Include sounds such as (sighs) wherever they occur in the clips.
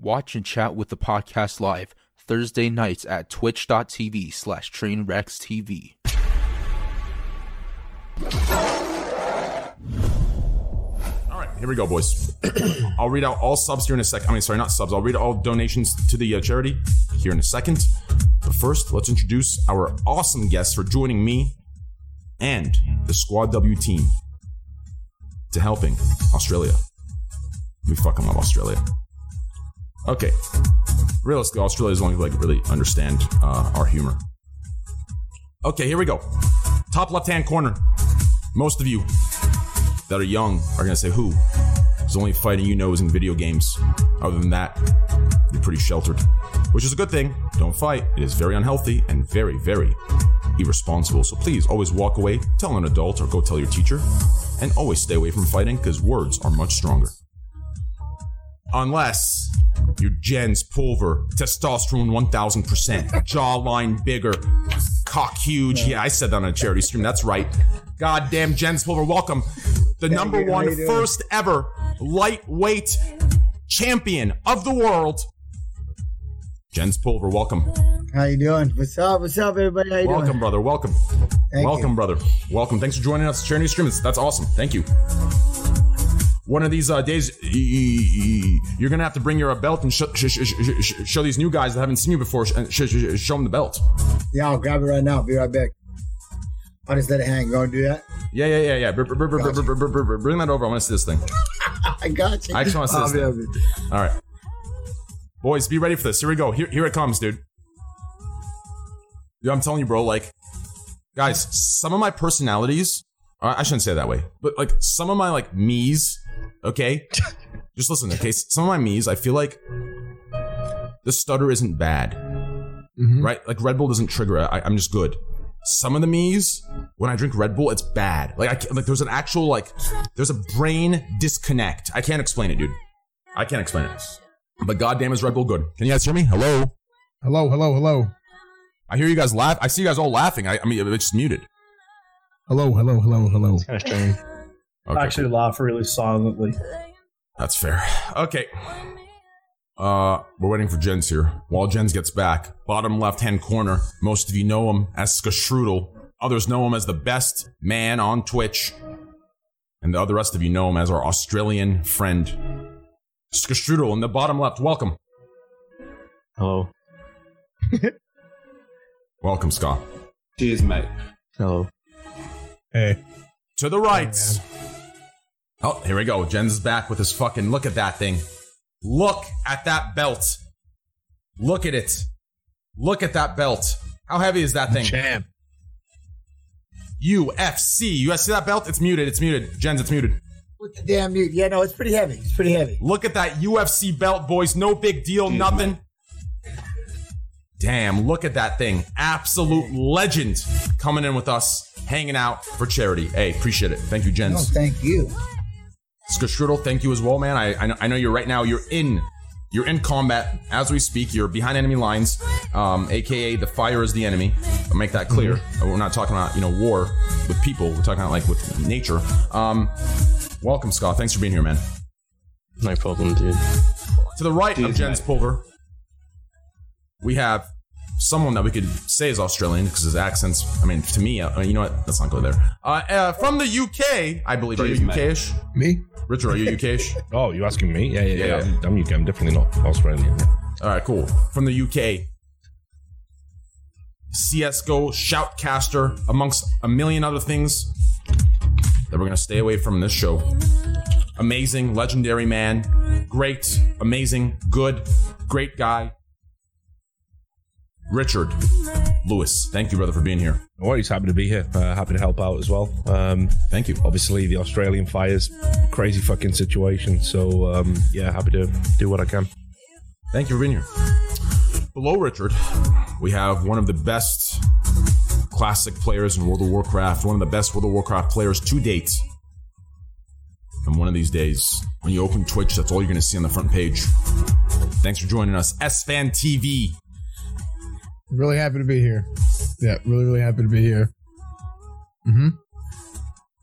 Watch and chat with the podcast live Thursday nights at twitch.tv slash trainwreckstv. All right, here we go, boys. (clears throat) I'll read out all subs here in a second. I mean, sorry, not subs. I'll read all donations to the uh, charity here in a second. But first, let's introduce our awesome guests for joining me and the Squad W team to helping Australia. We fucking love Australia. Okay, realistically, Australia's only like really understand uh, our humor. Okay, here we go. Top left hand corner. Most of you that are young are gonna say who? The only fighting you know is in video games. Other than that, you're pretty sheltered. Which is a good thing. Don't fight. It is very unhealthy and very, very irresponsible. So please always walk away, tell an adult, or go tell your teacher. And always stay away from fighting because words are much stronger. Unless you're Jens Pulver, testosterone 1000%, (laughs) jawline bigger, cock huge. Yeah, I said that on a charity stream. That's right. Goddamn Jens Pulver, welcome. The number you. How one, first ever lightweight champion of the world. Jens Pulver, welcome. How you doing? What's up? What's up, everybody? How you Welcome, doing? brother. Welcome. Thank welcome, you. brother. Welcome. Thanks for joining us. Charity stream. That's awesome. Thank you. One of these uh, days, you're gonna have to bring your uh, belt and sh- sh- sh- sh- sh- show these new guys that haven't seen you before. Sh- sh- sh- show them the belt. Yeah, I'll grab it right now. Be right back. I'll just let it hang. You to do that? Yeah, yeah, yeah, yeah. Br- br- br- br- br- br- br- br- Bring that over. I want to see this thing. (laughs) I got you. I actually want to see this thing. All right, boys, be ready for this. Here we go. Here, here it comes, dude. I'm telling you, bro. Like, guys, some of my personalities. I shouldn't say it that way, but like some of my like me's. Okay, just listen. Okay, some of my me's. I feel like the stutter isn't bad, mm-hmm. right? Like Red Bull doesn't trigger. it. I, I'm just good. Some of the me's, when I drink Red Bull, it's bad. Like I can't, like there's an actual like there's a brain disconnect. I can't explain it, dude. I can't explain it. But goddamn, is Red Bull good? Can you guys hear me? Hello. Hello, hello, hello. I hear you guys laugh. I see you guys all laughing. I, I mean, it's just muted. Hello, hello, hello, hello. kind of strange. Okay, Actually, laugh really silently. that's fair. Okay. Uh, we're waiting for Jens here. While Jens gets back, bottom left hand corner. Most of you know him as Skastrudel. Others know him as the best man on Twitch. And the other rest of you know him as our Australian friend. Skastrudel in the bottom left. Welcome. Hello. (laughs) Welcome, Scott. Cheers, mate. Hello. Hey. To the right. Oh, Oh, here we go. Jens is back with his fucking. Look at that thing. Look at that belt. Look at it. Look at that belt. How heavy is that thing? Champ. UFC. You guys see that belt? It's muted. It's muted. Jens, it's muted. With the damn mute. Yeah, no, it's pretty heavy. It's pretty heavy. Look at that UFC belt, boys. No big deal. Nothing. Damn, look at that thing. Absolute legend coming in with us, hanging out for charity. Hey, appreciate it. Thank you, No, Jens. thank you. Skastrudel, thank you as well, man. I, I know, I know you're right now. You're in, you're in combat as we speak. You're behind enemy lines, um, aka the fire is the enemy. I'll make that clear. We're not talking about you know war with people. We're talking about like with nature. Um, welcome, Scott. Thanks for being here, man. No problem, dude. To the right of Jens. Pulver, we have someone that we could say is Australian because his accents. I mean, to me, uh, you know what? Let's not go there. Uh, uh, from the UK, I believe. Are you. UK-ish? Me? Richard, are you UK-ish? (laughs) Oh, you asking me? Yeah, yeah, Yeah, yeah. yeah. I'm, I'm UK. I'm definitely not Australian. All right, cool. From the UK, CS:GO shoutcaster, amongst a million other things that we're gonna stay away from this show. Amazing, legendary man, great, amazing, good, great guy. Richard Lewis, thank you, brother, for being here. Always happy to be here. Uh, happy to help out as well. Um, Thank you. obviously, the Australian fires, crazy fucking situation. So, um, yeah, happy to do what I can. Thank you for being here. Below Richard, we have one of the best classic players in World of Warcraft, one of the best World of Warcraft players to date. And one of these days, when you open Twitch, that's all you're going to see on the front page. Thanks for joining us, EsfandTV. Really happy to be here. Yeah, really, really happy to be here. Mm-hmm.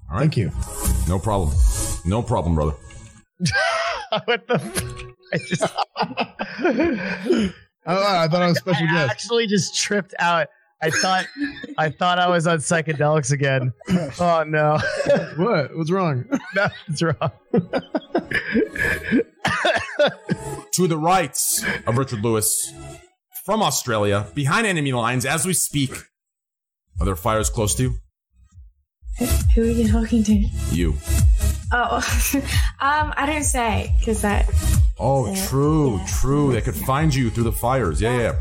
All right. Thank you. No problem. No problem, brother. (laughs) what the? I just. (laughs) oh, I thought I was a special I guest. actually just tripped out. I thought I thought I was on psychedelics again. (laughs) Oh no, What? What's wrong? that's wrong. To the rights of Richard Lewis, from Australia, behind enemy lines as we speak. Are there fires close to you? Who are you talking to? You. Oh, (laughs) um, I don't say because that. Oh, Yeah. true, true. They could find you through the fires. Yeah, yeah.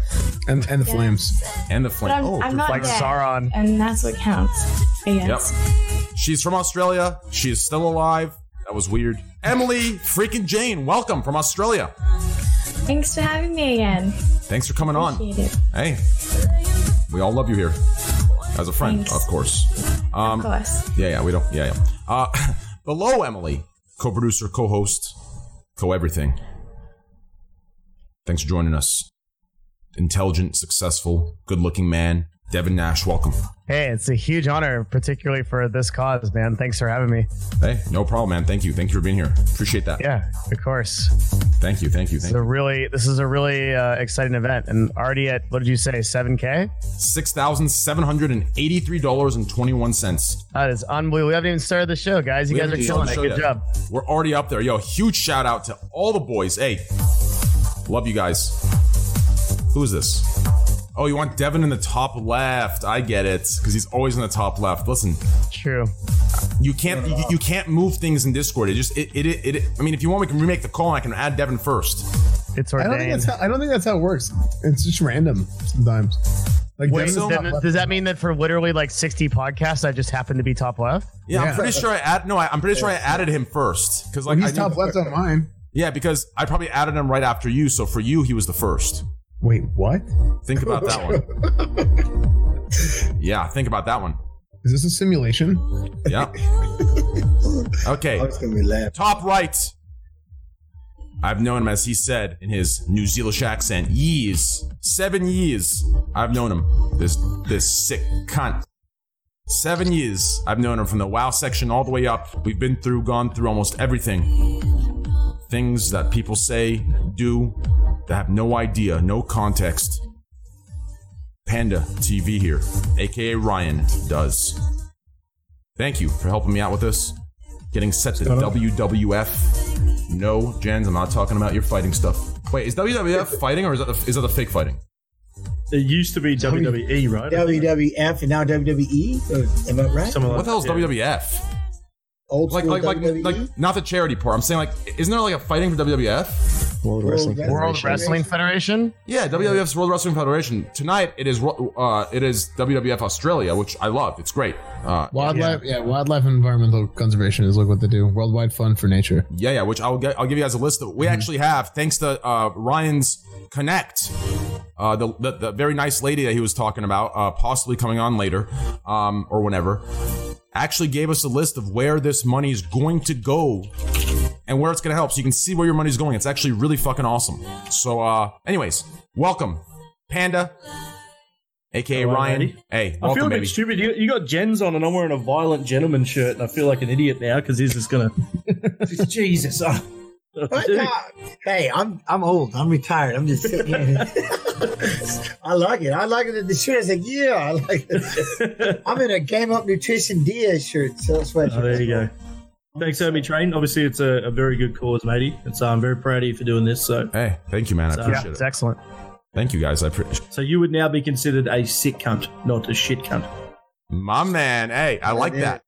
And and the flames. And the flames. Oh, I'm through not Like dead, Sauron. and that's what counts. I Yep. She's from Australia. She is still alive. That was weird. Emily freaking Jane, welcome from Australia. Thanks for having me again. Thanks for coming on. It. Hey, we all love you here. As a friend, Thanks. of course. Um, Of course. Yeah, yeah, we don't. Yeah, yeah. Uh, (laughs) below Emily, co-producer, co-host, co-everything. Thanks for joining us. Intelligent, successful, good-looking man, Devin Nash. Welcome. Hey, it's a huge honor, particularly for this cause, man. Thanks for having me. Hey, no problem, man. Thank you. Thank you for being here. Appreciate that. Yeah, of course. Thank you. Thank you. Thank a you. really this is a really uh, exciting event, and already at what did you say, seven k? Six thousand seven hundred and eighty-three dollars and twenty-one cents. That is unbelievable. We haven't even started the show, guys. You We guys are killing it. Good show job. We're already up there. Yo, huge shout out to all the boys. Hey, love you guys. Who is this? Oh, you want Devin in the top left? I get it because he's always in the top left. Listen, True. you can't you, you can't move things in Discord. It just it, it it it. I mean, if you want, we can remake the call and I can add Devin first. It's I don't think that's how. I don't think that's how it works. It's just random sometimes. Like Wait, Devin's so- not then- left- does that mean that for literally like 60 podcasts, I just happen to be top left? Yeah, I'm Yeah. pretty sure I add. No, I, I'm pretty sure I added him first because like he's I knew- top left on mine. Yeah, because I probably added him right after you. So for you, he was the first. Wait, what? Think about that one. (laughs) Yeah, think about that one. Is this a simulation? Yeah. (laughs) Okay. I was gonna be laughing. Top right. I've known him, as he said in his New Zealand accent, years, seven years. I've known him. This this sick cunt. Seven years. I've known him from the WoW section all the way up. We've been through, gone through almost everything. Things that people say, do, that have no idea, no context. Panda TV here, aka Ryan, does. Thank you for helping me out with this. Getting set to WWF. No, Jens, I'm not talking about your fighting stuff. Wait, is WWF (laughs) fighting or is that the, is that the fake fighting? It used to be WWE, right? WWF and now WWE. Am I right? Something What the hell is yeah. WWF? Old Like, school like, like, WWE. like, not the charity part. I'm saying, like, isn't there like a fighting for WWF? World World Wrestling Wrestling World Federation. Wrestling Federation? Yeah, WWF's World Wrestling Federation. Tonight it is uh, it is WWF Australia, which I love. It's great. Uh, Wildlife, yeah. wildlife and environmental conservation is like what they do. Worldwide fund for nature. Yeah, yeah. Which I'll get. I'll give you guys a list that we Mm-hmm. actually have, thanks to uh, Ryan's Connect, uh, the, the the very nice lady that he was talking about, uh, possibly coming on later, um, or whenever, actually gave us a list of where this money is going to go and where it's going to help, so you can see where your money's going. It's actually really fucking awesome. So, uh, anyways, welcome, Panda, aka Hello, Ryan. lady. Hey, I feel a baby. bit stupid. You, you got Jens on, and I'm wearing a violent gentleman shirt, and I feel like an idiot now because he's just gonna. (laughs) Jesus. Oh. What? (laughs) Nah. Hey, I'm I'm old. I'm retired. I'm just sitting here. (laughs) I like it. I like it. The shirt is like, yeah, I like it. I'm in a Game Up Nutrition Diaz shirt. So that's what. Oh, there you go. Thanks for having me train. Obviously, it's a, a very good cause, matey. It's, uh, I'm very proud of you for doing this. So, Hey, thank you, man. I So- appreciate Yeah, it's excellent. Thank you, guys. I appreciate. so you would now be considered a sick cunt, not a shit cunt. My man. Hey, I like Yeah. that.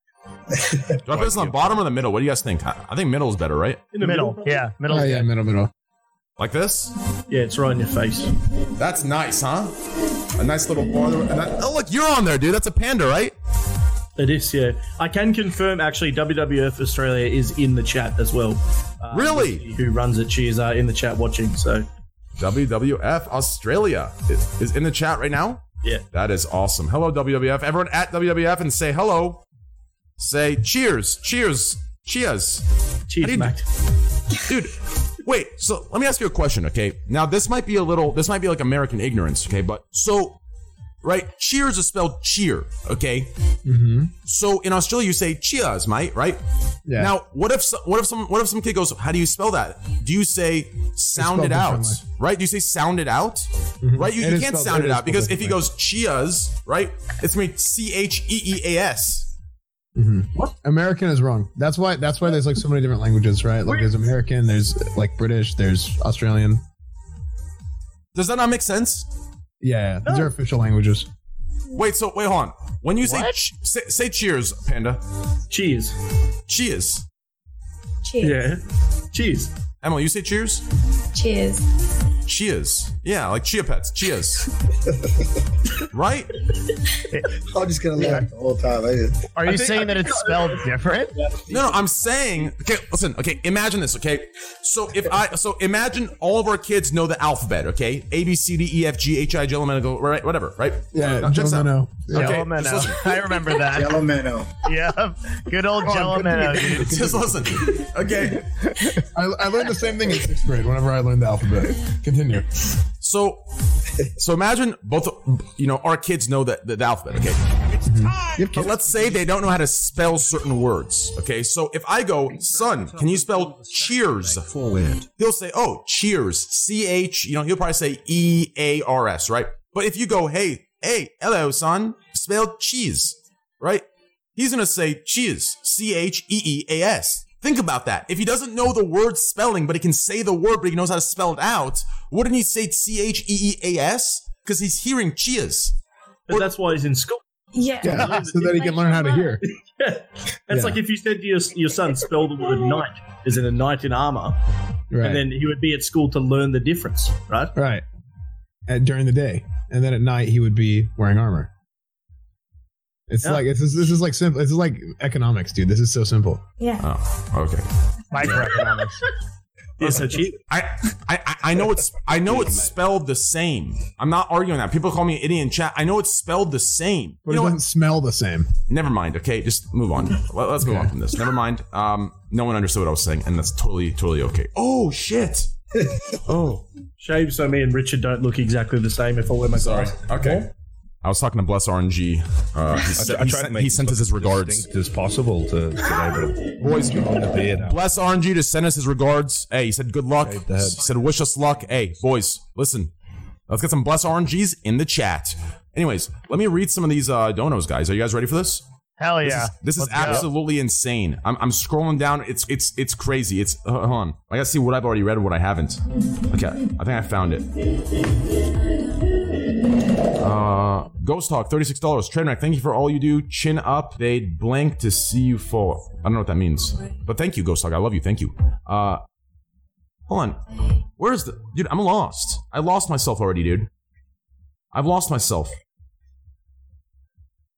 Do I put this on the bottom or the middle? What do you guys think? I, I think middle is better, right? In the Middle. middle. Yeah, middle. Oh yeah, middle, middle. Like this? Yeah, it's right in your face. That's nice, huh? A nice little border. and that- oh, look, you're on there, dude. That's a panda, right? It is, yeah. I can confirm, actually, WWF Australia is in the chat as well. Um, Really? Who runs it? She is uh, in the chat watching. So, WWF Australia is, is in the chat right now. yeah. That is awesome. Hello, WWF. Everyone at WWF and say hello. Say cheers, cheers, cheers. Cheers, mate. dude wait so let me ask you a question okay now this might be a little this might be like american ignorance okay but so right? Cheers is spelled cheer, okay? Mm-hmm. So in Australia, you say cheers, mate, right? Yeah. Now, what if so- what if some what if some kid goes, how do you spell that? Do you say sound it out, right? Do you say sound it out, Mhm. right? You, you can't spelled- sound it it out because if he goes cheers, right, it's gonna be C H E E A S. Mm-hmm. What? American is wrong. That's why. That's why there's like so many different languages, right? Like there's American, there's like British, there's Australian. Does that not make sense? Yeah, these are official languages. Wait, so wait, hold on. When you say, ch- say say cheers, Panda. Cheers. Cheers. Cheers. Yeah. Cheers. Emily, you say cheers? Cheers. Cheers. Yeah, like chia pets. Cheers. (laughs) right? (laughs) I'm just gonna laugh the whole time. I just, Are you saying that it's spelled different? No, no, I'm saying. Okay, listen. Okay, imagine this. Okay, so if I, so imagine all of our kids know the alphabet. Okay, A B C D E F G H I J L M N O, right? Whatever, right? Yeah, Now, check this out. Jello Okay, Jello Meno. just listen. (laughs) I remember that. Jello Meno. Yeah, good old oh, Jello Meno. Just listen. Okay, I, I learned the same thing in sixth grade. Whenever I learned the alphabet. Continue. so, so imagine both. You know, our kids know that the, the alphabet. Okay, mm-hmm. but let's say they don't know how to spell certain words. Okay, so if I go, son, can you spell cheers? Forward. He'll say, oh, cheers, C H. You know, he'll probably say E A R S, right? But if you go, hey, hey, hello, son, spell cheese, right? He's gonna say cheese, C H E E A S. Think about that. If he doesn't know the word spelling, but he can say the word, but he knows how to spell it out, wouldn't he say C H E E A S? Because he's hearing chias. But that's why he's in school. Yeah. Yeah, so that he can learn how to hear. (laughs) Yeah. It's Yeah. like if you said to your, your son, spell the word knight, as in a knight in armor, Right. and then he would be at school to learn the difference, right? right. At, during the day, and then at night he would be wearing armor. It's Yeah. like it's this is like simple. This is like economics, dude. This is so simple. Yeah. Oh, okay. Microeconomics. (laughs) It's so cheap. I, I, I- I know it's I know it's spelled the same. I'm not arguing that. People call me an idiot in chat. I know it's spelled the same. But You know it what? doesn't smell the same. Never mind. Okay, just move on. Let, us move on from this. Never mind. Um, no one understood what I was saying, and that's totally, totally okay. Oh shit. (laughs) oh, Shame so me and Richard don't look exactly the same if I wear my sorry. glasses. Okay. I was talking to Bless RNG. Uh, he, I, sent- I he sent, he sent us his regards. distinct as possible to, to able to (laughs) Boys, on the beard out. Bless RNG to send us his regards. Hey, he said good luck. He said wish us luck. Hey, boys, listen. Let's get some Bless RNGs in the chat. Anyways, let me read some of these uh, donos, guys. Are you guys ready for this? Hell This yeah. is, this is absolutely insane. I'm, I'm scrolling down. It's it's it's crazy. It's uh, hold on. I gotta see what I've already read and what I haven't. Okay, I think I found it. Uh, Ghost Talk, thirty six dollars. Trainwreck, thank you for all you do. Chin up. They'd blank to see you fall. I don't know what that means, but thank you, Ghost Talk. I love you. Thank you. Uh, hold on. Where's the dude? I'm lost. I lost myself already, dude. I've lost myself.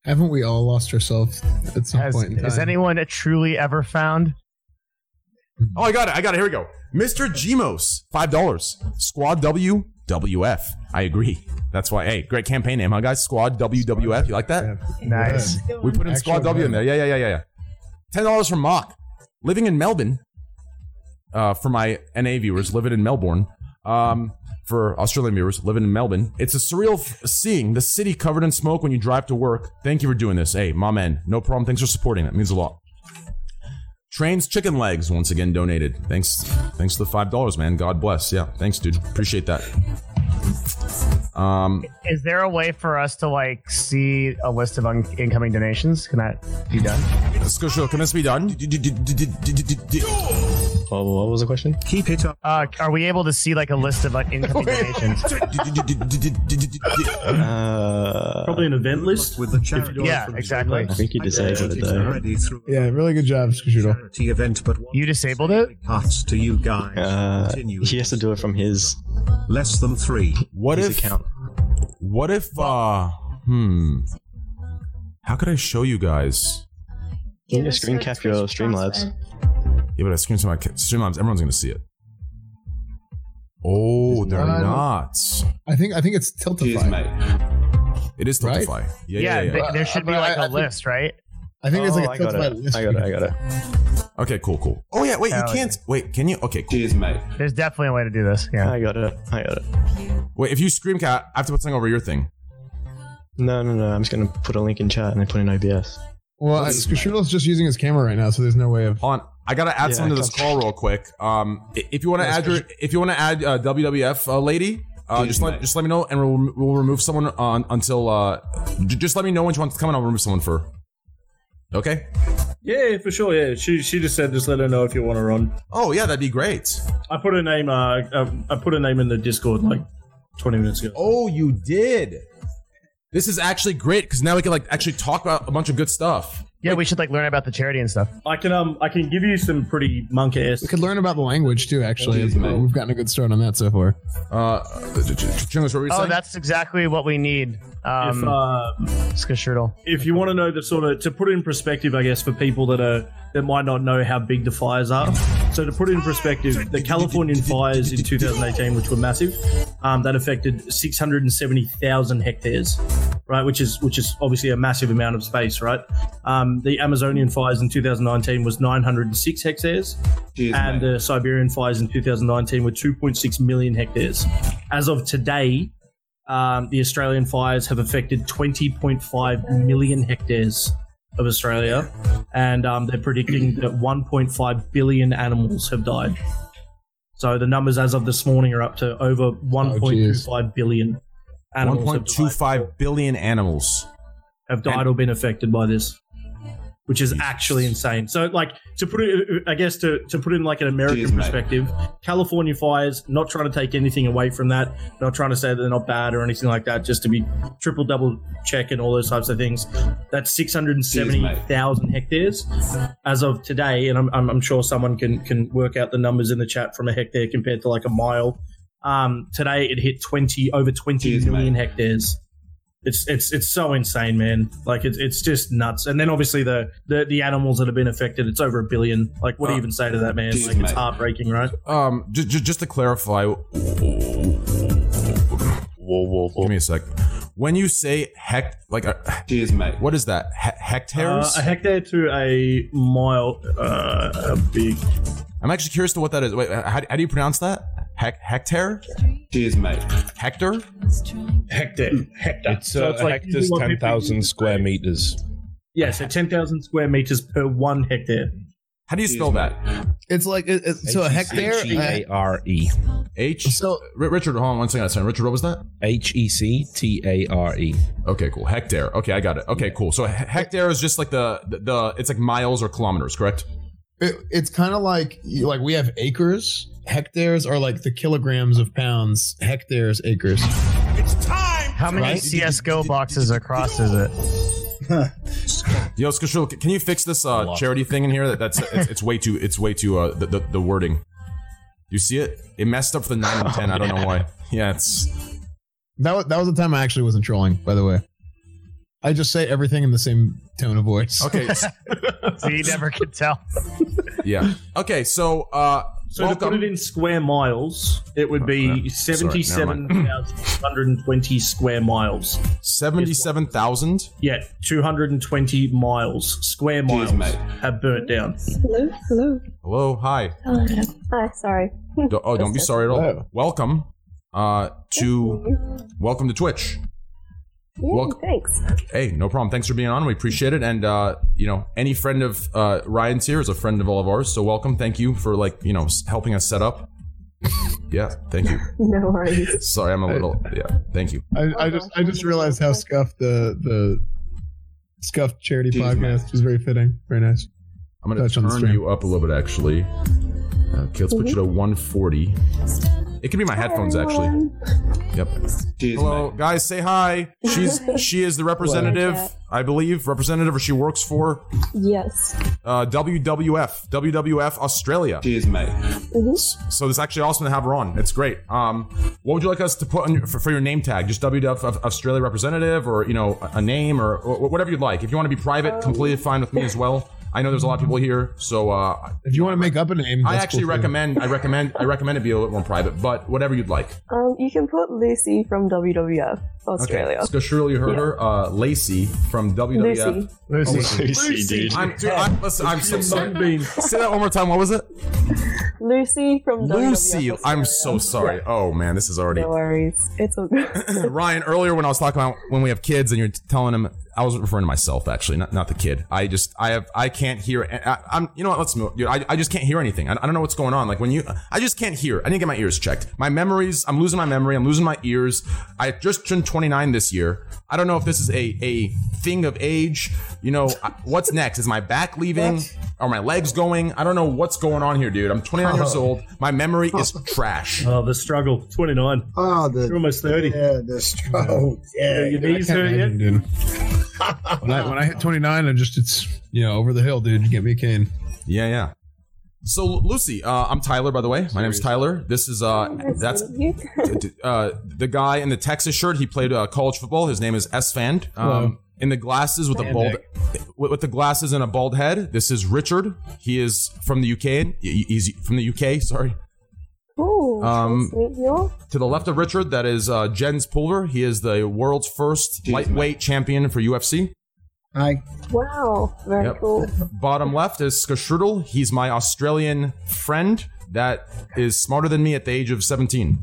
Haven't we all lost ourselves at some Has, point in time? has anyone truly ever found? Oh, I got it. I got it. Here we go. Mr. Gmos, five dollars. Squad W WF. I agree. That's why. Hey, great campaign name, huh, guys? Squad WWF. You like that? Nice. We put in Squad W in there. Yeah, yeah, yeah, yeah, yeah. Ten dollars from Mock. Living in Melbourne. Uh, for my NA viewers, living in Melbourne. Um, for Australian viewers, living in Melbourne. It's a surreal f- seeing the city covered in smoke when you drive to work. Thank you for doing this. Hey, my man, no problem. Thanks for supporting. That means a lot. Trains chicken legs once again donated. Thanks, thanks to the five dollars, man. God bless. Yeah, thanks, dude. Appreciate that. Um, Is there a way for us to like see a list of un- incoming donations? Can that be done? Scotia, can this be done? Oh, what was the question? Keep it up. Uh, are we able to see like a list of like, incoming donations? Uh, Probably an event list. With the charity. Yeah, exactly. I think you disabled it though. Yeah, really good job, Skishudo. charity event, but You disabled it? parts to you guys. Uh, he has to do it from his, Less than three. What his if? account. What if? Uh, hmm. How could I show you guys? Can you Give us screen cap your Streamlabs? Yeah, but I screen my Streamlabs. Everyone's gonna see it. Oh, they're not. not. I think I think it's Tiltify. It is Right? Tiltify. Yeah, Yeah, yeah, yeah. th- there should be Uh, like I- I a think- list, right? I think it's Oh, like a I got Tiltify it. list. I got it. I got it. Okay, cool, cool. Oh yeah, wait, you Hell can't. Wait, can you? Okay, cool. There's definitely a way to do this. Yeah. I got it. I got it. Wait, if you scream cat, I have to put something over your thing. No, no, no. I'm just gonna put a link in chat and then put in OBS. Well, Skashudal's just using his camera right now, so there's no way of. Hold on, I gotta add Yeah, something to this call real quick. Um, i- if you want to add your, if you want to add uh, WWF uh, lady, uh, just let just let me know, and we'll we'll remove someone on until uh, j- just let me know when she wants to come, and I'll remove someone for. Okay. Yeah, for sure. Yeah, she she just said just let her know if you want to run. Oh yeah, that'd be great. I put her name. Uh, uh, I put her name in the Discord like twenty minutes ago. Oh, you did. This is actually great because now we can like actually talk about a bunch of good stuff. Yeah, we should like learn about the charity and stuff. I can um I can give you some pretty monk ass. We could learn about the language too. Actually, we've gotten a good start on that so far. Uh, Chungus, what were you Oh, saying? that's exactly what we need. Um, if uh, Skashurdle. if you want to know the sort of to put it in perspective, I guess for people that are that might not know how big the fires are. So to put it in perspective, the Californian fires in 2018, which were massive, um, that affected 670,000 hectares, right? Which is which is obviously a massive amount of space, right? Um, the Amazonian fires in 2019 was 906 hectares, and the Siberian fires in 2019 were 2.6 million hectares. As of today, um, the Australian fires have affected 20.5 million hectares of Australia, and um, they're predicting that 1.5 billion animals have died. So the numbers as of this morning are up to over 1.25 billion animals 1.25 billion animals. have died or been affected by this, which is actually insane. So, like to put it, I guess to to put it in like an American Jeez, mate. perspective, California fires. Not trying to take anything away from that. Not trying to say that they're not bad or anything like that. Just to be triple double check and all those types of things. That's six hundred and seventy thousand hectares as of today, and I'm, I'm I'm sure someone can can work out the numbers in the chat from a hectare compared to like a mile. Um, today it hit twenty over twenty million hectares. It's it's it's so insane, man. Like it's it's just nuts. And then obviously the the, the animals that have been affected, it's over a billion. Like what do you even say to that, man? Jeez, like it's mate. heartbreaking, right? Um, just, just to clarify, give me a sec. When you say hect, like, uh, Cheers, mate. What is that? He- hectares? Uh, a hectare to a mile, uh, a big. I'm actually curious to what that is. Wait, how, how do you pronounce that? Hec- hectare? Cheers, mate. Hector? Hectare. Hectare. It's, So uh, it's like hectares, 10,000 square meters. Yeah, so ten thousand square meters per one hectare. How do you spell that? It's like it, it's, so a hectare. H E A R E. H. So R- Richard, hold on one second. Sorry, Richard, what was that? H E C T A R E. Okay, cool. Hectare. Okay, I got it. Okay, cool. So he- hectare is just like the, the the it's like miles or kilometers, correct? It, it's kind of like like we have acres. Hectares are like the kilograms of pounds. Hectares, acres. it's time How many Right? CS:GO boxes across is it? (laughs) Yo, Skashul, can you fix this uh, charity thing in here? That that's it's, it's way too it's way too uh the, the, the wording. You see it? It messed up for the nine and ten. I don't know why. (laughs) Yeah, it's That was that was the time I actually wasn't trolling. By the way, I just say everything in the same tone of voice. okay. s- (laughs) So you never could tell. (laughs) yeah. Okay. So uh, So to put it in square miles, it would be yeah. Sorry, seventy-seven thousand two hundred and twenty square miles. seventy-seven thousand. Yeah, two hundred and twenty miles, square miles, mate. have burnt down. Hello, hello. Hello. Hi. Hello. Hi, sorry. Do- oh, don't be sorry at all. Welcome. Uh, to welcome to Twitch. Yeah, Welcome. thanks. Hey, no problem. Thanks for being on. We appreciate it. And uh, you know, any friend of uh, Ryan's here is a friend of all of ours. So welcome. Thank you for like you know helping us set up. (laughs) yeah, thank you. (laughs) No worries. Sorry, I'm a little. Yeah, thank you. I, I just I just realized how scuffed the the scuffed charity Jeez, podcast was very fitting. Very nice. I'm gonna Touch on the turn you up a little bit actually. Okay, let's put you to 140. It could be my headphones actually. Yep. Hello, guys. Say hi. She's (laughs) she is the representative, I believe, representative, or she works for Yes. uh, WWF, WWF Australia. Cheers, mate. So it's actually awesome to have her on. It's great. Um, what would you like us to put on your, for, for your name tag? Just WWF Australia representative, or you know, a, a name, or, or whatever you'd like. If you want to be private, completely fine with me as well. I know there's a lot of people here, so uh, If you want to make up a name, I actually cool too. recommend. I recommend. I recommend it be a little more private, but whatever you'd like. Um, you can put Lucy from WWF Australia. Okay. So surely you heard Yeah. her, uh, Lacey from WWF. Lucy. Lucy. Lucy, dude. I'm, dude, I'm, listen, I'm so sorry. Bean. Say that one more time. What was it? Lucy from WWF. Lucy, WWF I'm so sorry. Oh man, this is already. No worries. It's all good. (coughs) Ryan, earlier when I was talking about when we have kids and you're telling them, I was referring to myself actually, not, not the kid. I just, I have, I can't hear. I, I'm, you know what? Let's move. I, I just can't hear anything. I, I don't know what's going on. Like when you, I just can't hear. I didn't get my ears checked. My memories, I'm losing my memory. I'm losing my ears. I just turned 29 this year. I don't know if this is a a thing of age. You know, what's next? Is my back leaving? Are my legs going? I don't know what's going on here, dude. I'm 29 years Oh. old. My memory is (laughs) trash. Oh, the struggle. 29. Oh, the You're almost 30. yeah, the stroke. Yeah, Your knees hurt yet? dude. when, I, when I hit 29, I just it's you know over the hill, dude. You get me a cane. Yeah, yeah. So Lucy, uh, I'm Tyler. By the way, my name's Tyler. This is uh, Nice that's to meet you. (laughs) uh, the guy in the Texas shirt. He played uh, college football. His name is Esfand. Um, in the glasses with a bald, with, with the glasses and a bald head. This is Richard. He is from the UK. He's from the UK. Sorry. Cool. Um, nice to you. To the left of Richard, that is uh, Jens Pulver. He is the world's first lightweight champion for UFC. Hi. Wow. Very Yep. cool. Bottom left is Skashrudel. He's my Australian friend that is smarter than me at the age of 17.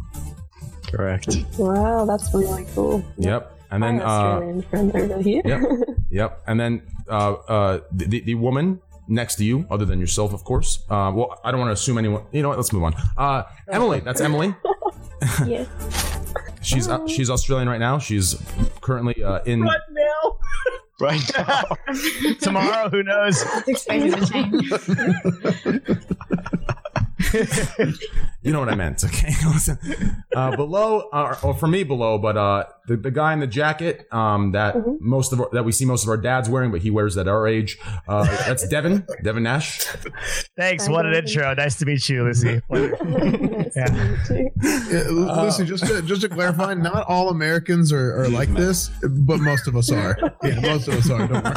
Correct. Wow, that's really cool. Yep. And then, My uh, Australian friend over here. yep, (laughs) yep. And then uh, uh, the, the, the woman next to you, other than yourself, of course. Uh, well, I don't want to assume anyone. You know what? Let's move on. Uh, Emily, that's Emily. (laughs) yeah. She's uh, she's Australian right now. She's currently uh, in. Right now. (laughs) Right now. (laughs) Tomorrow, who knows? It's expected to change. (laughs) (laughs) You know what I meant, okay? (laughs) Listen, uh, below, uh, or for me, below, but uh, the, the guy in the jacket um, that most of our, that we see most of our dads wearing, but he wears at our age. Uh, that's Devin, (laughs) Devin Nash. Thanks. What an intro. Nice to meet you, Lucy. nice Yeah. to meet you. Yeah, Lucy, just to, just to clarify, not all Americans are, are like this, but most of us are. Yeah, most of us are. Don't worry.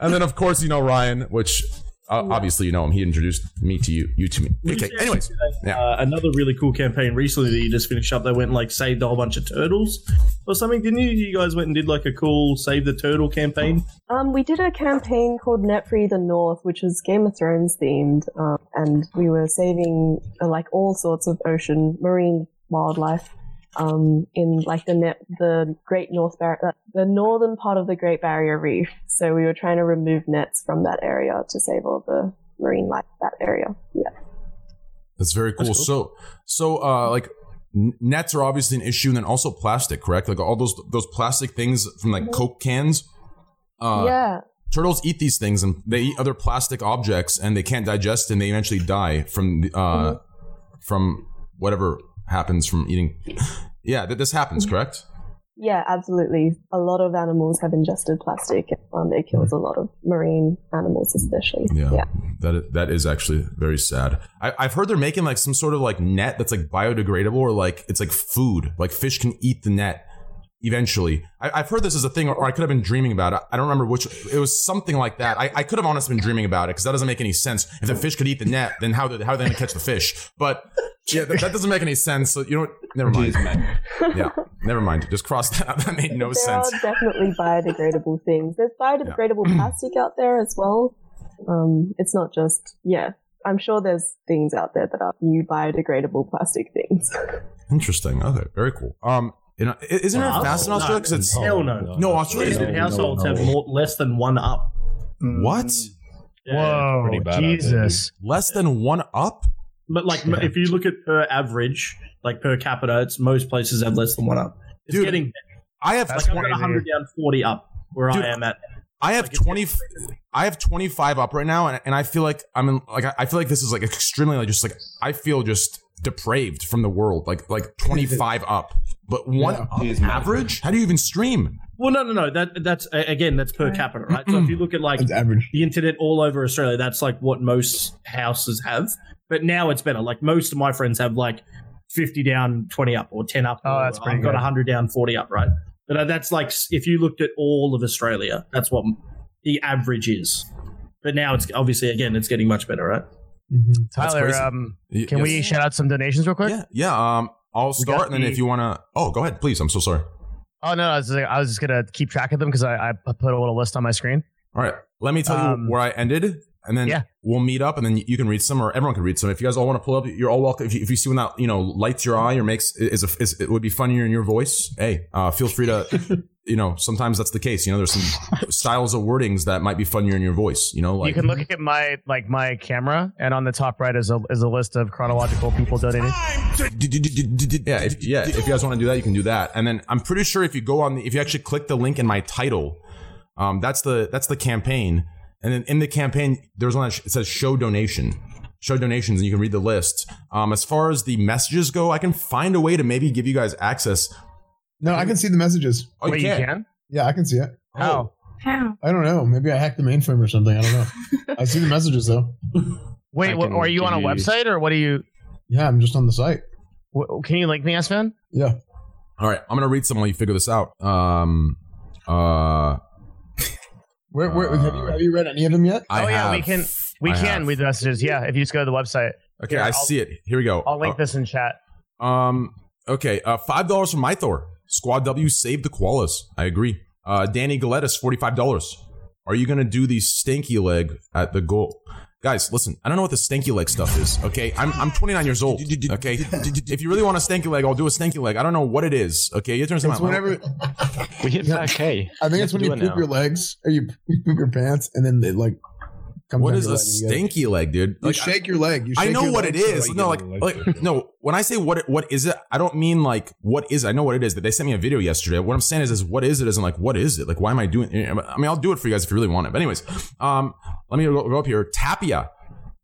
and then, of course, you know Ryan, which uh, obviously you know him. He introduced me to you, you to me. Okay. Anyways, yeah. Uh, another really cool campaign recently that you just finished up. They went and like saved a whole bunch of turtles or something, didn't you? You guys went and did like a cool save the turtle campaign. Um, we did a campaign called Net Free the North, which was Game of Thrones themed, um, and we were saving uh, like all sorts of ocean marine wildlife um, in like the net, the Great North Bar- uh, the northern part of the Great Barrier Reef. So we were trying to remove nets from that area to save all the marine life that area. Yeah. That's very cool. So, so uh, like n- nets are obviously an issue, and then also plastic, correct? Like all those those plastic things from like Coke cans. Uh, yeah. Turtles eat these things, and they eat other plastic objects, and they can't digest, and they eventually die from the- uh, from whatever happens from eating. Yeah, th- this happens, correct? Yeah, absolutely. A lot of animals have ingested plastic. Um, it kills a lot of marine animals, especially. Yeah, yeah. that is, that is actually very sad. I, I've heard they're making like some sort of like net that's like biodegradable, or like it's like food. Like fish can eat the net eventually. I, I've heard this as a thing, or I could have been dreaming about it. I don't remember which. It was something like that. I, I could have honestly been dreaming about it because that doesn't make any sense. If the fish could eat the net, then how how are they going to catch the fish? But yeah, that, that doesn't make any sense. So you know what? Never mind. Yeah, never mind. Just cross that out. (laughs) That made no there sense. are definitely biodegradable things. There's biodegradable plastic out there as well. Um, it's not just yeah. I'm sure there's things out there that are new biodegradable plastic things. Interesting. Okay, very cool. Um, you know, i- isn't it Wow. fast in Australia? Because it's Hell no. no Australia. Registered households have more, less than one up. Mm. What? Whoa, pretty bad out there, Jesus. Less than one up? But like, if you look at per average, like per capita, it's most places have less than one up. It's Dude, getting I have like I'm twen- at 100 down 40 up where Dude, I am at. I have Like, it's twenty. I have twenty five up right now, and, and I feel like I'm in. Like I- I feel like this is like extremely like just like I feel just depraved from the world. Like like twenty five up, but one Yeah. up average. How do you even stream? Well, no, no, no. That that's again that's per capita, right? So if you look at like average. the internet all over Australia, that's like what most houses have. But now it's better. Like most of my friends have like 50 down, 20 up, or 10 up. Oh, or that's pretty I've got good. 100 down, 40 up, right? But uh, that's like if you looked at all of Australia, that's what the average is. But now it's obviously again it's getting much better, right? That's Tyler, um, can yes. we shout out some donations real quick? Yeah, yeah. Um, I'll start, and then the- if you want to, oh, go ahead, please. I'm so sorry. Oh no, I was, I was just gonna keep track of them because I, I put a little list on my screen. All right, let me tell you Um, where I ended. And then Yeah. we'll meet up, and then you can read some, or everyone can read some. If you guys all want to pull up, you're all welcome. If you, if you see one that you know lights your eye or makes is, a, is it would be funnier in your voice, hey, uh, feel free to. (laughs) You know, sometimes that's the case. You know, there's some styles of wordings that might be funnier in your voice. You know, like you can look at my like my camera, and on the top right is a is a list of chronological people donating. Yeah, if, yeah. If you guys want to do that, you can do that. And then I'm pretty sure if you go on, the, if you actually click the link in my title, um, that's the that's the campaign. And then in the campaign, there's one that it says show donation, show donations, and you can read the list. Um, as far as the messages go, I can find a way to maybe give you guys access. No, I can see the messages. Oh, you can? Yeah, I can see it. How? How? I don't know. Maybe I hacked the mainframe or something. I don't know. (laughs) I see the messages though. Wait, what, are you on a website or what are you? Yeah, I'm just on the site. Wh- Can you link me, S-Man? Yeah. All right, I'm gonna read some while you figure this out. Um, uh, Where, where have you have you read any of them yet? I oh yeah, we can we I can have. read the messages. Yeah, if you just go to the website. Okay, Here, I I'll- see it. Here we go. I'll link Uh, this in chat. Um. Okay. Uh, five dollars from Mythor. Squad W saved the koalas. I agree. Uh, Danny Galettis, forty five dollars. Are you gonna do the stanky leg at the goal? Guys, listen. I don't know what the stanky leg stuff is. Okay, I'm I'm 29 years old. Okay, if you really want a stanky leg, I'll do a stanky leg. I don't know what it is. Okay, you have to understand. It's my- whenever (laughs) We hit Yeah. 5K. I think it's when you poop your legs or you, you (laughs) poop your pants and then they like come What down is your a leg and you get- stanky leg, dude? You shake your leg. You I know your what leg it so is. that you No, get like, like no. When I say what it- what is it, I don't mean like what is. it. I know what it is. That they sent me a video yesterday. What I'm saying is, is what is it? Isn't like what is it? Like why am I doing? I mean, I'll do it for you guys if you really want it. But anyways, um, let me go, go up here. Tapia.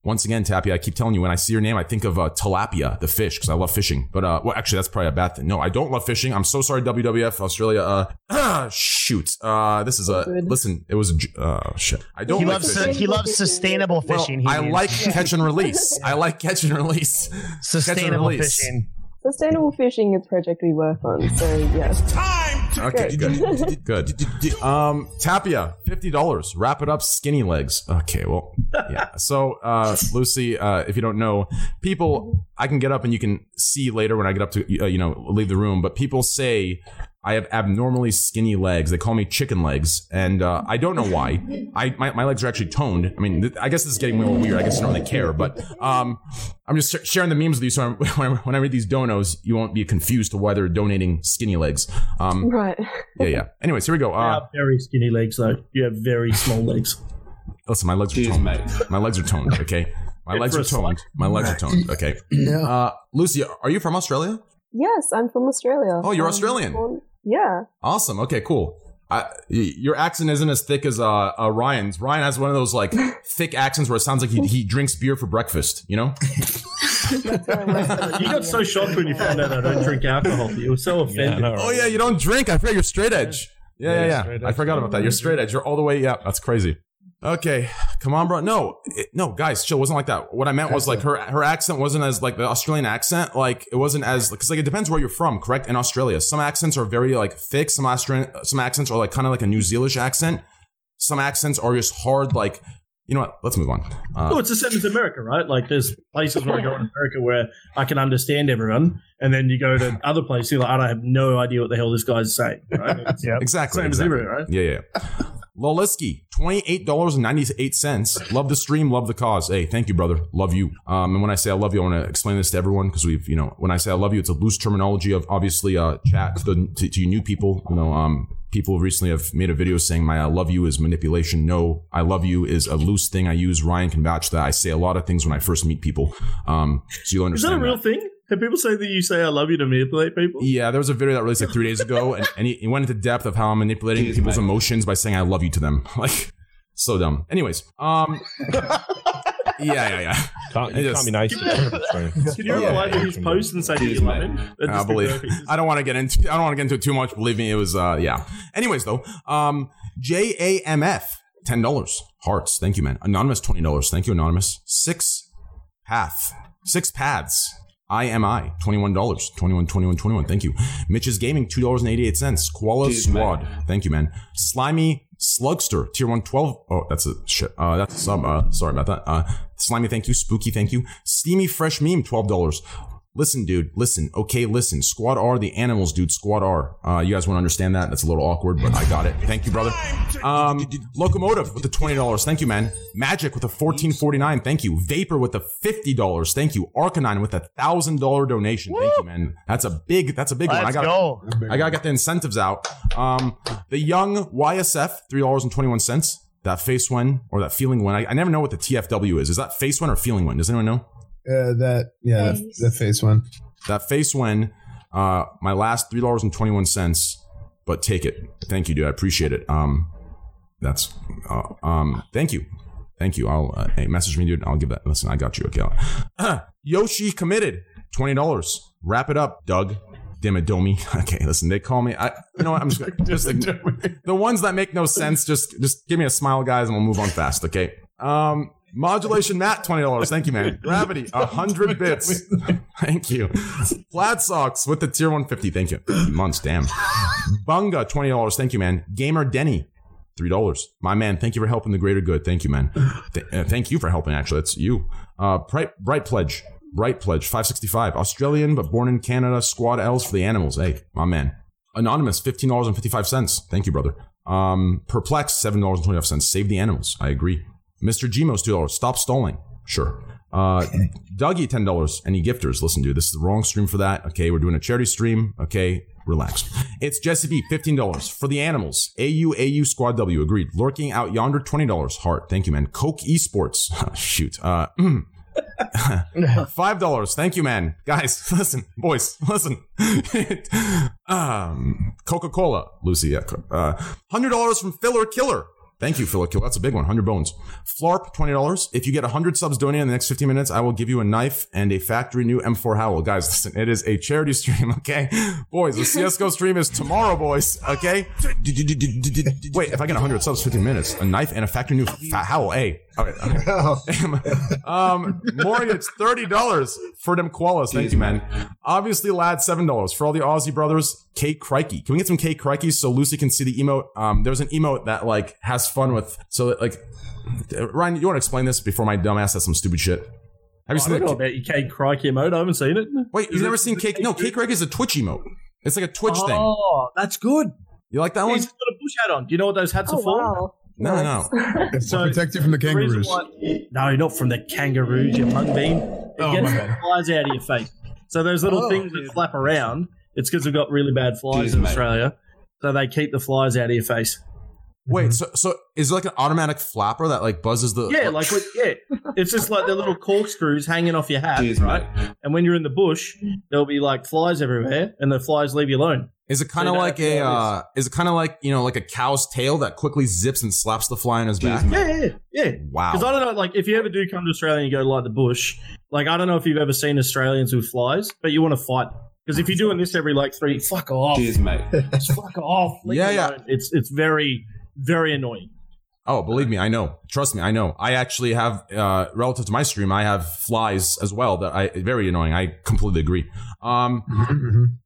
Once again, Tapia, I keep telling you when I see your name, I think of uh, tilapia, the fish, because I love fishing. But uh, well, actually, that's probably a bad thing. No, I don't love fishing. I'm so sorry, WWF Australia. Uh, (clears throat) shoot. Uh, this is a listen. It was a j- uh, shit. I don't he like loves fishing. he loves sustainable Well, fishing. he I means. like catch and release. I like catch and release. (laughs) Catch and sustainable release. fishing. Sustainable fishing is a project we work on, so yes. Okay, good, (laughs) good. Um, Tapia, fifty dollars. Wrap it up, skinny legs. Okay, well, yeah. So, uh, Lucy, uh, if you don't know, people, I can get up and you can see later when I get up to, uh, you know, leave the room. But people say I have abnormally skinny legs. They call me chicken legs, and uh, I don't know why. I my, my legs are actually toned. I mean, th- I guess this is getting more weird. I guess I don't really care, but um, I'm just sh- sharing the memes with you. So I'm, (laughs) when, I, when I read these donos, you won't be confused to why they're donating skinny legs. Um, Right. (laughs) yeah, yeah. Anyways, here we go. You Uh, have very skinny legs, though. You have very small legs. listen, my legs are toned. My legs are toned. Okay, my legs are toned. My legs are toned. (laughs) Okay. Uh, Lucy, are you from Australia? Yes, I'm from Australia. Oh, you're Um, Australian. Born- yeah. Awesome. Okay, cool. I, y- your accent isn't as thick as uh, uh, Ryan's. Ryan has one of those like (laughs) thick accents where it sounds like he, he drinks beer for breakfast. You know? You got so shocked when you found out I don't drink alcohol. You were so offended. Oh yeah, you don't drink. I forgot you're straight edge. Yeah, Yeah, yeah, yeah. I forgot about that. You're straight edge. You're all the way. Yeah, that's crazy. Okay, come on, bro. No, it, no, guys, chill. It wasn't like that. What I meant was like her her accent wasn't as like the Australian accent. Like it wasn't as because like it depends where you're from. Correct? In Australia, some accents are very like thick. Some Australian some accents are like kind of like a New Zealand accent. Some accents are just hard. Like you know what? Let's move on. Uh, Oh, it's the same as America, right? Like, there's places where I go in America where I can understand everyone, and then you go to other places, you're like, I don't have no idea what the hell this guy's saying. Right? (laughs) It's Exactly. Same as exactly. everywhere, right? Yeah, yeah. Loliski, $28.98. Love the stream, love the cause. Hey, thank you, brother. Love you. Um, and when I say I love you, I want to explain this to everyone because we've, you know, when I say I love you, it's a loose terminology of obviously uh, chat to, the, to, to you new people. You know, um, people recently have made a video saying my I love you is manipulation. No, I love you is a loose thing I use. Ryan can vouch that I say a lot of things when I first meet people. Um, so you'll Is that a understand real thing? Have people say that you say I love you to manipulate people? yeah, there was a video that released like three days ago, and, and he, he went into depth of how I'm manipulating people's emotions by saying I love you to them. (laughs) Like, so dumb. Anyways, um, (laughs) yeah, yeah, yeah. Can't, It you is- can't be nice to them. so- Can you (laughs) reply to his post and say you love him? I believe. I don't want to get into. I don't want to get into it too much. Believe me, it was. uh Yeah. Anyways, though, um, J A M F, ten dollars. Hearts. Thank you, man. Anonymous, twenty dollars. Thank you, anonymous. Six path. Six paths. IMI, $21. 21, 21, 21. Thank you. Mitch's Gaming, $2.88. Koala Jeez, Squad. Thank you, man. Slimy Slugster, tier 112. Oh, that's a shit. Uh, that's a sub. Uh, sorry about that. Uh, Slimy, thank you. Spooky, thank you. Steamy Fresh Meme, $12. Listen, dude. Listen. Okay, listen. Squad R, the animals, dude. Squad R. Uh, you guys want to understand that? That's a little awkward, but I got it. Thank you, brother. Um, Locomotive with the twenty dollars. Thank you, man. Magic with a fourteen forty nine. Thank you. Vapor with the fifty dollars. Thank you. Arcanine with a thousand dollar donation. Thank you, man. That's a big. That's a big one. I Let's got. go. I gotta get the incentives out. Um, the young YSF, three dollars and twenty one cents. That face win or that feeling win. I, I never know what the TFW is. Is that face win or feeling win? Does anyone know? Uh, that yeah, that, that face one. That face win. Uh, my last three dollars and twenty one cents. But take it. Thank you, dude. I appreciate it. Um, that's uh, um. Thank you. Thank you. I'll uh, hey, message me, dude. I'll give that. Listen, I got you. Okay. (clears throat) Yoshi committed twenty dollars. Wrap it up, Doug. Damn it, Domi. (laughs) Okay, listen. They call me. I. You know what? I'm just, gonna- (laughs) just the ones that make no sense. Just just give me a smile, guys, and we'll move on fast. Okay. Um. Modulation Matt, twenty dollars. Thank you, man. (laughs) Gravity, hundred bits. Thank you. Flat socks with the tier one fifty. Thank you. Months, damn. Bunga, twenty dollars. Thank you, man. Gamer Denny, three dollars. My man, thank you for helping the greater good. Thank you, man. Th- uh, thank you for helping. Actually, that's you. Uh, Bright, Bright Pledge, Bright Pledge, five sixty five. Australian but born in Canada. Squad L's for the animals. Hey, my man. Anonymous, fifteen dollars and fifty five cents. Thank you, brother. Um, Perplex, seven dollars and twenty five cents. Save the animals. I agree. Mr. Gmos, two dollars. Stop stalling. Sure. Uh, Dougie, ten dollars. Any gifters? Listen, dude, this is the wrong stream for that. Okay, we're doing a charity stream. Okay, relax. It's Jesse B, fifteen dollars for the animals. AU AU Squad W agreed. Lurking out yonder, twenty dollars. Heart, thank you, man. Coke Esports, (laughs) shoot. Uh, (laughs) Five dollars. Thank you, man. Guys, (laughs) listen, boys, listen. um, Coca Cola, Lucy. Uh, Hundred dollars from Filler Killer. Thank you, Killer. That's a big one. Hundred bones. Flarp, twenty dollars. If you get hundred subs donated in the next fifteen minutes, I will give you a knife and a factory new M4 Howl. Guys, (laughs) listen, it is a charity stream. (laughs) Okay, boys, the CS:GO stream is tomorrow, boys. Okay. (laughs) Wait, if I get hundred subs, fifteen minutes, a knife and a factory new fa- Howl. Hey. Okay. okay. (laughs) um, it's thirty dollars for them koalas. Thank you, man. Obviously, lad, seven dollars for all the Aussie brothers. Kate Crikey, can we get some Kate Crikey so Lucy can see the emote? Um, there's an emote that like has fun with. So that, like, Ryan, you want to explain this before my dumb ass says some stupid shit? Have you I seen don't know that? about your Cake Crikey emote. I haven't seen it. Wait, you've never seen Cake? No, Cake Crikey is a Twitch emote. It's like a Twitch thing. Oh, that's good. You like that one? He's got a bush hat on. Do you know what those hats Oh, are for? wow. No, no. (laughs) It's to protect you from the the reason kangaroos. why- no, not from the kangaroos, you mung bean. It Oh, gets my the flies out of your face. So those little Oh, things that flap around, it's because we've got really bad flies Jeez, in mate. Australia. So they keep the flies out of your face. Wait, mm-hmm. so so is it like an automatic flapper that like buzzes the? Yeah, like what, yeah, it's just like the little corkscrews hanging off your hat, Jeez, right? And when you're in the bush, there'll be like flies everywhere, and the flies leave you alone. Is it kind of like a? Uh, is it kind of like you know like a cow's tail that quickly zips and slaps the fly on his back? Yeah, yeah, yeah. Wow. Because I don't know, like, if you ever do come to Australia and you go to like the bush, like, I don't know if you've ever seen Australians with flies, but you want to fight. Because if you're doing this every like three, fuck off. Cheers, mate. (laughs) Just fuck off. Leave Yeah, yeah. alone. It's it's very very annoying. Oh, believe me, I know. Trust me, I know. I actually have, uh, relative to my stream, I have flies as well that I very annoying. I completely agree. Um,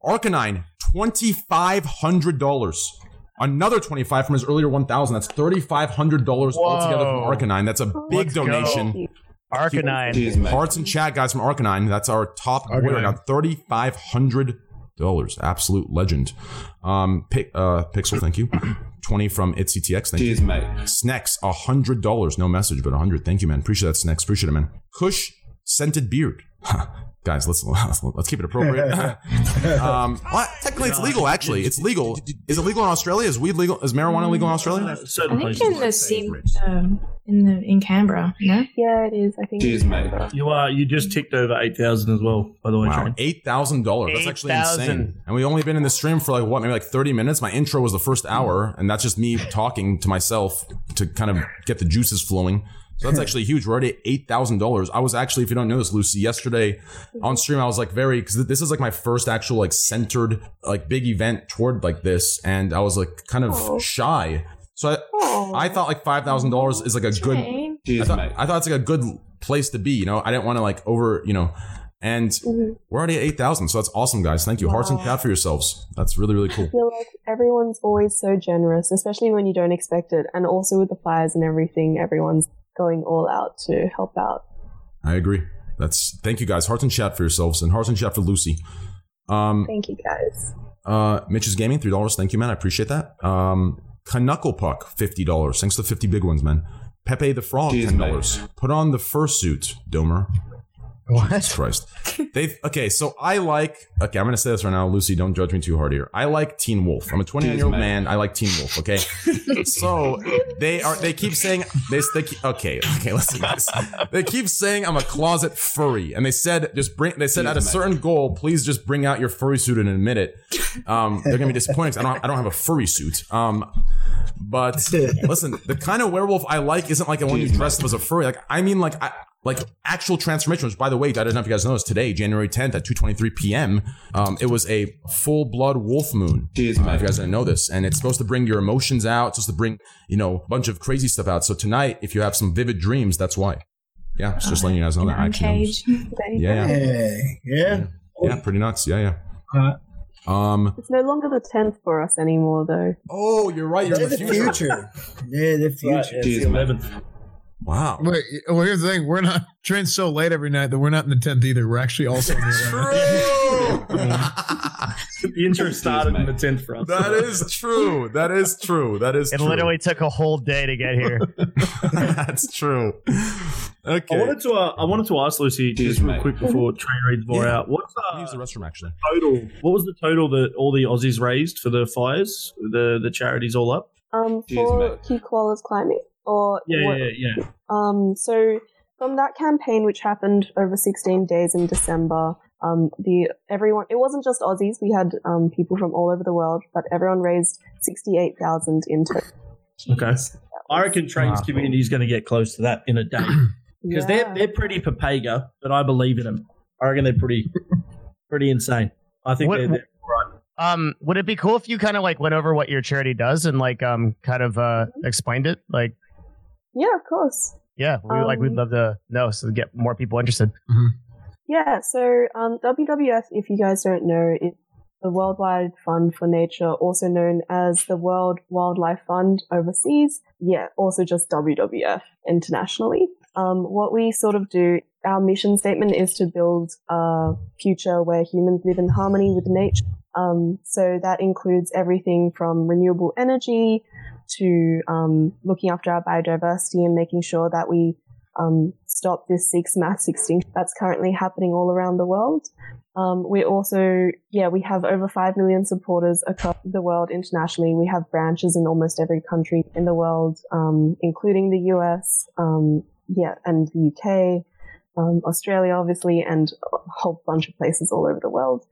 Arcanine, twenty five hundred dollars. Another twenty five from his earlier one thousand. That's thirty five hundred dollars altogether from Whoa. Arcanine. That's a big Let's go. donation. Arcanine. Hearts and chat, guys, from Arcanine. That's our top winner now. Thirty five hundred dollars. Absolute legend. Um, Pi- uh, Pixel, thank you. (clears throat) Twenty from ItCTX. Thank Cheers, you, mate. Snex, a hundred dollars. No message, but a hundred. Thank you, man. Appreciate that, Snex. Appreciate it, man. Kush scented beard. (laughs) Guys, let's (laughs) let's keep it appropriate. (laughs) um, well, technically, it's legal. Actually, it's legal. Is it legal in Australia? Is weed legal? Is marijuana legal in Australia? I think in the sim, um, in the in Canberra, no? Yeah, it is. I think. Cheers, mate. You are you just ticked over eight thousand as well, by the way, Wow, eight thousand dollars. That's actually 8,000. insane. And we only been in the stream for like what, maybe like thirty minutes. My intro was the first hour, and that's just me talking to myself to kind of get the juices flowing. So that's (laughs) actually huge. We're already at eight thousand dollars. I was actually, if you don't know this, Lucy, yesterday on stream, I was like very because this is like my first actual like centered like big event toward like this, and I was like kind of oh. shy. So I, oh. I thought like five thousand dollars is like a good. I Cheers, thought, mate. I thought it's like a good place to be. You know, I didn't want to like over. You know, and mm-hmm. we're already at eight thousand. So that's awesome, guys. Thank you. Hearts and Wow. cat for yourselves. That's really really I cool. feel like everyone's always so generous, especially when you don't expect it. And also with the fires and everything, everyone's going all out to help out. I agree. That's thank you guys. Hearts and chat for yourselves and hearts and chat for Lucy. Um, Thank you, guys. uh, Mitch's Gaming, three dollars. Thank you, man. I appreciate that. Um, Knuckle Puck, fifty dollars. Thanks to the fifty big ones, man. Pepe the Frog, Cheers, ten dollars. Put on the fursuit, Domer. Jesus Christ. They okay. So I like. Okay, I'm gonna say this right now, Lucy. Don't judge me too hard here. I like Teen Wolf. I'm a 29 year old man. man. I like Teen Wolf. Okay. (laughs) so they are. They keep saying this. They keep, okay. Okay. Listen, guys. They keep saying I'm a closet furry, and they said just bring. They said Cheers, at a man. certain goal, please just bring out your furry suit and admit it. Um, they're gonna be disappointed. 'cause I don't. I don't have a furry suit. Um, but listen, the kind of werewolf I like isn't like the one you dressed up as a furry. Like I mean, like I, like actual transformation. Which, by the way, I don't know if you guys know this. Today, January 10th at 2:23 p.m., um, it was a full blood wolf moon. Cheers, Uh, if you guys didn't know this, and it's supposed to bring your emotions out. It's supposed to bring you know a bunch of crazy stuff out. So tonight, if you have some vivid dreams, that's why. Yeah, it's just letting you guys know that. I actually know this. Yeah, yeah, Hey, yeah. yeah, pretty nuts. Yeah, yeah. Um. It's no longer the 10th for us anymore, though. Oh, you're right. You're in They're the the future. future. (laughs) Yeah, the future. Right, it's Cheers, the man. 11th. Wow. Wait, well, here's the thing: we're not trained so late every night that we're not in the tenth either. We're actually also in the 11th. (laughs) The intro started in the 10th for us. That is true. That is true. That is It true. literally took a whole day to get here. (laughs) That's true. Okay. I wanted to. Uh, I wanted to ask Lucy just real mate. quick before train reads more Yeah. out. What's I'll uh, use the restroom actually. total? What was the total that all the Aussies raised for the fires? The the charities all up? Um, Cheers, for mate. Keep Koalas Climbing? Or Yeah, what- yeah, yeah. Um, so from that campaign, which happened over 16 days in December, um, the everyone it wasn't just Aussies. We had um, people from all over the world, but everyone raised 68,000 in total. Okay. I reckon Train's community is going to get close to that in a day (clears throat) because Yeah. they're they're pretty papega, but I believe in them. I reckon they're pretty pretty insane. I think What- they're, they're Um, would it be cool if you kind of like went over what your charity does and like um kind of uh explained it? Like, yeah, of course. yeah, we, like we'd Um, love to know so get more people interested. Yeah, so um, WWF, if you guys don't know, is the Worldwide Fund for Nature, also known as the World Wildlife Fund overseas. Yeah, also just WWF internationally. Um, what we sort of do, our mission statement is to build a future where humans live in harmony with nature. Um, so that includes everything from renewable energy to um, looking after our biodiversity and making sure that we um, stop this six mass extinction that's currently happening all around the world. Um, we also, yeah, we have over 5 million supporters across the world internationally. We have branches in almost every country in the world, um, including the US, um, yeah, and the UK, um, Australia, obviously, and a whole bunch of places all over the world.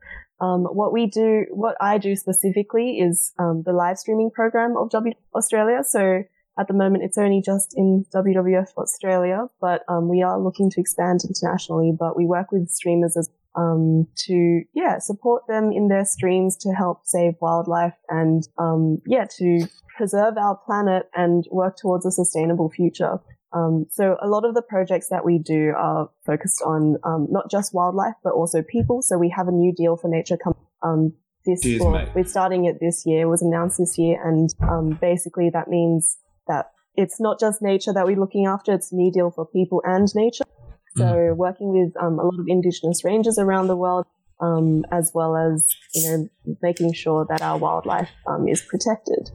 Um, what we do, what I do specifically is um, the live streaming program of W Australia. So at the moment, it's only just in WWF Australia, but um, we are looking to expand internationally. But we work with streamers as um, to yeah support them in their streams to help save wildlife and um, yeah to preserve our planet and work towards a sustainable future. Um, so a lot of the projects that we do are focused on um, not just wildlife but also people. So we have a new deal for nature com- um, this well, mate. we're starting it this year. It was announced this year, and um, basically that means that it's not just nature that we're looking after; it's a new deal for people and nature. So working with um, a lot of indigenous rangers around the world, um, as well as you know making sure that our wildlife um, is protected.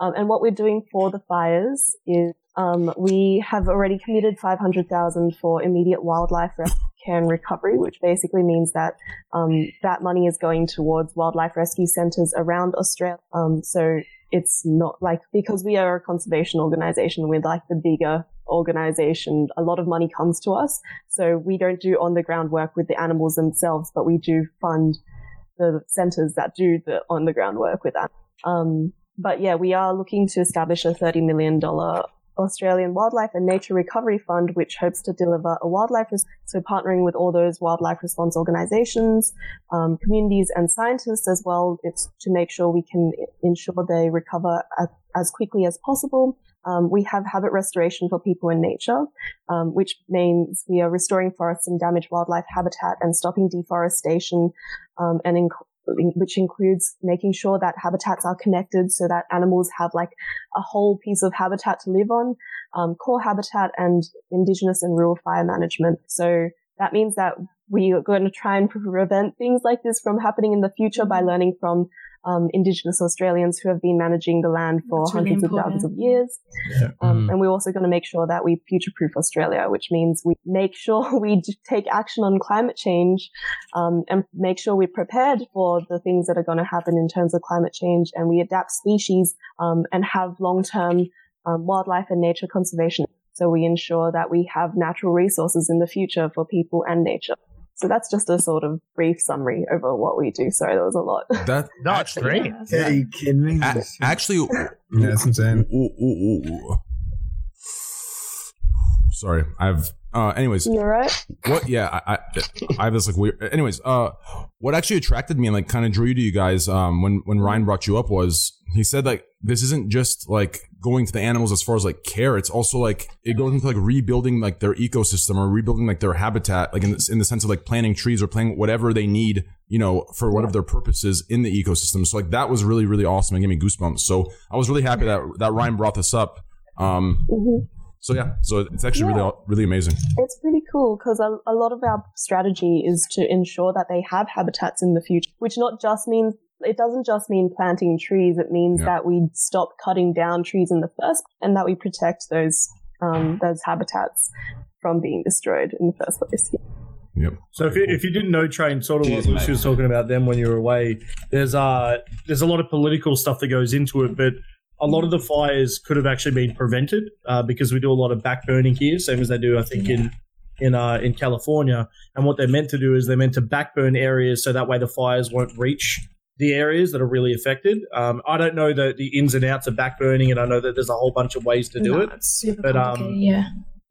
Um, and what we're doing for the fires is um, we have already committed 500,000 for immediate wildlife rescue care and recovery, which basically means that um, that money is going towards wildlife rescue centres around Australia. Um, so it's not like because we are a conservation organisation, we're like the bigger organisation. A lot of money comes to us, so we don't do on the ground work with the animals themselves, but we do fund the centres that do the on the ground work with that. Um, but yeah, we are looking to establish a $30 million Australian Wildlife and Nature Recovery Fund, which hopes to deliver a wildlife, res- so partnering with all those wildlife response organizations, um, communities and scientists as well, it's to make sure we can ensure they recover a- as quickly as possible. Um, we have habit restoration for people in nature, um, which means we are restoring forests and damaged wildlife habitat and stopping deforestation, um, and in- which includes making sure that habitats are connected so that animals have like a whole piece of habitat to live on, um, core habitat and indigenous and rural fire management. So that means that we are going to try and prevent things like this from happening in the future by learning from um, Indigenous Australians who have been managing the land for That's really hundreds of thousands of years. Um, And we're also going to make sure that we future proof Australia, which means we make sure (laughs) we take action on climate change um, and make sure we're prepared for the things that are going to happen in terms of climate change and we adapt species um, and have long term um, wildlife and nature conservation. So we ensure that we have natural resources in the future for people and nature. So that's just a sort of brief summary over what we do. Sorry, that was a lot. That (laughs) No, it's great. Yeah, you kidding me? a- actually, Yeah, that's insane. ooh, ooh, ooh, ooh. sorry, I've. Uh, anyways, You alright? what? Yeah, I, I, I have this like weird. Anyways, uh, what actually attracted me and like kind of drew you to you guys, um, when when Ryan brought you up was he said like this isn't just like going to the animals as far as like care. It's also like it goes into like rebuilding like their ecosystem or rebuilding like their habitat, like in the, in the sense of like planting trees or planting whatever they need, you know, for whatever their purposes in the ecosystem. So like that was really really awesome and gave me goosebumps. So I was really happy that that Ryan brought this up. Um, Mhm. so yeah, so it's actually really really amazing. It's pretty cool because a, a lot of our strategy is to ensure that they have habitats in the future, which not just means it doesn't just mean planting trees. It means Yeah. that we stop cutting down trees in the first, and that we protect those um, those habitats from being destroyed in the first place. Yep. So if you, if you didn't know train, sort of what Cheers, Lucy was talking about then when you were away, there's uh there's a lot of political stuff that goes into it, but a lot of the fires could have actually been prevented uh, because we do a lot of backburning here, same as they do I think in in uh, in California. And what they're meant to do is they're meant to backburn areas so that way the fires won't reach the areas that are really affected. Um, I don't know the, the ins and outs of backburning, and I know that there's a whole bunch of ways to do No, it. It's super But, um, yeah.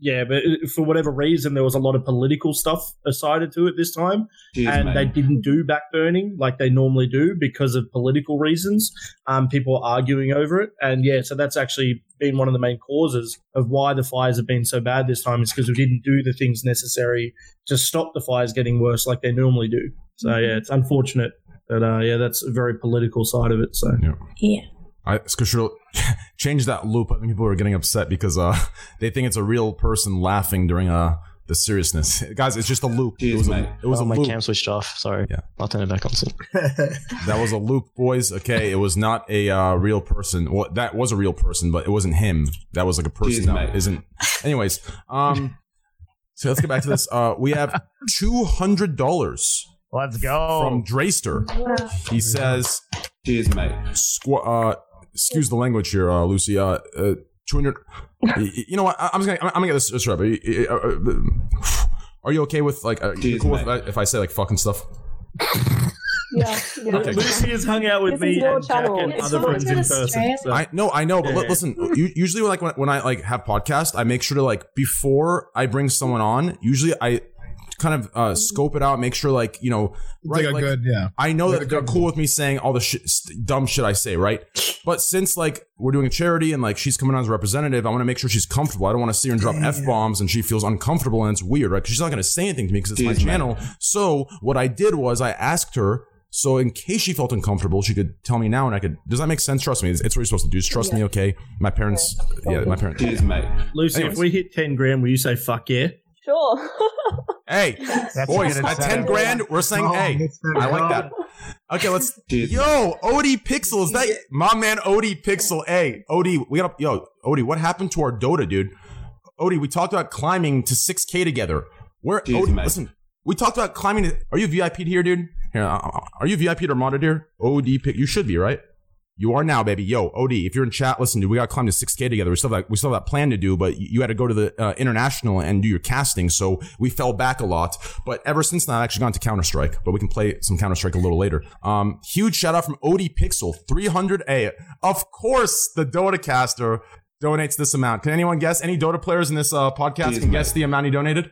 Yeah, but uh, for whatever reason, there was a lot of political stuff aside to it this time, Cheers, and mate. they didn't do backburning like they normally do because of political reasons. Um, people are arguing over it, and yeah, so that's actually been one of the main causes of why the fires have been so bad this time. Is because we didn't do the things necessary to stop the fires getting worse like they normally do. So yeah, it's unfortunate, but uh, yeah, that's a very political side of it. So Yeah. I Skushiro (laughs) change that loop. I think people are getting upset because uh (laughs) they think it's a real person laughing during uh the seriousness. (laughs) Guys, it's just a loop. it was mate. a it was oh, a my loop. cam switched off. Sorry. Yeah. I'll turn it back on soon. That was a loop, boys. Okay, it was not a uh, real person. Well, that was a real person, but it wasn't him. That was like a person Cheers, that mate. isn't. Anyways, um, so let's get back to this. Uh, we have two hundred dollars Let's go. from Drayster. He says, Cheers, mate. squ- uh, excuse the language here, uh, Lucy. Uh, uh 200. Y- y- you know what? I- I'm just gonna, I'm gonna get this straight up. Y- y- uh, uh, (sighs) Are you okay with like? Uh, you Jeez, cool with, mate. if I say like fucking stuff? Yeah. yeah. (laughs) Okay. Lucy has hung out with This me your and Jack channel. and It's other friends in person. So. I no, I know, but li- Yeah. listen. u- usually, like when, when I like have podcasts, I make sure to like before I bring someone on. Usually, I kind of uh, scope it out, make sure like you know, right? like like, good, yeah. I know like that they're good- cool with me saying all the shit, st- dumb shit I say, right? But since like we're doing a charity and like she's coming on as a representative, I want to make sure she's comfortable. I don't want to see her and drop f bombs and she feels uncomfortable and it's weird, right? Because she's not going to say anything to me because it's my Jeez, man. channel. So what I did was I asked her. So in case she felt uncomfortable, she could tell me now, and I could. Does that make sense? Trust me, it's, it's what you're supposed to do. Just trust me, okay? My parents, yeah, my parents. Cheers, mate. Lucy, Anyways. if we hit 10 grand, will you say fuck yeah? Sure. (laughs) Hey, That's boys, at ten incentive. grand, we're saying Oh, hey. I like that. Okay, let's. (laughs) Cheers, Yo, OD Pixel, is that my man? OD Pixel. Hey, Odie, we got yo, Odie. What happened to our Dota, dude? Odie, we talked about climbing to 6K together. Where? Jeez, Odie, mate. listen, we talked about climbing. To, are you VIP'd here, dude? Here, uh, are you VIP'd or modded here? Odie, Pic- you should be right. You are now, baby. Yo, Odie, if you're in chat, listen, dude, we got to climb to 6K together. We still have that, we still have that plan to do, but you, had to go to the uh, international and do your casting, so we fell back a lot. But ever since then, I've actually gone to Counter Strike, but we can play some Counter Strike a little later. Um, huge shout out from OD Pixel, 300A. Of course, the Dota caster donates this amount. Can anyone guess? Any Dota players in this uh, podcast Jeez, can guess the amount he donated?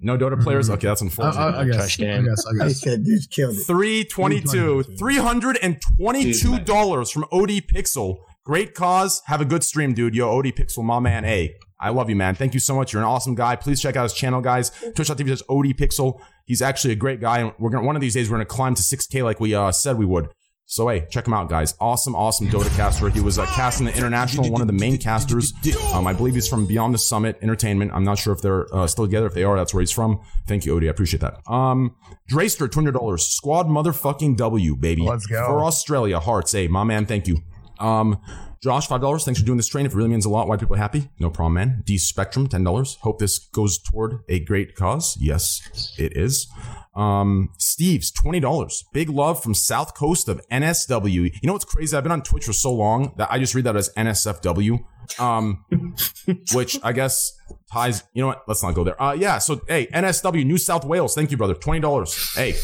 No Dota players? Okay, that's I, unfortunate. I, I guess. Trash I guess. I He guess. said, dude, killed it. 322 $322 from OD Pixel. Great cause. Have a good stream, dude. Yo, OD Pixel, my man. A. I love you, man. Thank you so much. You're an awesome guy. Please check out his channel, guys. Twitch.tv says OD Pixel. He's actually a great guy. And we're gonna one of these days we're gonna climb to 6K like we uh, said we would. So hey, check him out, guys. Awesome, awesome Dota caster. He was uh, cast in the international, one of the main casters. Um, I believe he's from Beyond the Summit Entertainment. I'm not sure if they're uh, still together. If they are, that's where he's from. Thank you, Odie. I appreciate that. Um, Drayster, two hundred dollars. Squad motherfucking W, baby. Let's go. for Australia. Hearts, hey, my man. Thank you. Um, Josh, five dollars. Thanks for doing this train. If it really means a lot, white people are happy. No problem, man. D Spectrum, ten dollars. Hope this goes toward a great cause. Yes, it is. Um, Steve's twenty dollars. Big love from South Coast of NSW. You know what's crazy? I've been on Twitch for so long that I just read that as NSFW. Um, (laughs) which I guess ties. You know what? Let's not go there. Uh, yeah. So hey, NSW, New South Wales. Thank you, brother. Twenty dollars. Hey,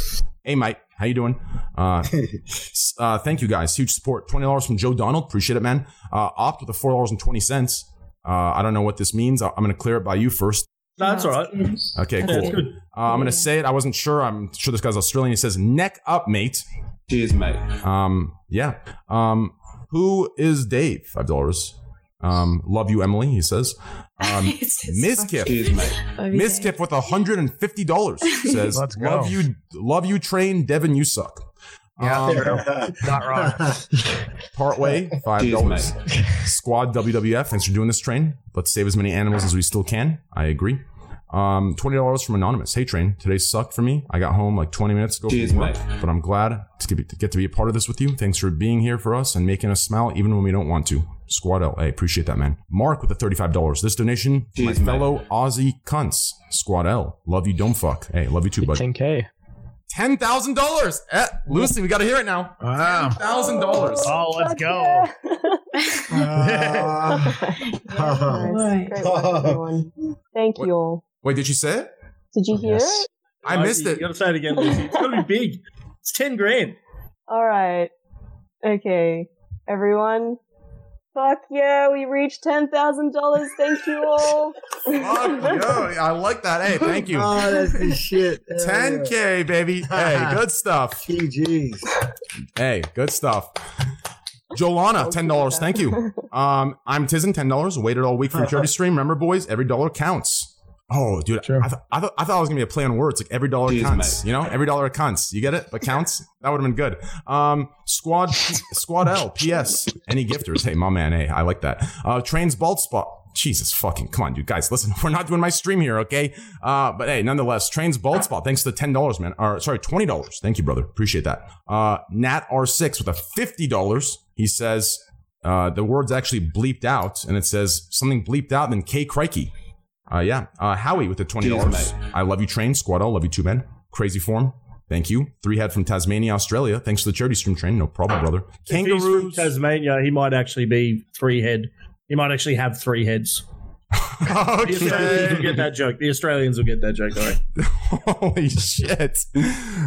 hey, Mike. How you doing? Uh, (laughs) uh, thank you guys. Huge support. Twenty dollars from Joe Donald. Appreciate it, man. Uh, opt with the four dollars and twenty cents. Uh, I don't know what this means. I- I'm going to clear it by you first. No, that's all right. Okay, Yeah, cool. it's good. Uh, I'm gonna say it. I wasn't sure. I'm sure this guy's Australian. He says, "Neck up, mate." Cheers, mate. Um, yeah. Um, who is Dave? Five dollars. Um, love you, Emily. He says. Um, (laughs) Miss Kip. Cheers. Miss Kip with hundred and fifty dollars (laughs) says, "Love you, love you, train Devin. You suck." Yeah, Um, not wrong. (laughs) Partway, five dollars. Squad WWF, thanks for doing this train. Let's save as many animals as we still can. I agree. Um, twenty dollars from anonymous. Hey train, today sucked for me. I got home like twenty minutes ago Cheers, from work, mate. but I'm glad to get, to be a part of this with you. Thanks for being here for us and making us smile even when we don't want to. Squad L, I appreciate that, man. Mark with the thirty-five dollars. This donation, to my mate. fellow Aussie cunts. Squad L, love you, don't fuck. Hey, love you too, bud. 10k. Ten thousand dollars. Eh, Lucy, we got to hear it now. Wow. Thousand dollars. Oh, let's go. (laughs) (laughs) Nice. Great work. Thank you all. Wait, did you say it? Did you hear it? I missed You it. You gotta say it again, Lucy. It's gotta be big. It's 10 grand. All right. Okay, everyone. Fuck yeah, we reached ten thousand dollars. Thank you all. Fuck (laughs) yo, I like that. Hey, thank you. Oh, that's the shit. 10k, baby. (laughs) Hey, good stuff. GG's. Hey, good stuff. Jolana, ten dollars. Thank you. (laughs) Um, I'm Tizen, ten dollars. Waited all week for your charity stream. Remember, boys, every dollar counts. Oh, dude, Sure. I, th- I, thought I thought it was gonna be a play on words, like every dollar Jeez, counts. You know, every dollar counts. You get it? But counts. (laughs) That would have been good. Um, squad, squad L. P.S. Any gifters? Hey, my man. Hey, I like that. Uh, trains bald spot. Jesus fucking come on, dude, guys. Listen, (laughs) we're not doing my stream here, okay? Uh, but hey, nonetheless, trains bald spot. Thanks to the ten dollars, man. Or sorry, twenty dollars. Thank you, brother. Appreciate that. Uh, Nat R6 with a fifty dollars. He says uh, the word's actually bleeped out, and it says something bleeped out. Then K Crikey. Uh, yeah. Uh, Howie with the twenty dollars. I love you, train squad. I love you too, man. Crazy form. Thank you. Three head from Tasmania, Australia. Thanks for the charity stream train. No problem, brother. If he's from Kangaroos. Tasmania, he might actually be three head. He might actually have three heads. (laughs) The Australians will okay. get that joke. The Australians will get that joke. All right. (laughs) Holy shit.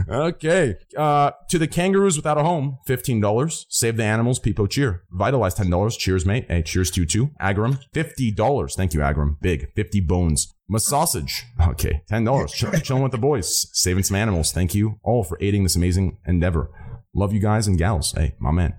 Okay. Uh, to the kangaroos without a home, $15. Save the animals, people cheer. Vitalize $10. Cheers, mate. Hey, cheers to you too. Agram, $50. Thank you, Agram. Big. 50 bones. Masausage. Okay. $10. Ch- chilling with the boys. Saving some animals. Thank you all for aiding this amazing endeavor. Love you guys and gals. Hey, my man.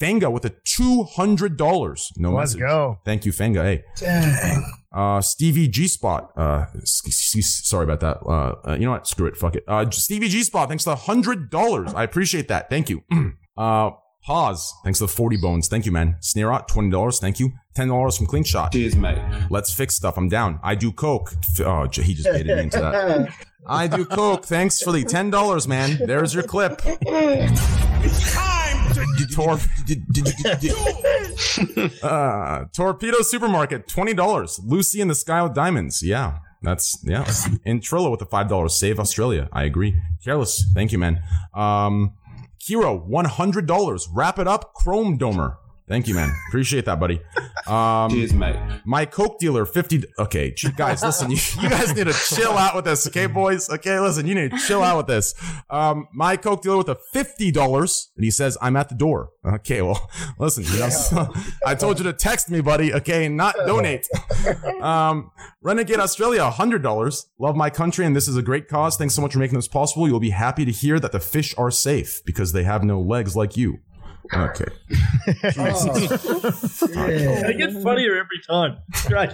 Fanga with a $200. No Let's message. go. Thank you, Fenga. Hey. Dang. Uh, Stevie G Spot. Uh, sorry about that. Uh, uh, you know what? Screw it. Fuck it. Uh, Stevie G Spot. Thanks to the hundred dollars. I appreciate that. Thank you. (clears throat) uh, pause. Thanks to the forty bones. Thank you, man. Sneerot. Twenty dollars. Thank you. Ten dollars from Clean Shot. Cheers, mate. Let's fix stuff. I'm down. I do coke. Oh, he just baited me into that. (laughs) I do coke. Thanks for the ten dollars, man. There's your clip. (laughs) Tor- (laughs) uh, Torpedo Supermarket, twenty dollars. Lucy in the Sky with Diamonds. Yeah, that's yeah. In Trillo with the five dollars. Save Australia. I agree. Careless. Thank you, man. Um, Kiro, one hundred dollars. Wrap it up, Chrome Domer. Thank you, man. Appreciate that, buddy. Um, Cheers, mate. my Coke dealer, 50. Okay, guys, listen, you, you guys need to chill out with this, okay, boys? Okay, listen, you need to chill out with this. Um, my Coke dealer with a $50, and he says, I'm at the door. Okay, well, listen, you know, I told you to text me, buddy, okay, not donate. Um, Renegade Australia, $100. Love my country, and this is a great cause. Thanks so much for making this possible. You'll be happy to hear that the fish are safe because they have no legs like you. Okay. (laughs) They get funnier every time. Great.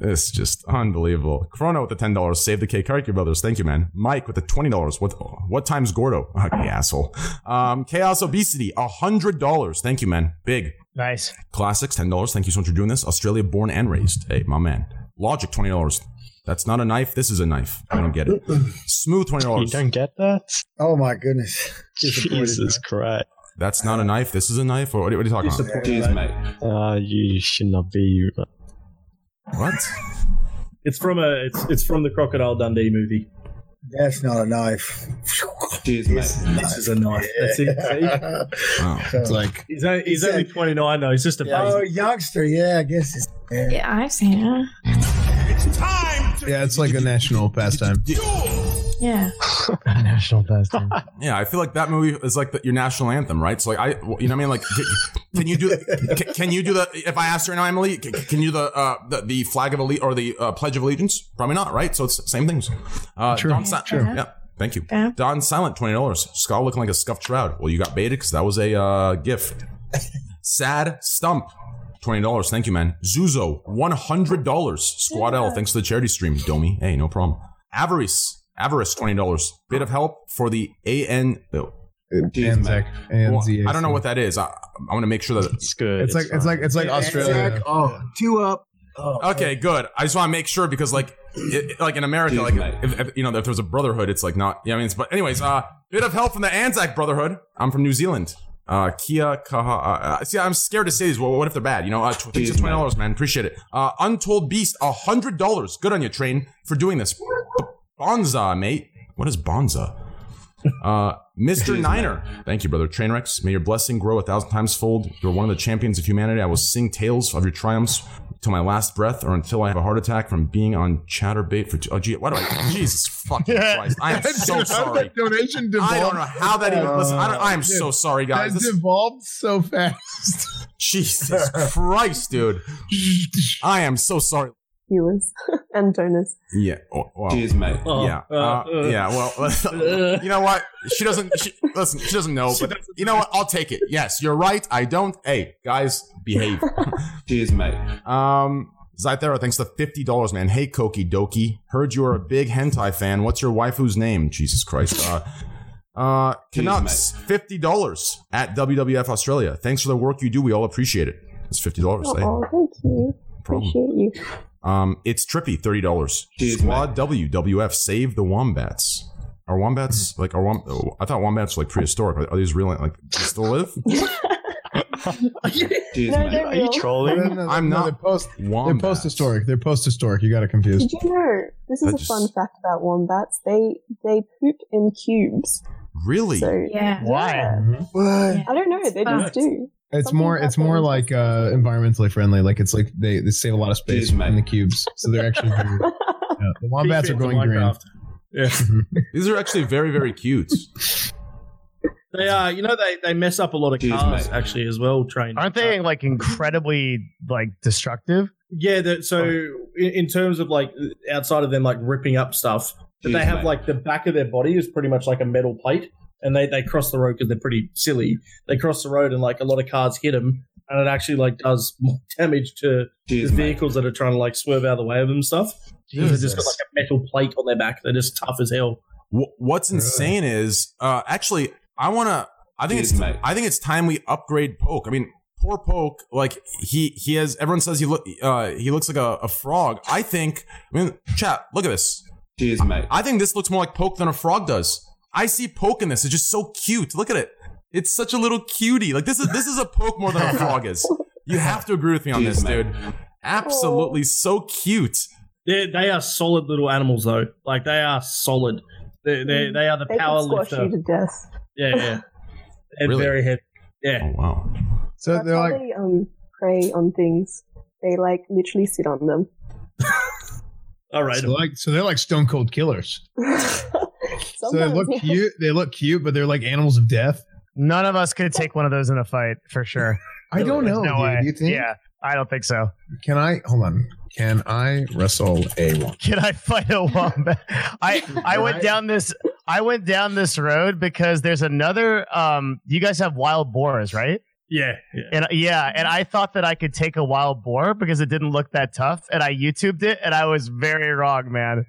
It's just unbelievable. Chrono with the ten dollars. Save the cake. Karaki Brothers. Thank you, man. Mike with the twenty dollars. What what time's Gordo? Okay, asshole. Um, Chaos Obesity. hundred dollars. Thank you, man. Big. Nice. Classics. Ten dollars. Thank you so much for doing this. Australia born and raised. Hey, my man. Logic. Twenty dollars. That's not a knife. This is a knife. I don't get it. (laughs) Smooth. Twenty You dollars. don't get that? Oh my goodness. (laughs) Disappointed, Jesus Christ. That's not a knife. This is a knife. Or what are, what are you talking about? Cheers, mate. Uh, you should not be. What? It's from a. It's it's from the Crocodile Dundee movie. That's not a knife. Cheers, mate. This is a knife. That's it. (laughs) See? Oh. It's like He's only, he's only 29 though. He's just a Oh, youngster. Yeah, I guess it's. Yeah. Yeah, I've seen it. It's time. Yeah, it's like a national pastime. Yeah. (laughs) National pastime. Yeah, I feel like that movie is like the, your national anthem, right? So like I, you know, what I mean, like, can, can you do? Can, can you do the? If I asked her now, Emily, can, can you do the uh, the, the flag of elite or the uh, pledge of allegiance? Probably not, right? So it's the same things. Uh, True, Don Si- true. Yeah, thank you. Yeah. Don Silent, twenty dollars. Skull looking like a scuffed shroud. Well, you got baited because that was a uh, gift. Sad Stump. Twenty dollars, thank you, man. Zuzo, one hundred dollars. Squad L, thanks to the charity stream. Domi, hey, no problem. Avarice, Avarice, twenty dollars. Bit of help for the AN. oh, Anzac. well, ANZAC. I don't know what that is. I, I want to make sure that. It's good. It's like it's like it's like Australia. Zach, oh, two up. Oh, Okay, good. I just want to make sure because, like, it, like in America, Jeez, like if, if you know if there's a brotherhood, it's like not. Yeah, I mean, it's, but anyways, uh, bit of help from the Anzac Brotherhood. I'm from New Zealand. Uh, Kia Kaha. Uh, uh, see, I'm scared to say these. Well, what if they're bad? You know, uh, tw- thanks Jeez, twenty dollars, man. Appreciate it. Uh, Untold Beast, a hundred dollars. Good on you, train, for doing this. B- Bonza, mate. What is Bonza? (laughs) Uh, Mr. Niner. Thank you, brother. Trainwrecks. May your blessing grow a thousand times fold. You're one of the champions of humanity. I will sing tales of your triumphs till my last breath or until I have a heart attack from being on Chaturbate for. T- oh, gee, why do I? (laughs) Jesus fucking Christ. I am (laughs) so Dude, sorry. that donation? I don't know how that even. Listen, I, don't, I am so sorry, guys. That This, devolved so fast. Jesus Christ, dude. I am so sorry. Viewers (laughs) and donors. Yeah. Oh, wow. Cheers, mate. Oh, yeah. uh, Uh, uh. yeah. Well, (laughs) you know what? She doesn't. She, listen, she doesn't know. (laughs) But you know what? I'll take it. Yes, you're right. I don't. Hey, guys, behave. Cheers, mate. Um, Zythera, thanks to fifty dollars, man. Hey, Koki Doki, heard you're a big hentai fan. What's your waifu's name? Jesus Christ. Uh, uh, Canucks, fifty dollars at WWF Australia. Thanks for the work you do. We all appreciate it. It's fifty dollars. Oh, thank you. problem. Appreciate you. Um, it's trippy, thirty dollars. Cheers, Squad WWF, save the wombats. Are wombats (laughs) like are wom- oh, I thought wombats were like prehistoric. Are, are these real? Like, do they still live? (laughs) Cheers, No, mate. they're Are you real. trolling? No, no, no, I'm no, not They're post. They're Wombats. post-historic. They're post-historic. You got it confused. Did you know? This is I a just- fun fact about wombats. They they poop in cubes. Really? So Yeah. Why? yeah. What? I don't know. They just do. It's Something more. It's more like uh, environmentally friendly. Like it's like they, they save a lot of space Jeez, in the cubes, so they're actually. (laughs) Very, yeah, the wombats are going green. Yeah. (laughs) These are actually very, very cute. They are, you know, they, they mess up a lot of Cheers, cars mate. actually as well. Train Aren't they like incredibly like destructive? Yeah. That, so in, in terms of like outside of them like ripping up stuff, but they have mate. like the back of their body is pretty much like a metal plate, and they they cross the road because they're pretty silly. They cross the road and like a lot of cars hit them, and it actually like does (laughs) more damage to Cheers, the mate. vehicles that are trying to like swerve out of the way of them and stuff. Because they just got like a metal plate on their back. They're just tough as hell. What's insane is uh, actually I want to. I think Jeez, it's. mate. I think it's time we upgrade Poke. I mean, poor Poke. Like he he has. Everyone says he look. Uh, he looks like a, a frog. I think. I mean, chat. Look at this. Cheers, mate. I think this looks more like Poke than a frog does. I see Poke in this. It's just so cute. Look at it. It's such a little cutie. Like this is this is a Poke more than a frog is. You have to agree with me on Jeez, this, mate. dude. Absolutely so cute. They they are solid little animals though. Like they are solid. They they, they are the They power can squash lifter. you to death. Yeah, yeah. (laughs) And Really? very heavy. Yeah. Oh wow. So That's they're how like they um prey on things. They like literally sit on them. All right. so like so they're like stone cold killers. (laughs) So they look yeah. cute. They look cute, but they're like animals of death. None of us could take one of those in a fight for sure. I don't know. No dude. way. Do you think? Yeah. I don't think so. Can I hold on? Can I wrestle a wombat? Can I fight a wombat? I (laughs) I went Right. down this I went down this road because there's another um you guys have wild boars, right? Yeah, yeah. And yeah, and I thought that I could take a wild boar because it didn't look that tough and I YouTubed it and I was very wrong, man.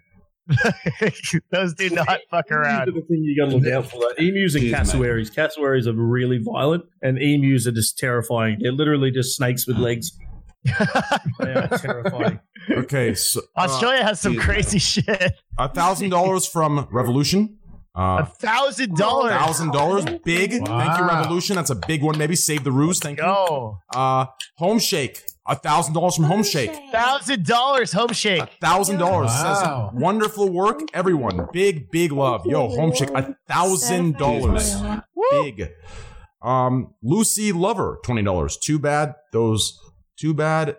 (laughs) Those do not (laughs) fuck Emus are around. the thing you got to look out for. Like, emus and Cheers, mate. cassowaries. Cassowaries are really violent, and emus are just terrifying. They're literally just snakes with legs. (laughs) they are terrifying. Okay, so Australia has some Cheers, crazy shit. a thousand dollars from Revolution. A Uh, thousand dollars. thousand dollars, big. Thank you, Revolution. That's a big one. Maybe save the ruse. Thank you. Go. Uh, Home Shake. A thousand dollars from Home Shake. Thousand dollars home A shake. thousand dollars Wow. wonderful work, everyone. Big, big love. Yo, Home Shake. A thousand dollars. Big. Um, Lucy Lover, twenty dollars. Too bad those. Too bad.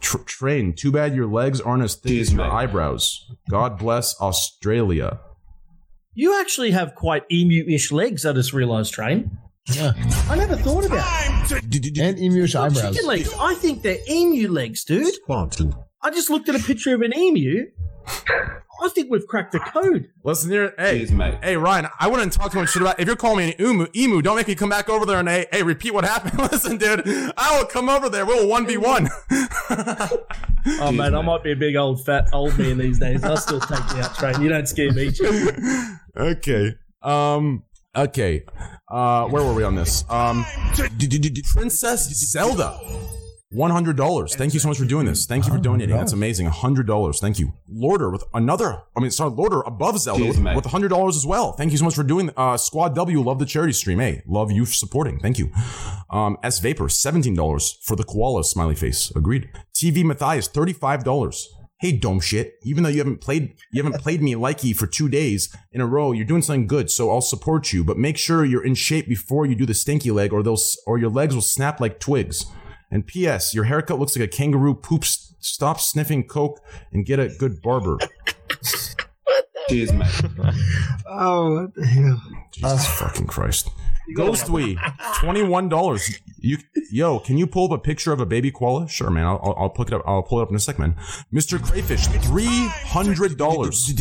Tr- train. Too bad your legs aren't as thick as your eyebrows. God bless Australia. You actually have quite emu-ish legs. I just realised, Train. Yeah. I never thought about. it. And emu-ish eyebrows. Chicken legs. I think they're emu legs, dude. Squanton. I just looked at a picture of an emu. I think we've cracked the code. Listen here, hey, Cheers, mate. hey, Ryan. I wouldn't talk too much shit about. If you're calling me an emu, emu, don't make me come back over there and hey, hey, repeat what happened. (laughs) Listen, dude, I will come over there. We'll one v one. (laughs) Oh Cheers, man, I might be a big old fat old man these days. I'll still take you out, Train. You don't scare me. (laughs) Okay. Um. Okay. Uh. Where were we on this? Um. Princess Zelda. One hundred dollars. Thank you so much for doing this. Thank you for donating. That's amazing. hundred dollars. Thank you, Lorder, with another. I mean, sorry, Lorder above Zelda Cheers, with, mate. with hundred dollars as well. Thank you so much for doing. Uh, Squad W, love the charity stream. Hey, love you for supporting. Thank you. Um, S Vapor, seventeen dollars for the koala smiley face. Agreed. TV Matthias, thirty five dollars. Hey, dome shit. Even though you haven't played, you haven't played me likey for two days in a row. You're doing something good, so I'll support you. But make sure you're in shape before you do the stinky leg, or they'll, or your legs will snap like twigs. And P.S. Your haircut looks like a kangaroo poops. Stop sniffing coke and get a good barber. Cheers, mate. (laughs) Oh, what the hell? Jesus fucking Christ. (laughs) Ghostly, twenty-one dollars. You, yo, can you pull up a picture of a baby koala? Sure, man. I'll, I'll, I'll pick it up. I'll pull it up in a sec, man. Mr. Crayfish, three hundred dollars.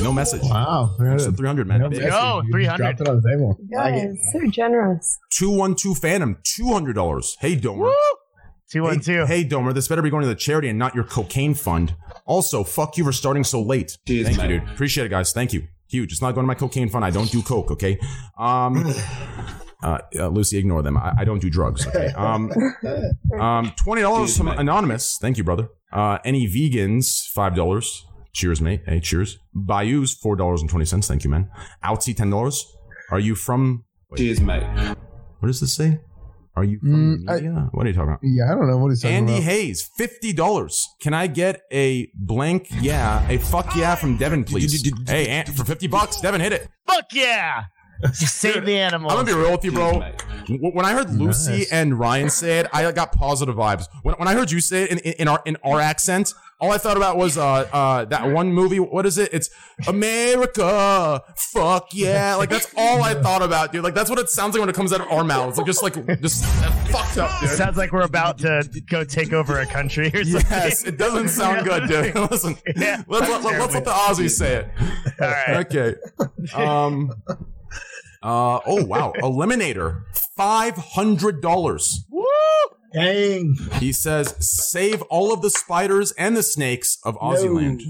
No message. Wow. There it is. Three hundred, man. No Big. message. Yo, You 300. Dropped it on the. Guys, so generous. Two one two Phantom, two hundred dollars. Hey, Domer. Two one two. Hey, Domer. This better be going to the charity and not your cocaine fund. Also, fuck you for starting so late. Cheers, Thank mate. you, dude. Appreciate it, guys. Thank you. Huge. It's not going to my cocaine fund. I don't do coke. Okay. Um. (sighs) Uh, uh, Lucy, ignore them. I, I don't do drugs. Okay. Um, um, twenty dollars from anonymous. Thank you, brother. Uh, any vegans? Five dollars. Cheers, mate. Hey, cheers. Bayou's four dollars and twenty cents. Thank you, man. Outsy ten dollars. Are you from? Cheers, mate. What does this say? Are you from Mm, I- media? what are you talking about? Yeah, I don't know what he's talking Andy about. Hayes, fifty dollars. Can I get a blank? Yeah, a fuck yeah from Devin, please. hey, Ant, for fifty bucks, Devin, hit it. Fuck yeah! Just save the animals. I'm gonna be real with you, bro. Cheers, When I heard Lucy Nice. and Ryan say it, I got positive vibes. When, when I heard you say it in, in, in our in our accent, all I thought about was uh uh that one movie. What is it? It's America. Fuck yeah! Like that's all I (laughs) thought about, dude. Like that's what it sounds like when it comes out of our mouths. Like just like just fucked up, dude. Sounds like we're about to go take over a country or something. Yes, it doesn't sound (laughs) good, dude. (laughs) Listen, Yeah, let's, let, us let the Aussies say it. All right. Okay. Um. Uh. Oh wow. Eliminator. Five hundred dollars. Dang. He says, "Save all of the spiders and the snakes of Aussieland."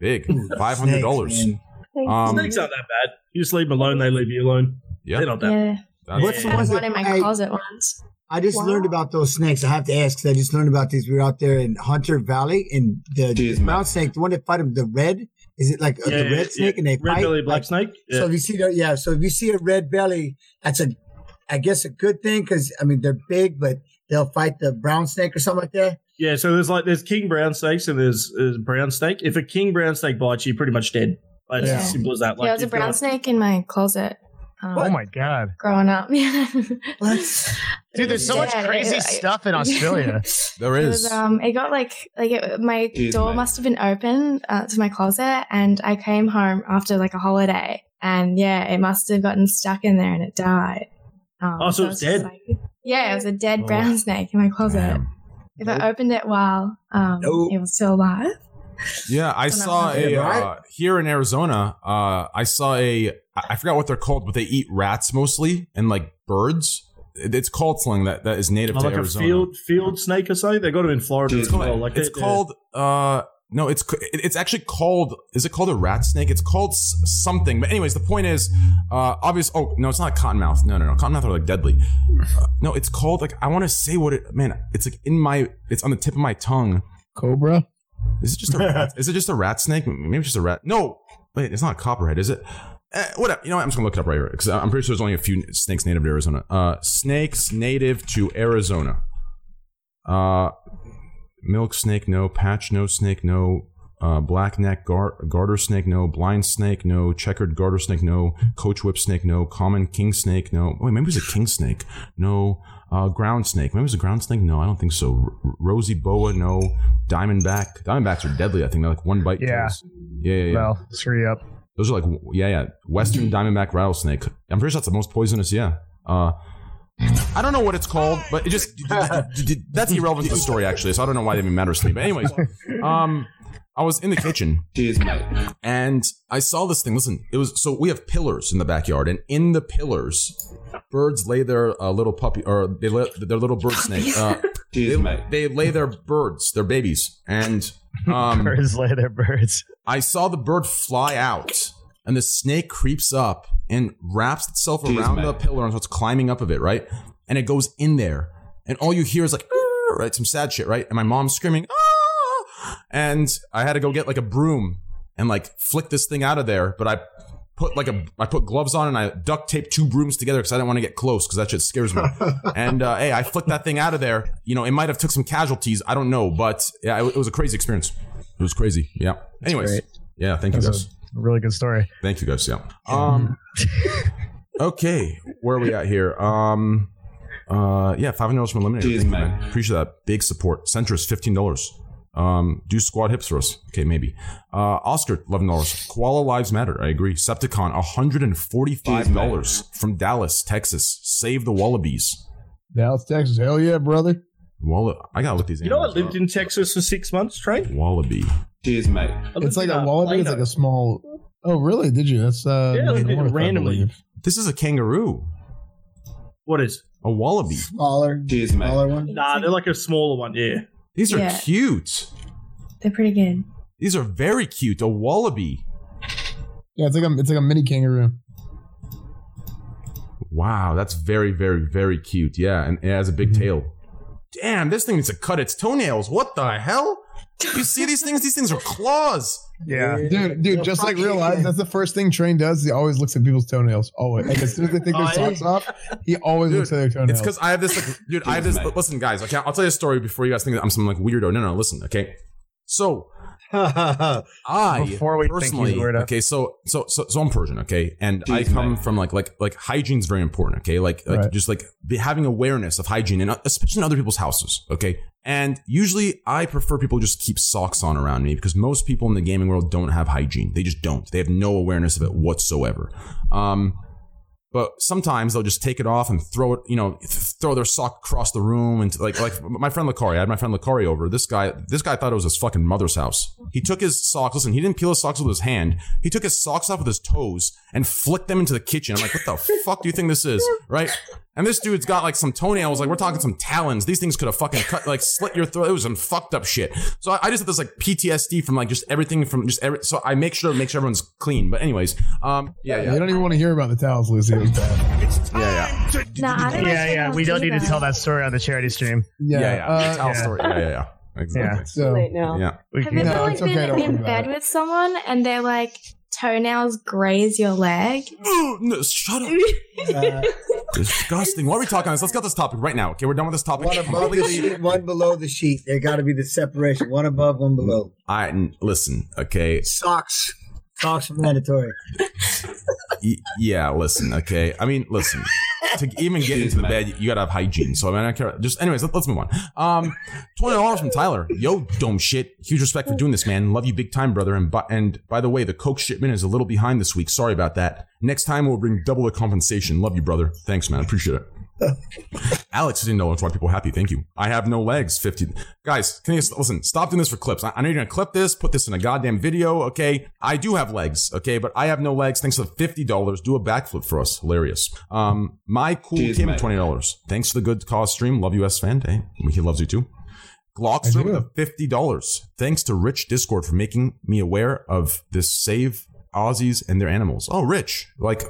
Big. Five hundred dollars. Snakes, man. Um. Snakes aren't that bad. You just leave them alone, they leave you alone. Yeah. They're not that Yeah. that's- What's the ones one that in my I- closet once. I just Wow. learned about those snakes. I have to ask 'cause I just learned about these. We were out there in Hunter Valley, and the, Cheers, the brown mate. snake, the one that fight them, the red, is it like uh, Yeah, the red yeah, snake? And they Red fight. belly black like- snake. Yeah. So if you see that, yeah, so if you see a red belly, that's a, I guess a good thing because I mean they're big, but they'll fight the brown snake or something like that. Yeah, so there's like there's king brown snakes and there's, there's brown snake. If a king brown snake bites you, you're pretty much dead. Like, It's Yeah. as simple as that. Like yeah, there was a brown you're- snake in my closet. Um, Oh my god, Growing up, (laughs) yeah. Dude! There's so much Yeah, crazy it- stuff in (laughs) Australia. There It is. was um it got like like it, my Jeez, door mate. must have been open uh, to my closet and I came home after like a holiday and yeah it must have gotten stuck in there and it died. Um, Oh, so it's dead? like- yeah, it was a dead Oh. brown (laughs) snake in my closet. Damn. if I opened it while um, he was still alive. Yeah, I saw a Yeah, right? uh, here in Arizona. Uh, I saw a I forgot what they're called, but they eat rats mostly and like birds. It's called something that, that is native Oh, to like a Arizona. field field snake or something. They got them in Florida as well. Like it's they- called uh no it's it's actually called is it called a rat snake it's called something but anyways the point is uh obvious oh no it's not cottonmouth no no no cottonmouth are like deadly (laughs) uh, no it's called like i want to say what it man it's like in my it's on the tip of my tongue Cobra. is it just a (laughs) rat is it just a rat snake maybe it's just a rat no wait it's not a copperhead is it Eh, whatever. You know what? I'm just gonna look it up right here because I'm pretty sure there's only a few snakes native to Arizona. Uh, snakes native to Arizona. Uh, milk snake, no. Patch nose snake, no. Uh, black neck gar- garter snake, no. Blind snake, no. Checkered garter snake, no. Coach whip snake, no. Common king snake, no. Wait, maybe it was a king snake, no. Uh, ground snake, maybe it was a ground snake, no. I don't think so. R- rosy boa, no. Diamondback, diamondbacks are deadly. I think they're like one bite. Yeah. kills. Yeah, yeah, yeah. Well, screw you up. Those are like yeah, yeah. Western diamondback rattlesnake. I'm pretty sure that's the most poisonous. Yeah. Uh, I don't know what it's called, but it just that's irrelevant to the story actually. So I don't know why it even matters to me. But anyways, um, I was in the kitchen. Cheers, mate. And I saw this thing. Listen, it was so we have pillars in the backyard, and in the pillars, birds lay their uh, little puppy or they lay their little bird snake. Uh, Cheers, they, mate. they lay their birds, their babies, and (laughs) um, Birds lay their birds. I saw the bird fly out, and the snake creeps up and wraps itself Jeez, around mate. the pillar and starts climbing up of it, right? And it goes in there, and all you hear is like, right, some sad shit, right? And my mom's screaming, ah! and I had to go get like a broom and like flick this thing out of there, but I put like a I put gloves on and I duct taped two brooms together because I didn't want to get close because that shit scares me. (laughs) and uh, hey, I flicked that thing out of there. You know, it might have took some casualties. I don't know, but yeah, it, it was a crazy experience. It was crazy. Yeah. Anyways, great. yeah. Thank you That's guys. A really good story. Thank you guys. Yeah. Um. (laughs) okay, where are we at here? Um. Uh. Yeah, five hundred dollars from Eliminator. Cheers, Thank you, man. Appreciate that. Big support. Centrist, fifteen dollars. Um. Do squad hips for us. Okay, maybe. Uh. Oscar, eleven dollars. Koala lives matter. I agree. Septicon, hundred and forty-five dollars from Dallas, Texas. Save the wallabies. Dallas, Texas. Hell yeah, brother. Walla. I gotta look these. You know, I lived up. in Texas for six months, Trey. Wallaby. Cheers, mate. It's like a wallaby. It's like a small. Oh, really? Did you? That's uh. Yeah, I lived in North, I randomly. believe. This is a kangaroo. What is? A wallaby. Smaller, Cheers, mate. smaller one. Nah, they're like a smaller one. Yeah. These are Yeah. cute. They're pretty good. These are very cute. A wallaby. Yeah, it's like a it's like a mini kangaroo. Wow, that's very, very, very cute. Yeah, and it has a big tail. Damn, this thing needs to cut its toenails. What the hell? You see these things? These things are claws. Yeah. Dude, dude, just like real life, that's the first thing Train does. He always looks at people's toenails. Always. Like as soon as they take their (laughs) Oh, socks off, he always looks at their toenails. It's because I have this, like, dude. I have this. Listen, guys. Okay, I'll tell you a story before you guys think that I'm some like weirdo. No, no, listen. Okay, so (laughs) I Before we personally, okay, so so so so I'm Persian, okay, and I come mate. from like like like hygiene's very important, okay, like like Right. just like be having awareness of hygiene and uh, especially in other people's houses, okay. And usually, I prefer people just keep socks on around me because most people in the gaming world don't have hygiene. They just don't. They have no awareness of it whatsoever. Um, but sometimes they'll just take it off and throw it, you know, throw their sock across the room and like like my friend Lacari. I had my friend Lacari over. This guy, this guy thought it was his fucking mother's house. He took his socks. Listen, he didn't peel his socks with his hand. He took his socks off with his toes and flicked them into the kitchen. I'm like, what the (laughs) fuck do you think this is, right? And this dude's got like some toenails, like we're talking some talons. These things could have fucking cut, like slit your throat. It was some fucked up shit. So I, I just had this like PTSD from like just everything from just every. So I make sure to make sure everyone's clean. But anyways, um, yeah, You don't even want to hear about the towels, Lucy. It was bad. yeah, yeah. Nah, I don't Yeah, yeah. We don't need to tell that story on the charity stream. Yeah, yeah, yeah. uh, Tell yeah. story. Yeah, yeah, yeah. Exactly. Yeah. So Late now. Yeah. We Have you No, ever like it's okay, been in bed it. with someone and they're like toenails graze your leg? Ooh, no, shut up. (laughs) Uh, Disgusting. Why are we talking on this? Let's get this topic right now. Okay, we're done with this topic. one above the sheet, one below the sheet. There got to be the separation. One above, one below. I n- listen. Okay. Socks. Socks are mandatory. (laughs) Y- yeah. Listen. Okay. I mean, listen. To even get into the bed, you gotta have hygiene. So I mean, I don't care. Just anyways, let, us move on. Um, twenty dollars from Tyler. Yo, dome shit. Huge respect for doing this, man. Love you big time, brother. And by, and by the way, the Coke shipment is a little behind this week. Sorry about that. Next time we'll bring double the compensation. Love you, brother. Thanks, man. Appreciate it. (laughs) Alex, fifteen dollars. Why people happy? Thank you. I have no legs. Fifty guys. Can you listen? Stop doing this for clips. I, I know you're gonna clip this, put this in a goddamn video. Okay, I do have legs. Okay, but I have no legs. Thanks for the fifty dollars. Do a backflip for us. Hilarious. Um, my cool Cheers, Kim twenty dollars. Thanks for the good cause stream. Love you, Esfand. Hey, he loves you too. Glockster with a fifty dollars. Thanks to Rich Discord for making me aware of this save Aussies and their animals. Oh, Rich, like.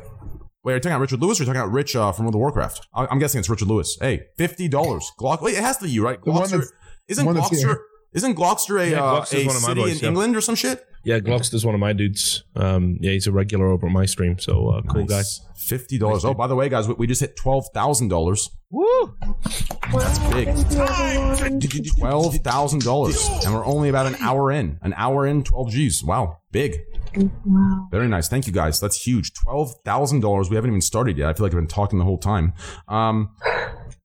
Wait, are you talking about Richard Lewis or are you talking about Rich uh, from World of Warcraft? I- I'm guessing it's Richard Lewis. Hey, fifty dollars. Glock. Wait, it has to be you, right? The Glockster. Isn't one Glockster? here. Isn't Glockster a, Yeah, uh, Glockster's a one of my city boys, in yeah. England or some shit? Yeah, Glockster's one of my dudes. Um, yeah, he's a regular over at my stream, so uh, cool guy. Fifty dollars. oh, by the way, guys, we, we just hit twelve thousand dollars. Woo! That's big. Twelve thousand dollars, and we're only about an hour in. An hour in, twelve G's. Wow, big. Wow. Very nice. Thank you, guys. That's huge. Twelve thousand dollars. We haven't even started yet. I feel like I've been talking the whole time. Um,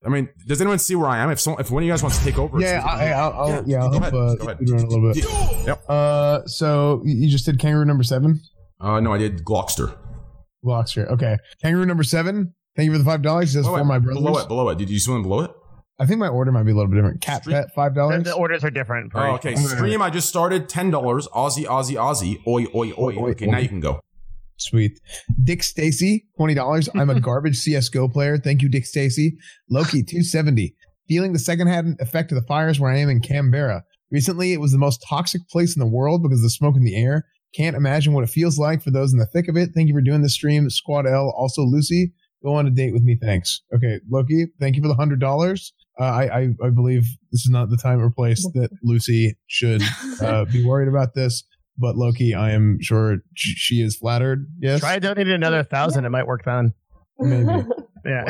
I mean, does anyone see where I am? If some, if one of you guys wants to take over, Yeah, I, I'll, I'll, yeah, I'll go help ahead. uh, Go ahead. speed run a little bit. Yep. Uh, so you you just did kangaroo number seven. Uh, no, I did Glockster. Blockster. Okay, kangaroo number seven. Thank you for the five dollars. Says for my brothers. Below it, below it. Did you see one below it? I think my order might be a little bit different. Cat pet five The, dollars. the orders are different. Oh, okay. Stream, I just started. $10. Aussie, Aussie, Aussie. Oi, oi, oi. Oi, Okay, oi. now you can go. Sweet. Dick Stacy, twenty dollars. I'm a (laughs) garbage CS:GO player. Thank you, Dick Stacy. Loki, two seventy. Feeling the secondhand effect of the fires where I am in Canberra. Recently, it was the most toxic place in the world because of the smoke in the air. Can't imagine what it feels like for those in the thick of it. Thank you for doing the stream, Squad L. Also, Lucy, go on a date with me. Thanks. Okay, Loki, thank you for the hundred dollars. Uh, I, I I believe this is not the time or place that Lucy should (laughs) uh, be worried about this. But Loki, I am sure she is flattered. Yes, Try donating another thousand. It might work then. maybe. (laughs) Yeah.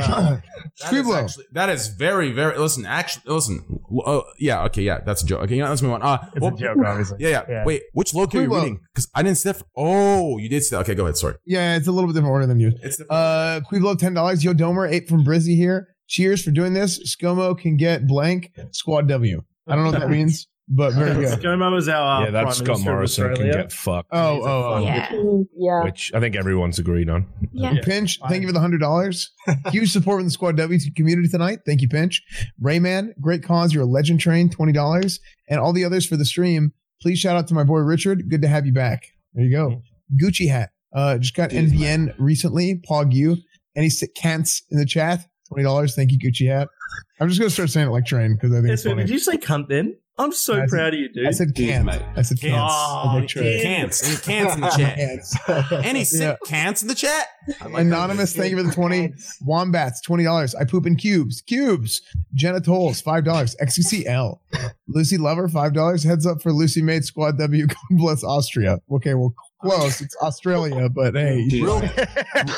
That is, (laughs) actually, that is very, very. Listen, actually, listen. Uh, yeah, okay, yeah, that's a joke. Okay, you know, let's move on. Uh, It's well- a joke, obviously. Yeah, yeah, Yeah. Wait, which Loki are you Scribbler. reading? Because I didn't see that. For, oh, you did see that. Okay, go ahead. Sorry. Yeah, it's a little bit different order than you. It's the, Uh, Queeblo, ten dollars. Yo, Domer, eight from Brizzy here. Cheers for doing this. ScoMo can get blank. Squad W. I don't know what that means, but very (laughs) good. ScoMo is our yeah, that's Prime Scott Minister of Morrison can get fucked. Oh, oh, oh. Yeah. Yeah. Which I think everyone's agreed on. Yeah. Pinch, thank you for the hundred dollars. (laughs) Huge support from the Squad W community tonight. Thank you, Pinch. Rayman, great cause. You're a legend train, twenty dollars, and all the others for the stream. Please shout out to my boy Richard. Good to have you back. There you go. Gucci hat. Uh, just got Cheers, NVN recently. Pog you. Any sick cants in the chat? Twenty dollars. Thank you, Gucci hat. I'm just gonna start saying it like train because I think it's Yes, man, funny. did you say cunt then? I'm so I said- proud of you, dude. I said Cheers, cant. mate. I said cants. Oh, like train. cants. Any cants in the chat? (laughs) Cants. (laughs) Any sick Yeah. cants in the chat? Like. Anonymous, thank you for the 20. Wombats, $20. I poop in cubes. Cubes. Jenna Tolles, $5. XUCL. Lucy Lover, $5. Heads up for Lucy Made Squad W. (laughs) God bless Austria. Okay, well, close. It's Australia, but hey. Cheers, Real. (laughs)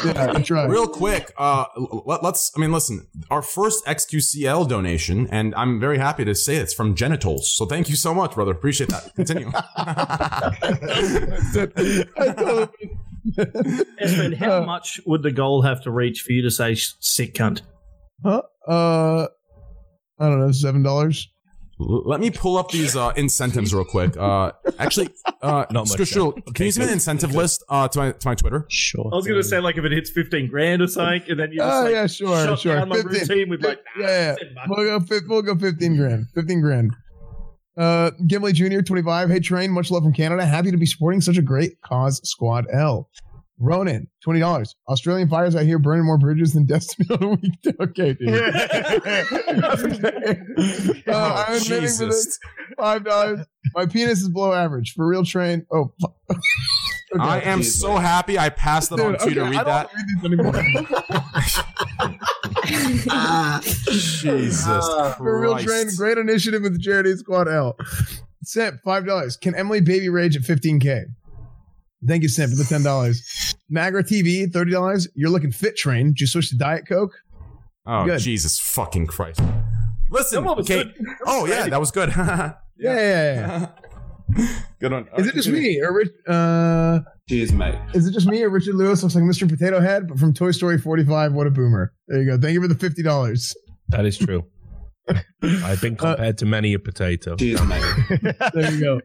Yeah, right. real quick. Uh, let, us I mean, listen. Our first XQCL donation, and I'm very happy to say it's from Genitals. So thank you so much, brother. Appreciate that. Continue. (laughs) Espen, how much would the goal have to reach for you to say sick cunt? Huh? Uh, I don't know, $7. Let me pull up these uh, incentives real quick. Uh, actually, uh, (laughs) Not much, Scriptural, yeah. can you send me an incentive list uh, to my to my Twitter? Sure. I was going to say, like, if it hits 15 grand or something, and then you just, Oh, like, yeah, sure, shut sure. down my 15. routine with, like, nah, Yeah, yeah. 10 bucks. We'll go, fif- we'll go 15 grand. 15 grand. Uh, Gimli Jr., 25. Hey, Train, much love from Canada. Happy to be supporting such a great cause, Squad L. Ronan, $20. Australian fires out here burning more bridges than Destiny (laughs) on a weekday. Okay, dude. (laughs) uh, Oh, I'm admitting for this. Jesus. $5. My penis is below average. For real, Train. Oh, (laughs) Okay. I am Jeez, so man. happy I passed that on Dude, to you to read I that. don't wanna read these anymore. Jesus For real train, great initiative with the charity squad L. Simp, five dollars. Can Emily baby rage at 15k? Thank you, Simp, for the ten dollars. Magra TV, thirty dollars. You're looking fit, train. Did you switch to Diet Coke? Oh Good. Jesus fucking Christ! Listen, That one was okay. good. Oh yeah, that was good. (laughs) Yeah, yeah, yeah. (laughs) good one. Is it just me or Rich? Uh, Cheers, mate. is it just me or Richard Lewis looks like Mr. Potato Head, but from Toy Story 45? What a boomer! There you go. Thank you for the fifty dollars. That is true. (laughs) I've been compared to many a potato. (laughs) Cheers, there you go.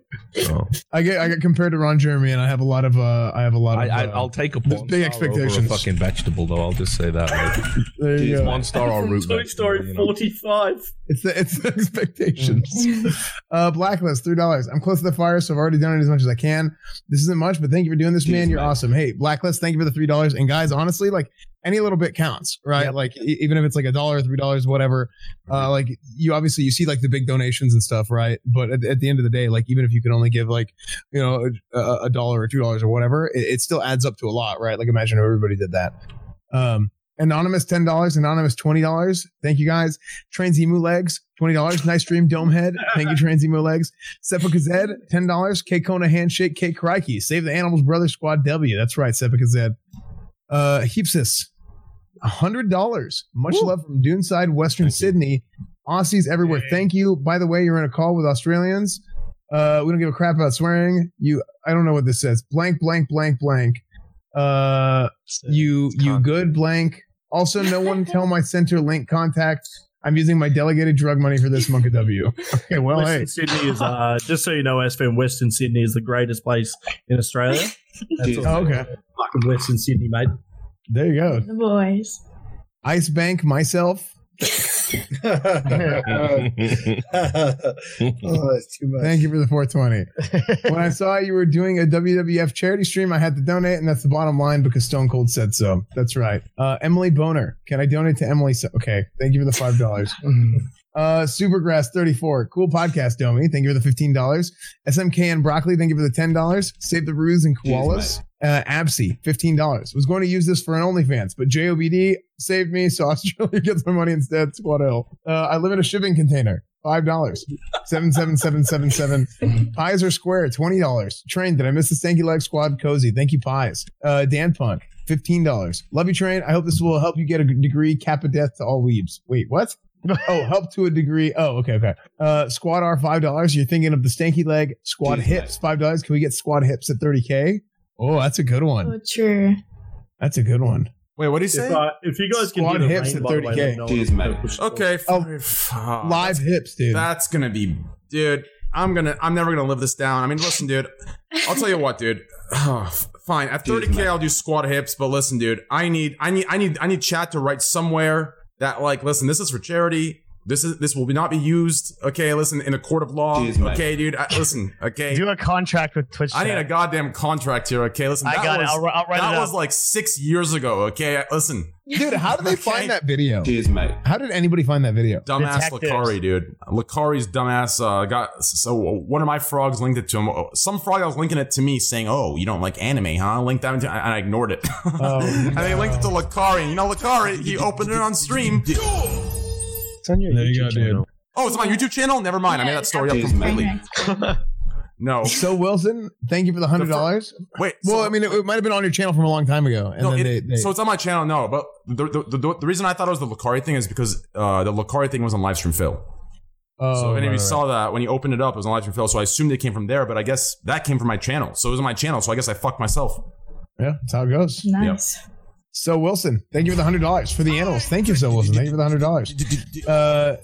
Oh. I get I get compared to Ron Jeremy, and I have a lot of uh, I have a lot of. I, uh, I'll take a porn big star over expectations. a fucking vegetable, though. I'll just say that. Like, (laughs) There you Jeez, go. one star or root Toy Story you know. 45. It's the it's the expectations. uh, Blacklist, three dollars. I'm close to the fire, so I've already done it as much as I can. This isn't much, but thank you for doing this, man. You're man. awesome. Hey, Blacklist, thank you for the three dollars. And guys, honestly, like any little bit counts, right? Like e- even if it's like a dollar, three dollars, whatever. Uh, like you obviously you see like the big donations and stuff, right? But at, at the end of the day, like even if you can only give like you know a, a- dollar or two dollars or whatever, it, it still adds up to a lot, right? Like imagine if everybody did that. Um, Anonymous ten dollars, anonymous twenty dollars. Thank you guys. Transemu legs twenty dollars. Nice stream, Domehead. Thank you, Transemu legs. Sepulchre Zed ten dollars. K Kona handshake. K Crikey. Save the animals, brother. Squad W. That's right, Sepulchre Zed. Uh, Heapsis hundred dollars. Much love from Doonside, Western Sydney. Aussies everywhere. Thank you. By the way, you're in a call with Australians. Uh, we don't give a crap about swearing. You, I don't know what this says. Blank, blank, blank, blank. Uh, you, you good blank. Also, no one (laughs) tell my Centrelink contact. I'm using my delegated drug money for this monk of W. (laughs) Okay, well, Western hey, Sydney is, uh, just so you know, SFM, Western Sydney is the greatest place in Australia. (laughs) That's all. Oh, okay, Fucking Western Sydney, mate. There you go. The boys. Ice Bank myself. (laughs) (laughs) oh, that's too much. Thank you for the 420. (laughs) when I saw you were doing a WWF charity stream, I had to donate, and that's the bottom line because Stone Cold said so. That's right. Uh, Emily Boner, can I donate to Emily? So- okay, thank you for the five dollars. Uh, Supergrass 34, cool podcast, Domi. Thank you for the fifteen dollars. SMK and Broccoli, thank you for the ten dollars. Save the Ruse and Koalas. Uh, Absy, fifteen dollars. Was going to use this for an OnlyFans, but JOBD saved me, so (laughs) Australia gets my money instead. Squad L. Uh, I live in a shipping container. Five dollars. Seven seven seven seven seven. (laughs) Pies are square. Twenty dollars. Train. Did I miss the stanky leg squad? Cozy. Thank you, pies. Uh, Dan Punk. Fifteen dollars. Love you, train. I hope this will help you get a degree. Cap of death to all weebs. Wait, what? (laughs) oh, help to a degree. Oh, okay, okay. Uh, squad R five dollars. You're thinking of the stanky leg. Squad Jeez, hips five dollars. Can we get squad hips at thirty k? Oh, that's a good one. Oh, true. That's a good one. Wait, what do you say? If, uh, if you guys can Squad do the hips rain, at by the way, 30K. let me know. Cheers, mate. Okay, Oh, fine. Live hips, dude. That's gonna be, dude. I'm gonna. I'm never gonna live this down. I mean, listen, dude. I'll tell you what, dude. (sighs) Fine. At 30k, man. I'll do squat hips. But listen, dude. I need. I need. I need. I need chat to write somewhere that like, listen. This is for charity. This is. This will not be used. Okay. Listen, in a court of law. Cheers, mate. okay, dude. I, listen. Okay. Do a contract with Twitch. I need a goddamn contract here. Okay. Listen. I that got it. I'll, I'll write that it was like six years ago. Okay. Listen. Dude, how did they (laughs) Okay. find that video? Cheers, mate. How did anybody find that video? Dumbass Detectives. Lacari, dude. Lacari's dumbass uh, got so one of my frogs linked it to him. Some frog I was linking it to me saying, "Oh, you don't like anime, huh?" I linked that into, and I ignored it. (laughs) Oh, and they linked it to Lacari, and you know Lacari, he opened it on stream. It's on your There you YouTube go, dude. Oh, it's on my YouTube channel. Never mind. I made that story up completely. (laughs) No, So Wilson, thank you for the hundred dollars. wait. Well, so- I mean, it, it might have been on your channel from a long time ago, and no, then it- they, they so it's on my channel. No, but the the, the, the reason I thought it was the Lacari thing is because uh, the Lacari thing was on livestream Phil. oh, So right, and if you right, saw that when you opened it up, it was on live stream Phil. So I assumed it came from there, but I guess that came from my channel. So it was on my channel. So I guess I fucked myself. yeah, that's how it goes. Nice. So Wilson, thank you for the hundred dollars for the animals. Thank you, so Wilson. Thank you for the hundred dollars. Uh,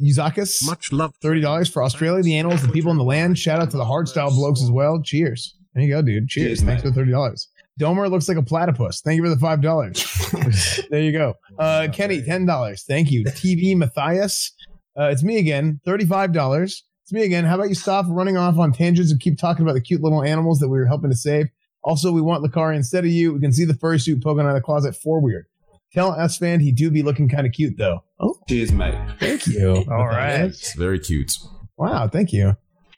Yuzakis, Much love. thirty dollars for Australia, the animals, the people in the land. Shout out to the hardstyle blokes as well. Cheers. There you go, dude. Cheers. Cheers, Thanks mate. for the thirty dollars. Domer looks like a platypus. Thank you for the five dollars. (laughs) there you go. Uh, Kenny, ten dollars. Thank you. TV Matthias. Uh, it's me again. Thirty-five dollars. It's me again. How about you stop running off on tangents and keep talking about the cute little animals that we were helping to save? Also, we want Lacari instead of you. We can see the fursuit poking out of the closet for weird. Tell Esfand he do be looking kind of cute though. Oh, Cheers, mate. thank you. All right. It's very cute. Wow, thank you.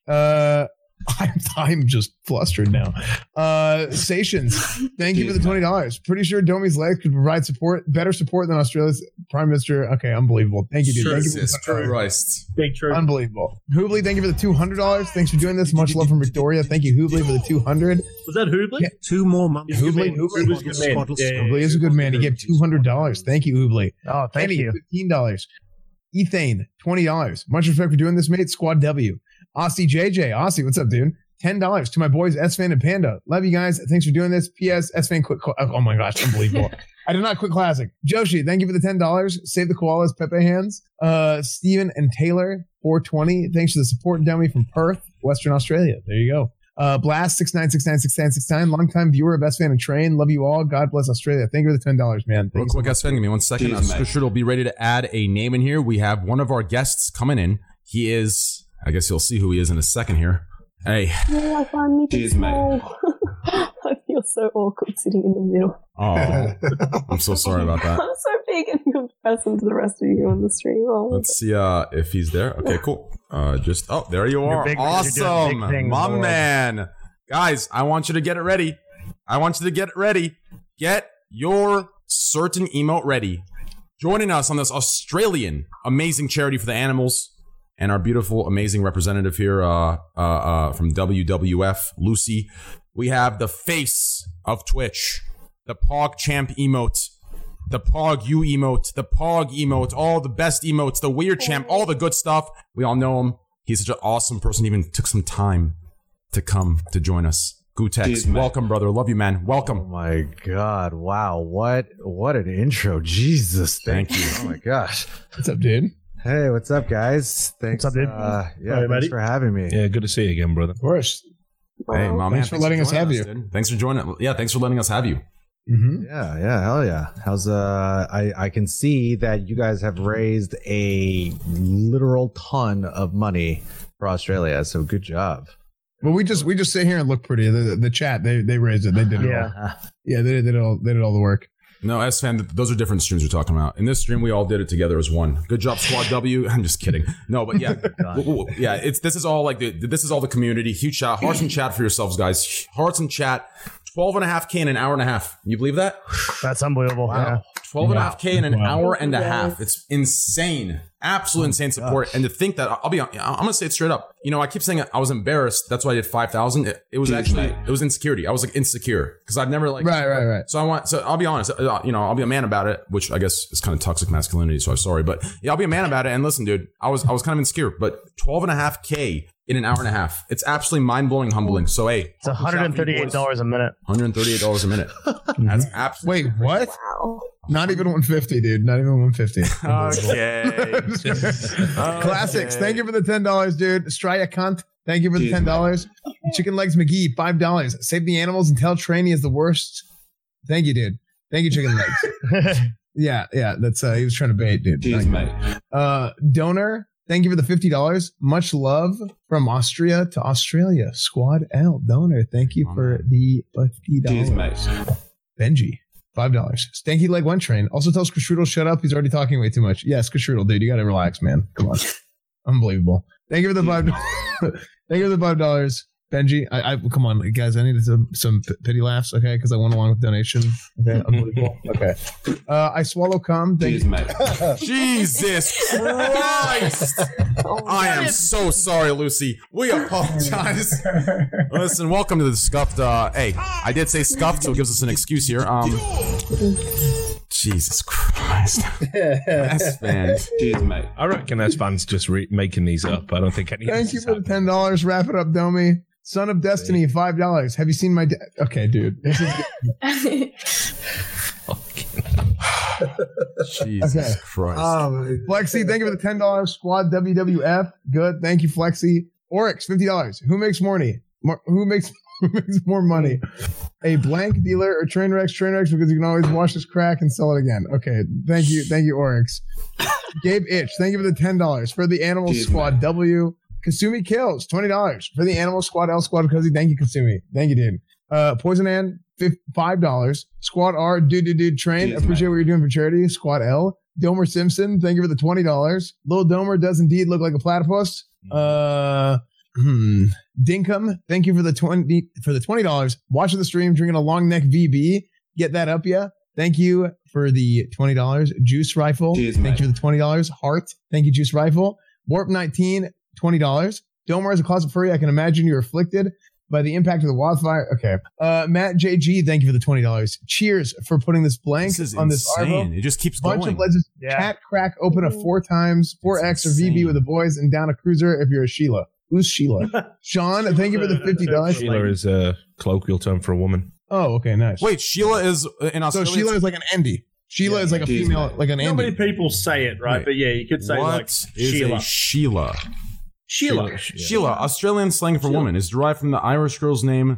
Uh, (laughs) I'm, I'm just flustered now. Uh, Stations, thank you for the twenty dollars. Pretty sure Domi's legs could provide support, better support than Australia's Prime Minister. Okay, unbelievable. Thank you, dude. Thank you for the Christ. Big true. Unbelievable. Hoobly, thank you for the two hundred dollars. Thanks for doing this. Much love from Victoria. Thank you, Hoobly, for the two hundred. Was that Hoobley? Yeah. Two more months. He's a good Hoobly, man. Hoobly. Hoobly's a good man. Squaddle, Yeah, yeah, Hoobly yeah. is a good man. He gave two hundred dollars. Thank you, Hoobly. Oh, thank Kenny, you. Fifteen dollars. Ethane, twenty dollars. Much respect for doing this, mate. Squad W. Aussie JJ, Aussie, what's up, dude? Ten dollars to my boys Esfand and Panda. Love you guys. Thanks for doing this. P.S. Esfand, quick. Call. Oh my gosh, unbelievable. (laughs) I did not quit classic. Joshi, thank you for the ten dollars. Save the koalas, Pepe hands. Uh, Steven and Taylor, four twenty. Thanks for the support, dummy from Perth, Western Australia. There you go. Uh, Blast six nine six nine six nine six nine. Longtime viewer, best fan of Train. Love you all. God bless Australia. Thank you for the ten dollars, man. Real Thank quick, guys, give me one second. I'm sure Scooter will be ready to add a name in here. We have one of our guests coming in. He is, I guess you'll see who he is in a second here. Hey, No, I find me too Cheers, mate. (laughs) I feel so awkward sitting in the middle. oh, (laughs) I'm so sorry about that. I'm so big in comparison to the rest of you on the stream. Oh, Let's see uh, if he's there. Okay, cool. Uh, just oh, there you You're big- you're doing big awesome, my man. Guys, I want you to get it ready. I want you to get it ready. Get your certain emote ready. Joining us on this Australian amazing charity for the animals and our beautiful, amazing representative here uh, uh, uh, from WWF, Lucy. We have the face of Twitch, the Pog Champ emote, the Pog U emote, the Pog emote, all the best emotes, the Weird Champ, all the good stuff. We all know him. He's such an awesome person. He even took some time to come to join us. Gootecks, Cheers, mate. welcome, brother. Love you, man. Welcome. Oh Welcome. my god! Wow, what what an intro! Jesus, thank, Thank you. Oh my gosh. What's up, dude? Hey, what's up, guys? Thanks, up, dude? Uh, yeah, Hey, thanks buddy. for having me. Yeah, good to see you again, brother. Of course. Hey, my man. Thanks for letting us joining have you. dude. Thanks for joining. Yeah, thanks for letting us have you. Mm-hmm. Yeah, yeah, hell yeah. How's uh? I I can see that you guys have raised a literal ton of money for Australia. So good job. Well, we just we just sit here and look pretty. The, the chat they they raised it. They did it. Yeah. all. yeah. They did all. They did all the work. No, Esfand, those are different streams we're talking about. In this stream, we all did it together as one. Good job, Squad W. (laughs) I'm just kidding. No, but yeah, (laughs) w- w- yeah. It's this is all like the, this is all the community. Huge shout, hearts and chat for yourselves, guys. Hearts and chat. 12 and a half K in an hour and a half. You believe that? That's unbelievable. Yeah. 12 and a half K in an Wow. hour and a half. It's insane. Absolute insane support. And to think that, I'll be, I'm going to say it straight up. You know, I keep saying I was embarrassed. That's why I did 5,000. It, it was Jeez, actually, mate. it was insecurity. I was like insecure because I've never like, Right. Right. Right. so I want, so I'll be honest, uh, you know, I'll be a man about it, which I guess is kind of toxic masculinity. So I'm sorry, but yeah, I'll be a man about it. And listen, dude, I was, I was kind of insecure, but 12 and a half K in an hour and a half. It's absolutely mind blowing, humbling. So, hey, It's $138 a minute. $138 a minute. (laughs) That's absolutely. Wait. What? wow. Not even 150, dude. Not even 150. (laughs) Okay. (laughs) Classics. Thank you for the ten dollars, dude. Straya cunt. Thank you for the Jeez, ten dollars. Chicken legs McGee, five dollars. Save the animals and tell Trainee is the worst. Thank you, dude. Thank you, chicken legs. (laughs) yeah, yeah. That's uh he was trying to bait, dude. Cheers, mate. Uh donor. Thank you for the fifty dollars. Much love from Austria to Australia. Squad L donor. Thank you for the fifty Cheers, dollars. Benji. Five dollars. Stanky leg one train. Also tells Kashrudel shut up. He's already talking way too much. Yes, Kashrudel, dude, you gotta relax, man. Come on. (laughs) Unbelievable. Thank you for the five. (laughs) Thank you for the five dollars, Benji. I, I come on, guys. I needed some some pity laughs, okay? Because I went along with donation. Okay, (laughs) unbelievable. Okay. Uh, I swallow cum. Thank Cheers, you. (laughs) Jesus Christ! I am so sorry, Lucy. We apologize. (laughs) Listen, welcome to the scuffed. Uh, hey, I did say scuffed, so it gives us an excuse here. Um, Jesus Christ, Esfand. Cheers, mate. I reckon that's fans just re- making these up. I don't think any. Thank you is for the ten dollars. Wrap it up, Domi. Son of Destiny, five dollars. Have you seen my? Da- okay, dude. This is (laughs) (laughs) Jesus Okay. Christ. Um, Flexi, thank you for the ten dollars. Squad WWF, good. Thank you, Flexi. Oryx, fifty dollars. Who makes more money? More, who makes (laughs) who makes more money? A blank dealer or train wrecks? Train wrecks because you can always wash this crack and sell it again. Okay, thank you, thank you, Oryx. Gabe Itch, thank you for the ten dollars for the Animal Jeez, Squad W. Kasumi kills twenty dollars for the Animal Squad L Squad Cozy. Thank you, Kasumi. Thank you, dude. Uh, Poison Ann, five dollars. Squad R, dude, dude, dude, train. Jeez, Appreciate what you're doing for charity. Squad L. Domer Simpson, thank you for the twenty dollars. Lil Domer does indeed look like a platypus. Uh, hmm. Dinkum, thank you for the twenty for the twenty dollars. Watching the stream, drinking a long neck VB. Get that up, yeah. Thank you for the twenty dollars. Juice Rifle, Cheers, thank mate. you for the twenty dollars. Heart, thank you, Juice Rifle. Warp nineteen, twenty dollars. Domer is a closet furry. I can imagine you're afflicted by the impact of the wildfire. Okay. Uh, Matt JG, thank you for the twenty dollars. Cheers for putting this blank This is on this insane. Arvo. It just keeps Bunch going. of legends. Yeah. Cat crack open a four times, four X or VB with the boys, and down a cruiser if you're a Sheila. Who's Sheila? (laughs) Sean, thank you for the fifty dollars. Sheila is a colloquial term for a woman. Oh, okay, nice. Wait, Sheila is uh, in so Sheila is like an Andy. Sheila is like a female, like an Not many people say it, right? Wait. But yeah, you could say What like is Sheila. A Sheila? Sheila. Sheila, Australian slang for woman, is derived from the Irish girl's name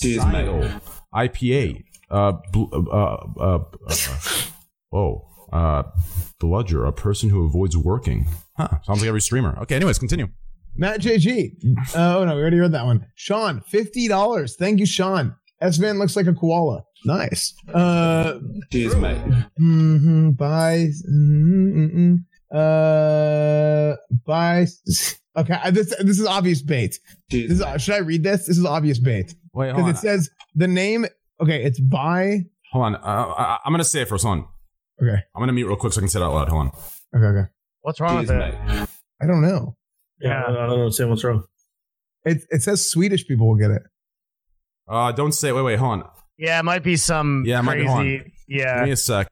Cheers, mate. Sidle, IPA. Uh, bl- uh, uh, uh, uh. Uh, bludger, a person who avoids working. Huh. Sounds like every streamer. Okay, anyways, continue. Matt JG. Oh no, we already heard that one. Sean, fifty dollars. Thank you, Sean. Esfand looks like a koala. Nice. Uh, Cheers, mate. mm-hmm, bye. Mm-hmm, uh, bye. Okay, this this is obvious bait. Cheers, This is, should I read this? This is obvious bait Wait, because it says the name. Okay, it's by. hold on. Uh, I, I'm going to say it first. Hold on. Okay, I'm going to mute real quick so I can say it out loud. Hold on. okay, okay. What's wrong Cheers, with it? mate. I don't know. Yeah, I don't I don't understand what's wrong. It it says Swedish people will get it. Uh, don't say Wait, wait, hold on. Yeah, it might be some Yeah, it might be- crazy. hold Give yeah, me a sec.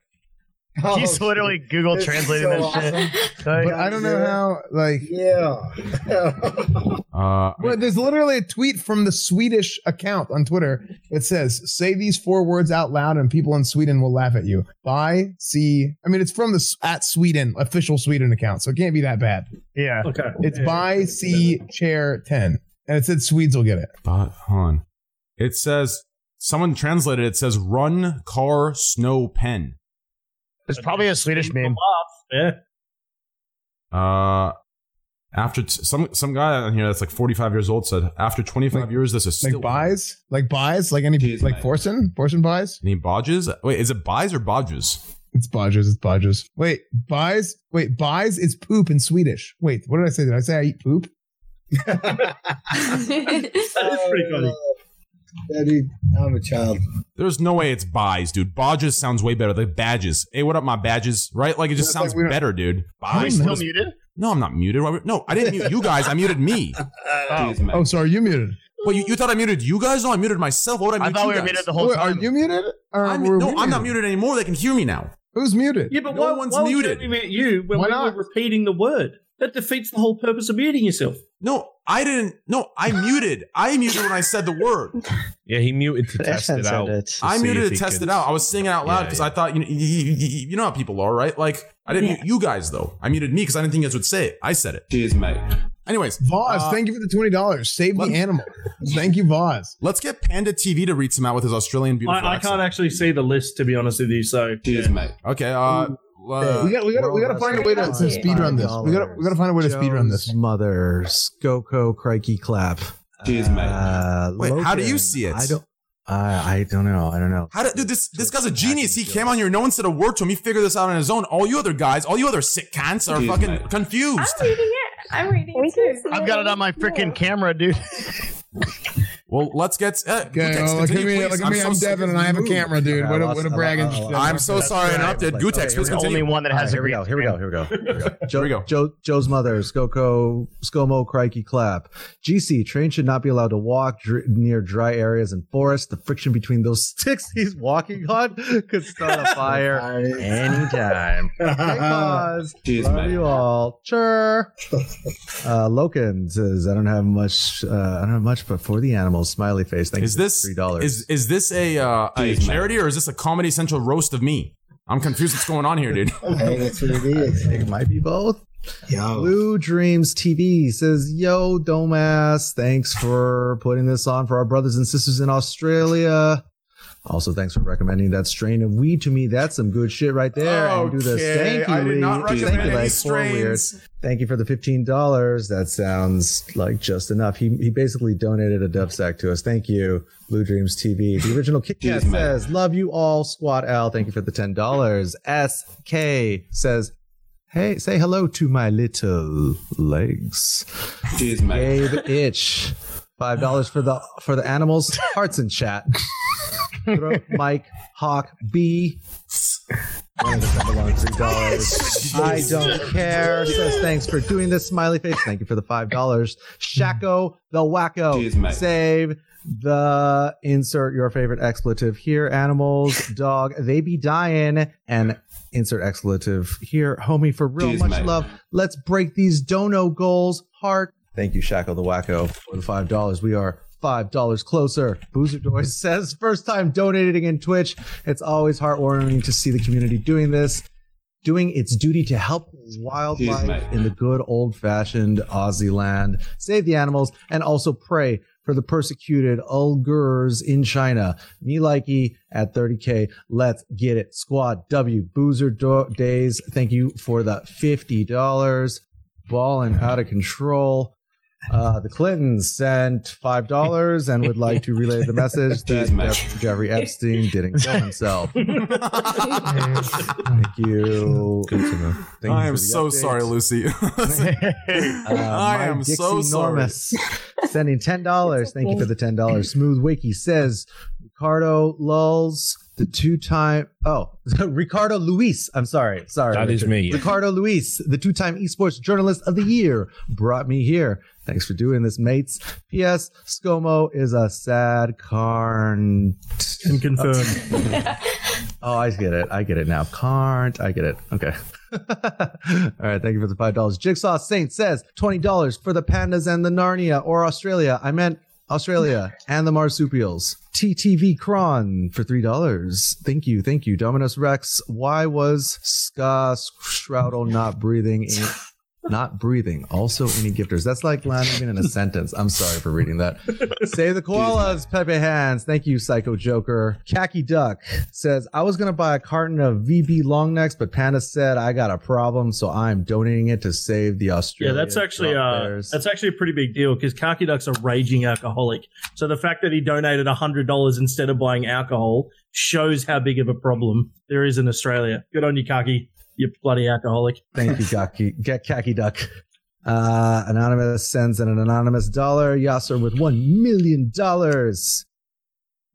He's literally Google This translating Oh, so this shit. awesome. (laughs) But I don't know how. Like, Yeah. (laughs) Uh, well, there's literally a tweet from the Swedish account on Twitter It says, "Say these four words out loud, and people in Sweden will laugh at you." Buy, see. I mean, it's from the at Sweden official Sweden account, so it can't be that bad. Yeah, Okay. It's buy, see, chair ten, and it said Swedes will get it. but, hold on. It says, someone translated it says run, car, snow, pen. It's probably a Swedish meme. Yeah. Uh, after t- some some guy on here that's like 45 years old said after 25 Like- years this is still Like buys, like buys, like any Jeez, like mate. Forsen, Forsen buys. Any bodges? Wait, is it buys or bodges? It's bodges. It's bodges. Wait, buys. Wait, buys is poop in Swedish. Wait, what did I say? Did I say I eat poop? (laughs) (laughs) That is pretty funny. (laughs) Daddy, I'm a child. There's no way it's buys, dude. Bodges sounds way better. Like badges. Hey, what up, my badges? Right? Like it just It's like sounds better, dude. Are we still What is- muted? No, I'm not muted. Why No, I didn't mute you guys. I muted me. (laughs) Oh. Cheers, mate. Oh, sorry, you muted. Well, you, you thought I muted you guys? No, I muted myself. What would I I mute thought you we were guys? muted the whole Wait, are you muted? Or I'm, were no, we I'm not muted anymore. They can hear me now. Who's muted? Yeah, but No why, one's why would muted. you mute you when Why we not? were repeating the word? That defeats the whole purpose of muting yourself. No, I didn't. No, I muted. I muted when I said the word. (laughs) Yeah, he muted to test it out. to I muted to test could- it out. I was saying it out loud because yeah. I thought you know, you, you, you you know how people are, right? Like I didn't Yeah. mute you guys though. I muted me because I didn't think you guys would say it. I said it. Cheers, mate. Anyways, Voz, uh, thank you for the twenty dollars. Save the animal. Thank you, Voz. let's get Panda TV to read some out with his Australian beautiful I, I can't actually see the list to be honest with you. So Cheers, mate. Okay, uh, uh, we got we got we got to find a way to, to speed run this. We got we got to find a way to speed run this. Mother, Skoko, crikey clap. Cheers, mate. Uh, Wait, how do you see it? I don't. I I don't know. I don't know. How did dude, this this guy's a genius? He came on here. No one said a word to him. He figured this out on his own. All you other guys, all you other sick cants are Jeez, fucking mate. confused. I'm reading it. I'm reading We it too. I've got it on my freaking camera, dude. (laughs) Well, let's get. Uh, Okay, Gootecks, well, look at me, please. look at me. so I'm sorry. Devin, and I have a camera, dude. Okay, What I a lost- what a I bragging. lost- I lost- I'm so sorry I interrupted. Like, Gootecks, okay, please here we go. continue. Only one that has right, here we go. Here we go. Here we go. Here we go. Joe, Here we go. Joe, Joe's mother, Skoko, Skomo, Crikey, Clap. GC, trains should not be allowed to walk dr- near dry areas and forests. The friction between those sticks he's walking on could start a fire (laughs) anytime. Okay, pause. Cheers, Love mate. you all. Sure. (laughs) Uh, Loken says, I don't have much, uh, I don't have much, but for the animals, smiley face. Thank Is you for this three dollars? is is this a uh, a charity or is this a Comedy Central roast of me? I'm confused. What's going on here, dude? (laughs) Hey, that's what it is. (laughs) it might be both. Yo. Blue Dreams TV says, Yo, Domas, thanks for putting this on for our brothers and sisters in Australia. Also, thanks for recommending that strain of weed to me. That's some good shit right there. And do this. Thank you, I did Lee. not Thank recommend you, any like, four weird. strains. Thank you for the fifteen dollars. That sounds like just enough. He he basically donated a dub sack to us. Thank you, Blue Dreams TV. The original Kit Kat says, "Love you all, Squad Al." Thank you for the ten dollars. SK says, "Hey, say hello to my little legs." Cheers, mate. Gabe Itch, five dollars for the for the animals. Hearts in chat. (laughs) Throat (laughs) Mike Hawk B. One of the number one, dollars. (laughs) I don't care. Says thanks for doing this. Smiley face. Thank you for the five dollars. Shako the wacko. Cheers. Save the insert your favorite expletive here. Animals, (laughs) dog, they be dying. And insert expletive here. Homie, for real. Cheers, much mate. love. Let's break these dono goals. Heart. Thank you, Shako the wacko, for the five dollars. We are $5 closer. Boozer Doors (laughs) says, first time donating in Twitch. It's always heartwarming to see the community doing this, doing its duty to help wildlife mate. in the good old fashioned Aussie land, save the animals, and also pray for the persecuted Uyghurs in China. Me likey at 30K. Let's get it. Squad W. Boozer Do- Days. Thank you for the $50. Balling out of control. Uh, the Clintons sent five dollars and would like to relay the message (laughs) that Jeff- Jeffrey Epstein didn't kill himself. (laughs) Thank you. Good to know. Thank I for am so update. sorry, Lucy. (laughs) Uh, I my am so Dixie sorry. Sending ten dollars. Thank you for the ten dollars. Smooth Wiki says Ricardo Lulls the two-time oh (laughs) Ricardo Luis. I'm sorry, sorry. That is Richard. me. Ricardo Luis, the two-time esports journalist of the year, brought me here. Thanks for doing this, mates. P.S. ScoMo is a sad carn. And confirmed. (laughs) Oh, I get it. I get it now. Carnt. I get it. Okay. (laughs) All right. Thank you for the five dollars. Jigsaw Saint says twenty dollars for the pandas and the Narnia or Australia. I meant Australia and the marsupials. TTV Kron for three dollars. Thank you. Thank you. Dominus Rex. Why was Ska Shroudle not breathing? In- not breathing. Also, any gifters. That's like not even in a sentence. I'm sorry for reading that. Save the koalas, Pepe Hands. Thank you, Psycho Joker. Khaki Duck says, I was going to buy a carton of VB long necks, but Panda said I got a problem, so I'm donating it to save the Australia. Yeah, that's actually uh, that's actually a pretty big deal because Khaki Duck's a raging alcoholic. So the fact that he donated hundred dollars instead of buying alcohol shows how big of a problem there is in Australia. Good on you, Kaki. You bloody alcoholic. Thank you, Khaki, get Khaki Duck. Uh, anonymous sends in an anonymous dollar. Yasser with one million dollars,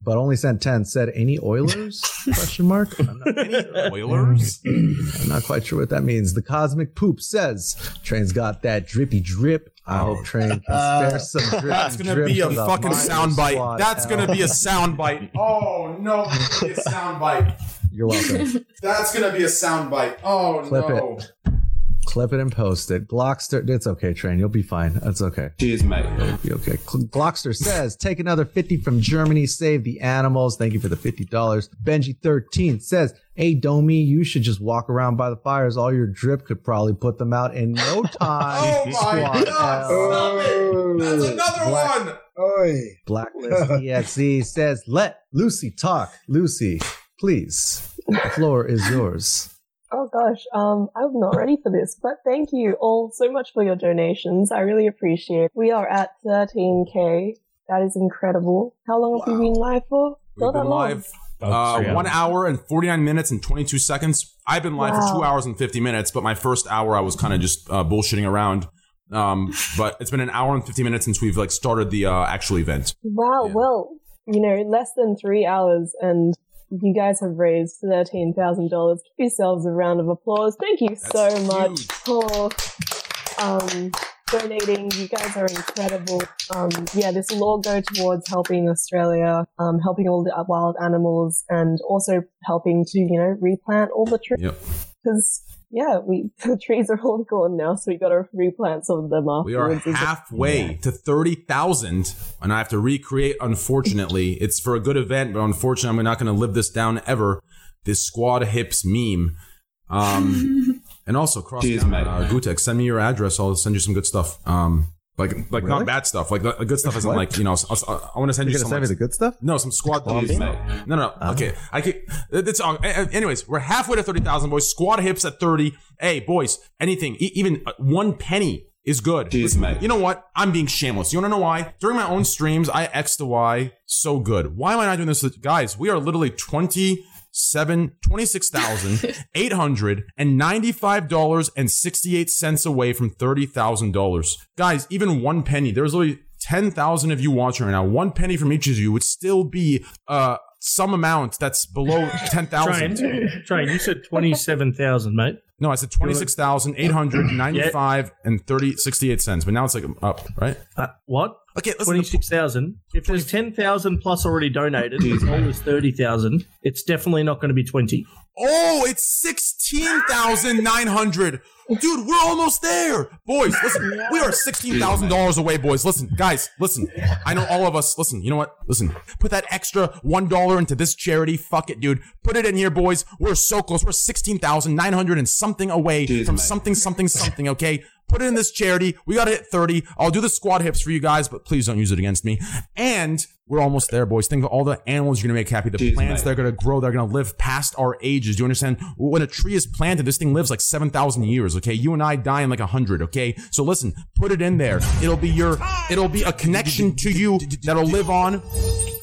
but only sent ten. Said any Oilers? (laughs) Question mark. (laughs) I'm not, Oilers? I'm not quite sure what that means. The cosmic poop says train's got that drippy drip. I hope train can spare some drippy Oh. (laughs) That's gonna drip be a fucking Miners soundbite. squad. That's gonna be a soundbite. Oh no, it's gonna soundbite. You're welcome. (laughs) That's gonna be a soundbite. Oh Clip no. it. Clip it and post it. Glockster, it's okay, Train. You'll be fine. That's okay. Cheers, mate. You'll be okay. Cl- Glockster says, take another 50 from Germany, save the animals. Thank you for the $50. Benji13 says, hey, Domi, you should just walk around by the fires. All your drip could probably put them out in no (laughs) time. Oh my god! L. Stop it! That's another Black- one. Oi. Blacklist EXE says, let Lucy talk. Lucy, please. The floor is yours. (laughs) Oh gosh, um, I'm not ready for this, but thank you all so much for your donations. I really appreciate. it. We are at 13k. That is incredible. How long have we been live for? We've Not that been live uh, three one hour and 49 minutes and 22 seconds. I've been live for two hours and 50 minutes, but my first hour I was kind of just uh, bullshitting around. Um, but it's been an hour and 50 minutes since we've like started the uh, actual event. Wow. Yeah. Well, you know, less than three hours, and you guys have raised thirteen thousand dollars. Give yourselves a round of applause. Thank you so That's much for um, donating. You guys are incredible. Um, yeah, this will all go towards helping Australia, um, helping all the wild animals, and also helping to you know replant all the trees. Yep. Because yeah, we (laughs) the trees are all gone now, so we got to replant some of them off. We are afterwards. halfway to 30,000, and I have to recreate, unfortunately. (laughs) It's for a good event, but unfortunately, I'm not going to live this down ever. This squad hips meme. Um, (laughs) and also, cross Cheers, down, mate. uh, Gutek, send me your address. I'll send you some good stuff. Um, like, like Really? not bad stuff. Like, the good stuff isn't What? like, you know, I, I want to send You're you some. send me the good stuff? no, some squad Cheers, hips. mate. No, no, no. Okay, I can. It's all. a- a- Anyways, we're halfway to thirty thousand, boys. Squad hips at thirty. Hey, boys, anything, e- even uh, one penny is good. Cheers, Listen, mate. You know what? I'm being shameless. You want to know why? During my own streams, I X to Y so good. Why am I not doing this, guys? We are literally twenty seven twenty six thousand (laughs) eight hundred and ninety five dollars and sixty eight cents away from thirty thousand dollars, guys. Even one penny. There's literally ten thousand of you watching right now. One penny from each of you would still be uh some amount that's below (laughs) ten thousand. Train, train. You said twenty-seven thousand, mate. No, I said twenty six thousand eight hundred ninety five and thirty sixty eight cents. But now it's like up, right? Uh, what? Okay, listen. Twenty-six thousand. If there's ten thousand plus already donated, the goal is thirty thousand. It's definitely not going to be twenty. Oh, it's sixteen thousand nine hundred. Dude, we're almost there. Boys, listen, we are $16,000 away, boys. Listen, guys, listen. I know all of us, listen, you know what? Listen, put that extra $1 into this charity. Fuck it, dude. Put it in here, boys. We're so close. We're 16,900 and something away from mate. something, something, something, okay? Put it in this charity. We got to hit 30. I'll do the squat hips for you guys, but please don't use it against me. And we're almost there, boys. Think of all the animals you're going to make happy, the Jeez, plants they're going to grow, they're going to live past our ages. Do you understand? When a tree is planted, this thing lives like 7,000 years, okay? You and I die in like 100, okay? So listen, put it in there. It'll be your, it'll be a connection to you that'll live on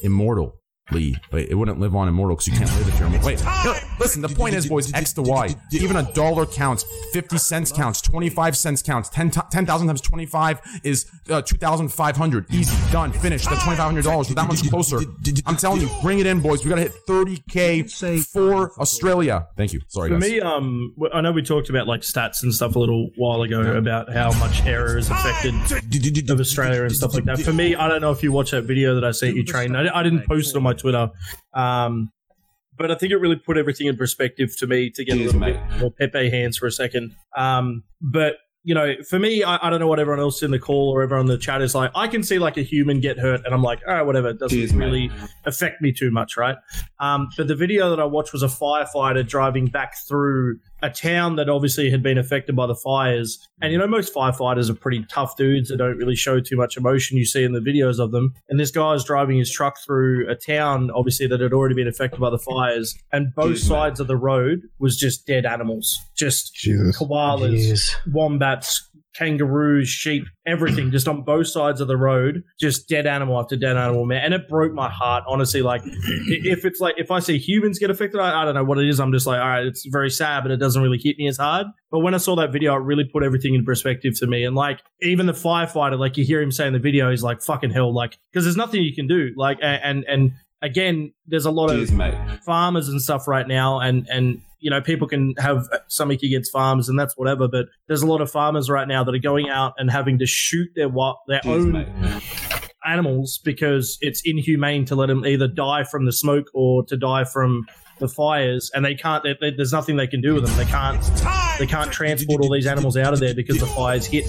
immortal. Lee, but it wouldn't live on immortal because you can't live if you're immortal. Wait, no, listen. The point is, boys, X to Y. Even a dollar counts. Fifty cents counts. Twenty-five cents counts. Ten ten thousand times twenty-five is uh, two thousand five hundred. Easy, done, finished. That's twenty-five hundred dollars. We're that one's closer. I'm telling you, bring it in, boys. We gotta hit thirty k for Australia. Thank you. Sorry, For guys. me, um, w- I know we talked about like stats and stuff a little while ago about how much error is affected of Australia and stuff like that. For me, I don't know if you watch that video that I sent you, train. I, I didn't post it on my Twitter, um, but I think it really put everything in perspective to me to get a little mate. bit more Pepe hands for a second. Um, but you know, for me, I, I don't know what everyone else in the call or everyone in the chat is like. I can see like a human get hurt, and I'm like, all right, whatever. It doesn't Cheers, mate. really affect me too much, right? Um, but the video that I watched was a firefighter driving back through a town that obviously had been affected by the fires. And you know, most firefighters are pretty tough dudes that don't really show too much emotion you see in the videos of them. And this guy is driving his truck through a town, obviously, that had already been affected by the fires. And both Jeez, mate. sides of the road was just dead animals, just Jesus. koalas, wombats, kangaroos, sheep, everything, just on both sides of the road, just dead animal after dead animal, man. And it broke my heart, honestly. Like, if it's like, if I see humans get affected, I, I don't know what it is. I'm just like, all right, it's very sad, but it doesn't really hit me as hard. But when I saw that video, it really put everything in perspective to me. And like, even the firefighter, like you hear him say in the video, he's like, fucking hell, like, because there's nothing you can do. Like, and, and, again, there's a lot Cheers, of mate. farmers and stuff right now and and you know people can have something against farmers and that's whatever but there's a lot of farmers right now that are going out and having to shoot their wa- their Cheers, own mate. animals because it's inhumane to let them either die from the smoke or to die from the fires and they can't they, they- there's nothing they can do with them they can't they can't transport all these animals out of there because the fires hit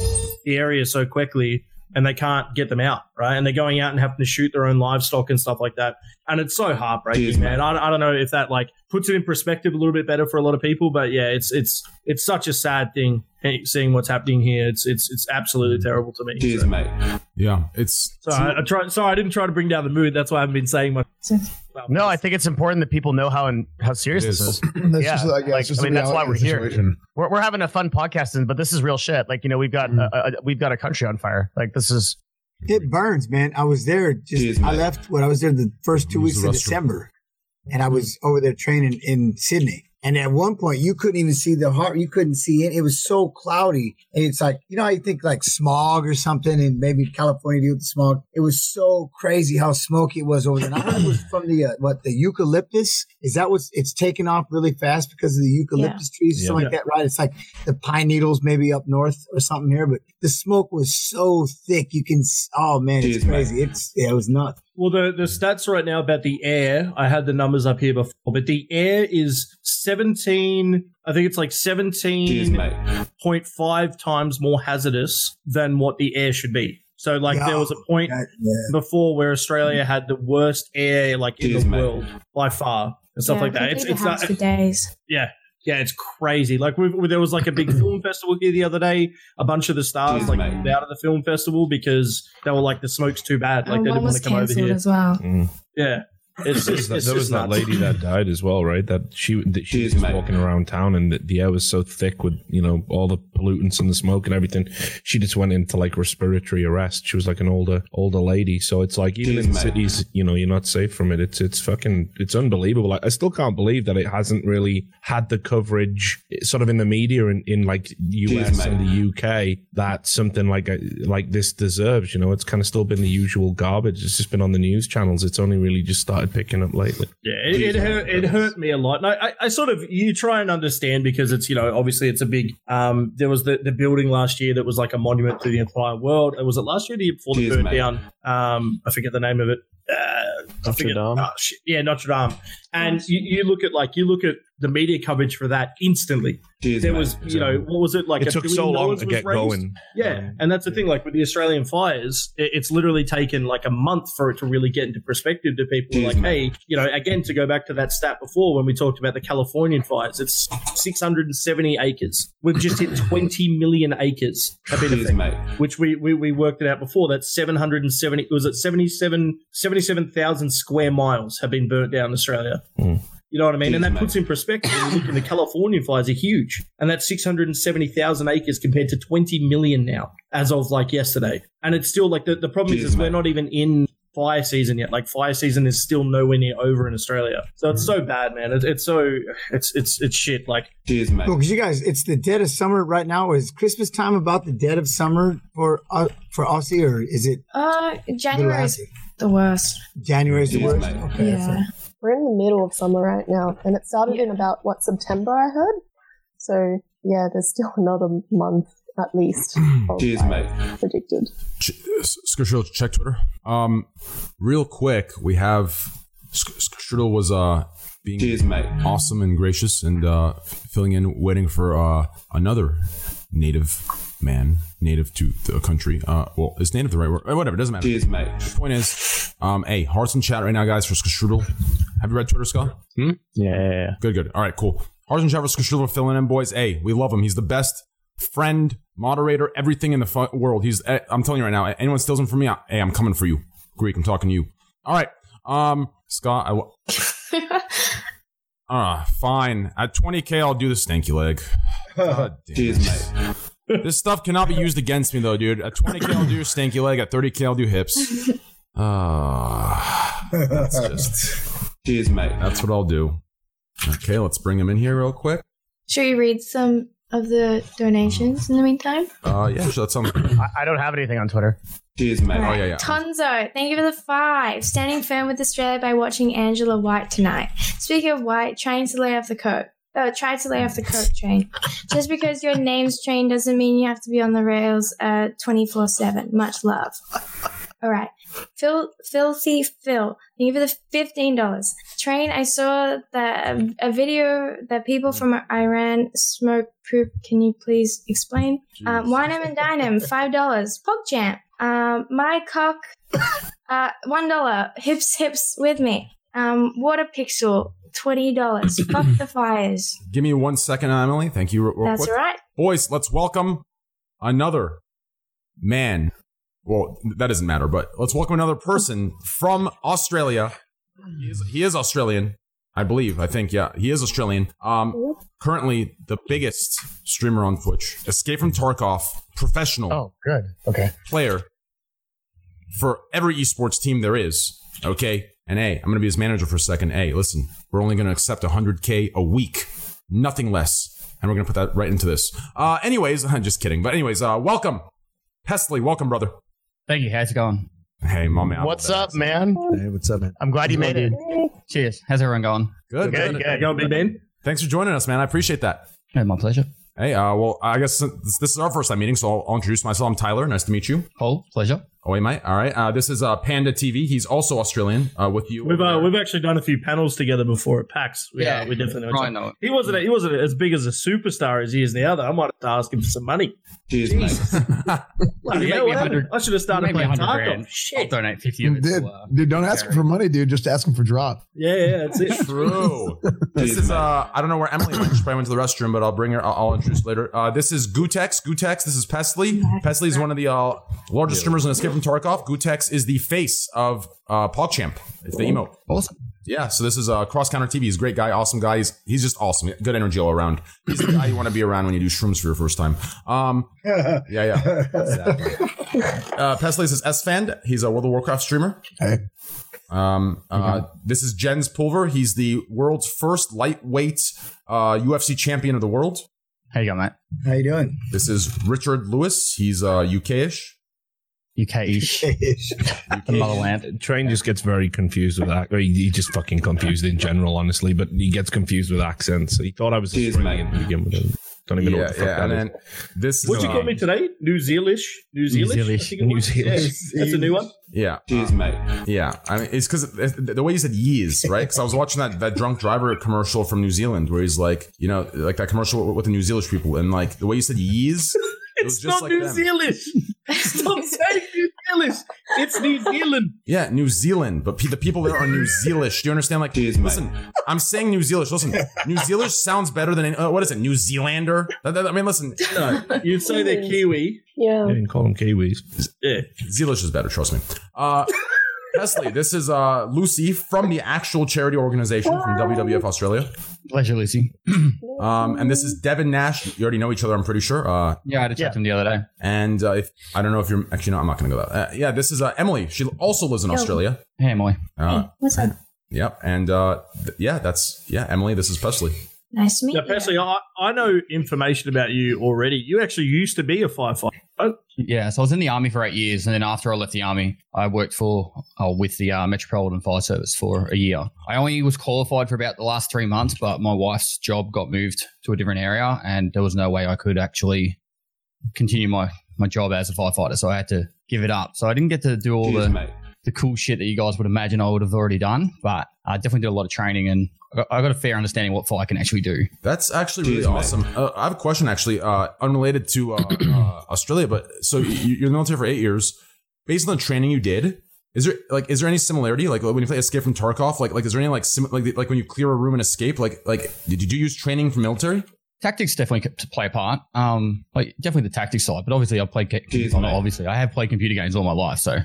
the area so quickly and they can't get them out right? And they're going out and having to shoot their own livestock and stuff like that. And it's so heartbreaking Cheers, man. mate. I, I don't know if that like puts it in perspective a little bit better for a lot of people but yeah it's it's it's such a sad thing seeing what's happening here it's it's it's absolutely terrible to me Cheers, So- mate. Yeah, it's Sorry, I, I tried. Sorry, I didn't try to bring down the mood. That's why I haven't been saying much. (laughs) No, I think it's important that people know how and how serious It this is. is. (clears throat) Yeah, just like, yeah, like, just I mean, that's why we're of here. We're, we're having a fun podcasting, but this is real shit. Like you know, we've got Mm. a, a, we've got a country on fire. Like this is It burns, man. I was there just Cheers, I left when I was there the first two weeks the of. December. And I was over there training in Sydney. And at one point you couldn't even see the heart you couldn't see it. It was so cloudy. And it's like, you know I think like smog or something and maybe California deal with the smog. It was so crazy how smoky it was over there. And I heard it was from the uh, what the eucalyptus. Is that what's it's taken off really fast because of the eucalyptus trees or something like that, right? It's like the pine needles maybe up north or something here, but the smoke was so thick you can oh man, it's Cheers, mate. crazy. It's yeah, it was nuts. Well, the, the stats right now about the air, I had the numbers up here before, but the air is 17, I think it's like Cheers, mate. 17.5 times more hazardous than what the air should be. So, like, there was a point That- yeah. before where Australia had the worst air, like, in the mate. world by far and stuff Yeah, like that. It's, could it's not, for days. yeah. Yeah, it's crazy. Like we, we- there was like a big (clears throat) film festival here the other day. A bunch of the stars Cheers, like mate. pulled out of the film festival because they were like the smoke's too bad. Like and they didn't want to come over cancelled here. as well. Mm. Yeah, it's, There it's, was that, it's there was that nuts. lady that died as well, right? That she that she Cheers, was mate. walking around town and the, the air was so thick with you know all the pollutants and the smoke and everything. She just went into like respiratory arrest. She was like an older older lady. So it's like even Cheers, in mate. cities, you know, you're not safe from it. It's it's fucking it's unbelievable. Like, I still can't believe that it hasn't really had the coverage eh, sort of in the media in, in like US mate. and the UK that something like a, like this deserves. You know, it's kind of still been the usual garbage. It's just been on the news channels. It's only really just started picking up lately. Yeah, it, it hurt. It hurt me a lot. And I, I, I sort of you try and understand because it's you know obviously it's a big. Um, there was the, the building last year that was like a monument to the entire world. It Was it last year? The year before the Cheers, burned mate. down. Um, I forget the name of it. Uh, Notre Dame? oh. Yeah, Notre Dame. And you, you look at like you look at the media coverage for that instantly. Cheers, there mate. was, you know, what was it like? It a took so long to get raised? going. Yeah, and that's the thing. Like with the Australian fires, it- it's literally taken like a month for it to really get into perspective to people. Cheers, like, mate. hey, you know, again to go back to that stat before when we talked about the Californian fires, it's 670 acres. We've just hit (laughs) 20 million acres have been Cheers, affected, which we, we we worked it out before. That's 770. Was at 77 77,000 square miles have been burnt down in Australia. Hmm. You know what I mean? and Cheers, that puts in perspective you look in the Californian fires are huge. And that's 670,000 acres compared to 20 million now as of like yesterday. And it's still like the, the problem Cheers, is, is we're not even in fire season yet. Like fire season is still nowhere near over in Australia. So it's so bad, man. It, it's so, it's, it's, it's shit. Like, Cheers, mate. Well, because you guys, it's the dead of summer right now. Is Christmas time about the dead of summer for uh, for Aussie, or is it Uh, January is the worst. January is the worst? mate. Okay, Yeah. We're in the middle of summer right now, and it started in about what September I heard. So yeah, there's still (laughs) another month at least. (clears throat) Cheers, mate. Predicted. Ch- Skrshul, check Twitter. Um, real quick, we have Sk- Skrshul was uh being Cheers, mate. awesome and gracious and uh filling in, waiting for uh another native man, native to the country. Uh, well, is native the right word? Uh, Whatever, doesn't matter. Cheers, mate. Point is, um, hey, hearts in chat right now, guys, for Skrshul. Have you read Twitter, Scott? Yeah, yeah, yeah. Good, good. All right, cool. Hearts in chat for Skrshul filling in, boys. Hey, we love him. He's the best friend, moderator, everything in the fu- world. He's. eh, I'm telling you right now. Anyone steals him from me, I, hey, I'm coming for you. Greek, I'm talking to you. All right, um, Scott. I. w- (laughs) Ah, fine. At 20k, I'll do the stanky leg. God (laughs) damn. Cheers, mate. This stuff cannot be used against me, though, dude. At 20k, I'll do stanky leg. At 30k, I'll do hips. (laughs) Ah, that's just. (laughs) Cheers, mate. That's what I'll do. Okay, let's bring him in here real quick. Should we read some of the donations in the meantime? Uh, yeah, sure. That sounds. I, I don't have anything on Twitter. Cheers, mate. Oh yeah, yeah. Tonzo, thank you for the five. Standing firm with Australia by watching Angela White tonight. Speaking of White, trying to lay off the coke. Oh, try to lay off the coke train. Just because your name's train doesn't mean you have to be on the rails uh, 24 7. Much love. All right. Phil, Filthy Phil, thank you for the $15. Train, I saw that a video that people from Iran smoke poop. Can you please explain? Um, Wine 'em and dine 'em, $5. PogChamp, um, my cock, (laughs) uh, $1. Hips, hips with me. Um, Water Pixel, $20. (coughs) Fuck the fires. Give me one second, Emily. Thank you. Real, That's quick. right. Boys, let's welcome another man. Well, that doesn't matter, but let's welcome another person from Australia. He is, he is Australian, I believe. I think, yeah, he is Australian. Um, currently the biggest streamer on Twitch. Escape from Tarkov, professional Oh, good. Okay. player for every esports team there is. Okay. And hey, I'm going to be his manager for a second. Hey, listen, we're only going to accept 100K a week, nothing less. And we're going to put that right into this. Uh, anyways, I'm (laughs) just kidding. But, anyways, uh, welcome. Pestily, welcome, brother. Thank you. How's it going? Hey, my man. What's up, man? Hey, what's up, man? I'm glad you made it. Cheers. How's everyone going? Good, Good, good. good. go, Big Ben. Thanks for joining us, man. I appreciate that. Yeah, my pleasure. Hey, uh, well, I guess this, this is our first time meeting, so I'll, I'll introduce myself. I'm Tyler. Nice to meet you. Paul, pleasure. Oh, wait, mate. All right. Uh, this is uh, Panda TV. He's also Australian uh, with you. We've uh, we've actually done a few panels together before at PAX. We, Yeah, uh, we definitely know. each Ryan other. know. He wasn't he wasn't as big as a superstar as he is now. Though I might have to ask him for some money. Cheers, mate. (laughs) Bloody You hell, make me what I should have started playing 100 Tarkov. grand. I'll Shit. donate 50 of it. Dude, to, uh, dude, don't ask him for money, dude. Just ask him for drop. Yeah, yeah, that's it. True. (laughs) this Cheers, is mate. uh I don't know where Emily went. She probably went to the restroom, but I'll bring her. I'll, I'll introduce later. Uh, this is Gootecks. Gootecks. This is Pestily. Pestily is one of the uh, largest streamers in Escape from Tarkov. Gootecks is the face of uh, PogChamp. It's the emote. awesome. Yeah. So this is uh, Cross Counter TV. He's a great guy, awesome guy. He's he's just awesome. Good energy all around. He's the guy you want to be around when you do shrooms for your first time. Um, (laughs) yeah, yeah. Uh, Pestily is Esfand. He's a World of Warcraft streamer. Hey. Um, uh, This is Jens Pulver. He's the world's first lightweight uh, UFC champion of the world. How you going, mate? How you doing? This is Richard Lewis. He's uh, UK-ish. UK-ish. (laughs) the motherland. (laughs) Train just gets very confused with that. He, he just fucking confused in general, honestly. But he gets confused with accents. He thought I was Australian to begin with. Don't even know what the fuck yeah, that and is. then this is What'd you call me today? New Zealish? New Zealish? I Zealish. New was. Zealish. Yeah, that's a new one. Yeah. Cheers, mate. Yeah, I mean, it's because the way you said "yees," right? Because I was watching that that drunk driver commercial from New Zealand, where he's like, you know, like that commercial with the New Zealand people, and like the way you said "yees," it was It's just not like New them. Zealish. (laughs) Stop (laughs) saying New Zealish. It's New Zealand. Yeah, New Zealand, but pe- the people there are New Zealish. Do you understand? Like, listen, I'm saying New Zealish. Listen, New Zealish sounds better than uh, what is it? New Zealander. That- that- I mean, listen, (laughs) No, you'd say they're Kiwi. Yeah. I didn't call them Kiwis. Yeah. Zealish is better. Trust me. Uh, Presley, this is uh, Lucy from the actual charity organization from WWF Australia. Pleasure, Lucy. (clears throat) Um, and this is Devin Nash. You already know each other, I'm pretty sure. Uh, Yeah, I had to check them the other day. and uh, if I don't know if you're actually no, I'm not going to go that. Uh, yeah, this is uh, Emily. She also lives in Yo. Australia. Hey, Emily. Uh, What's up? Yep. And uh, th- yeah, that's yeah, Emily. This is Presley. Nice to meet Now, you. Presley, I, I know information about you already. You actually used to be a firefighter. right? Yeah, so I was in the army for eight years, and then after I left the army, I worked for uh, with the uh, Metropolitan Fire Service for a year. I only was qualified for about the last three months, but my wife's job got moved to a different area, and there was no way I could actually continue my my job as a firefighter, so I had to give it up. So I didn't get to do all Cheers, the mate. The cool shit that you guys would imagine I would have already done, but I definitely did a lot of training, and I got, I got a fair understanding what fire can actually do. That's actually really Cheers, mate. awesome. Uh, I have a question, actually, uh, unrelated to uh, uh, (clears throat) Australia, but so you, you're in the military for eight years. Based on the training you did, is there like is there any similarity? Like when you play Escape from Tarkov, like like is there any like sim- like like when you clear a room and escape? Like like did you use training from military? tactics definitely c- play a part. Um, like definitely the tactics side, but obviously I've played. Ca- Cheers, well, obviously, I have played computer games all my life, so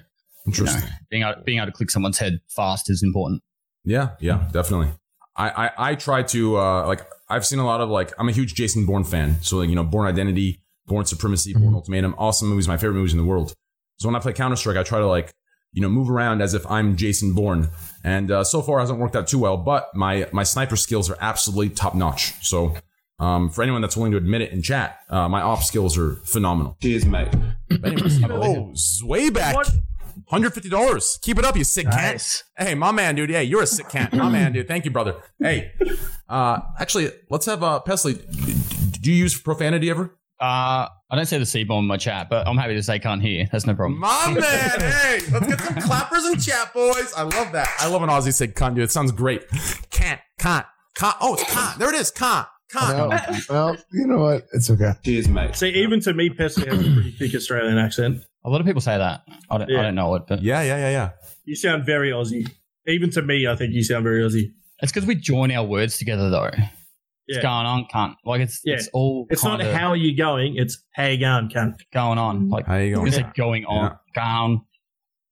you know, Interesting. being able being able to click someone's head fast is important. Yeah, yeah, definitely. I, I I try to uh like I've seen a lot of like I'm a huge Jason Bourne fan. So like you know Bourne Identity, Bourne Supremacy, Bourne Ultimatum, awesome movies, my favorite movies in the world. So when I play Counter Strike, I try to like you know move around as if I'm Jason Bourne, and uh, so far it hasn't worked out too well. But my my sniper skills are absolutely top notch. So. Um, for anyone that's willing to admit it in chat, uh, my op skills are phenomenal. Cheers, mate. But anyways, (coughs) oh, Zwayback, What? Hundred fifty dollars. Keep it up, you sick cat. Hey, my man, dude. Hey, you're a sick cat. My man, dude. Thank you, brother. Hey, uh, actually, let's have uh, Pestily. d- d- Do you use profanity ever? Uh, I don't say the C bomb in my chat, but I'm happy to say can't hear. That's no problem. My (laughs) man. Hey, let's get some clappers in chat, boys. I love that. I love when Aussie say cunt, dude. It sounds great. Can't, can't, can't. Oh, it's can't. There it is. Can't, can't. Well, well, you know what? It's okay. Cheers, mate. See, even to me, Presley has a pretty thick Australian accent. A lot of people say that. I don't, Yeah. I don't know it, but Yeah, yeah, yeah, yeah. You sound very Aussie. Even to me, I think you sound very Aussie. it's because we join our words together though. It's going on, can't like it's Yeah. it's all It's not kinda how are you going, it's how you going, cunt. going on. Like How you going? gonna say going on, going on.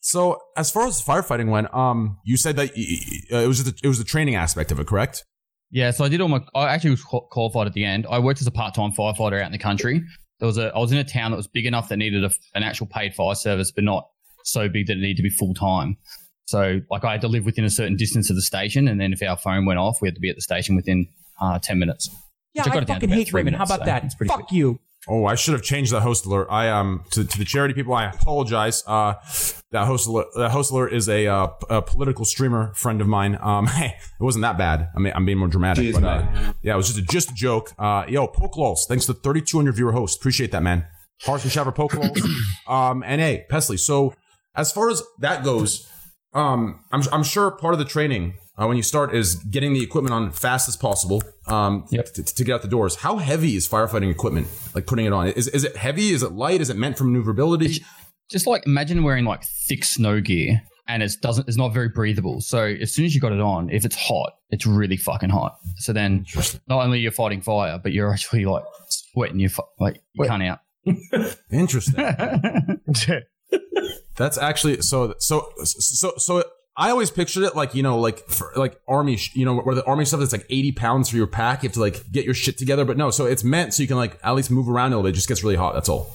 So, as far as firefighting went, um, you said that y- y- uh, it was the, it was the training aspect of it, correct? Yeah, so I did all my. I actually was qualified at the end. I worked as a part-time firefighter out in the country. There was a. I was in a town that was big enough that needed a, an actual paid fire service, but not so big that it needed to be full time. So, like, I had to live within a certain distance of the station, and then if our phone went off, we had to be at the station within uh, ten minutes. Yeah, I got it down to fucking hate women. How about so that? it's pretty Fuck you. Oh, I should have changed the host alert. I um to, to the charity people, I apologize. Uh, that host alert, that host alert is a, uh, a political streamer friend of mine. Um, (laughs) hey, it wasn't that bad. I mean, I'm being more dramatic, Cheers, but uh, yeah, it was just a, just a joke. Uh, yo, Pokelols, thanks to 3,200 viewer host, appreciate that, man. And Shaver Pokelols. (clears throat) um, and hey, Pestily. So as far as that goes, um, I'm I'm sure part of the training. Uh, when you start is getting the equipment on fast as possible um, to, to get out the doors. How heavy is firefighting equipment? Like putting it on? Is, is it heavy? Is it light? Is it meant for maneuverability? Just like imagine wearing like thick snow gear, and it doesn't. It's not very breathable. So as soon as you got it on, if it's hot, it's really fucking hot. So then, not only you're fighting fire, but you're actually like sweating. You like you can't out. Interesting. (laughs) That's actually so so so so. I always pictured it like you know like for, like army sh- you know where the army stuff that's like eighty pounds for your pack. You have to like get your shit together, but no. So it's meant so you can like at least move around a little bit. It just gets really hot. That's all.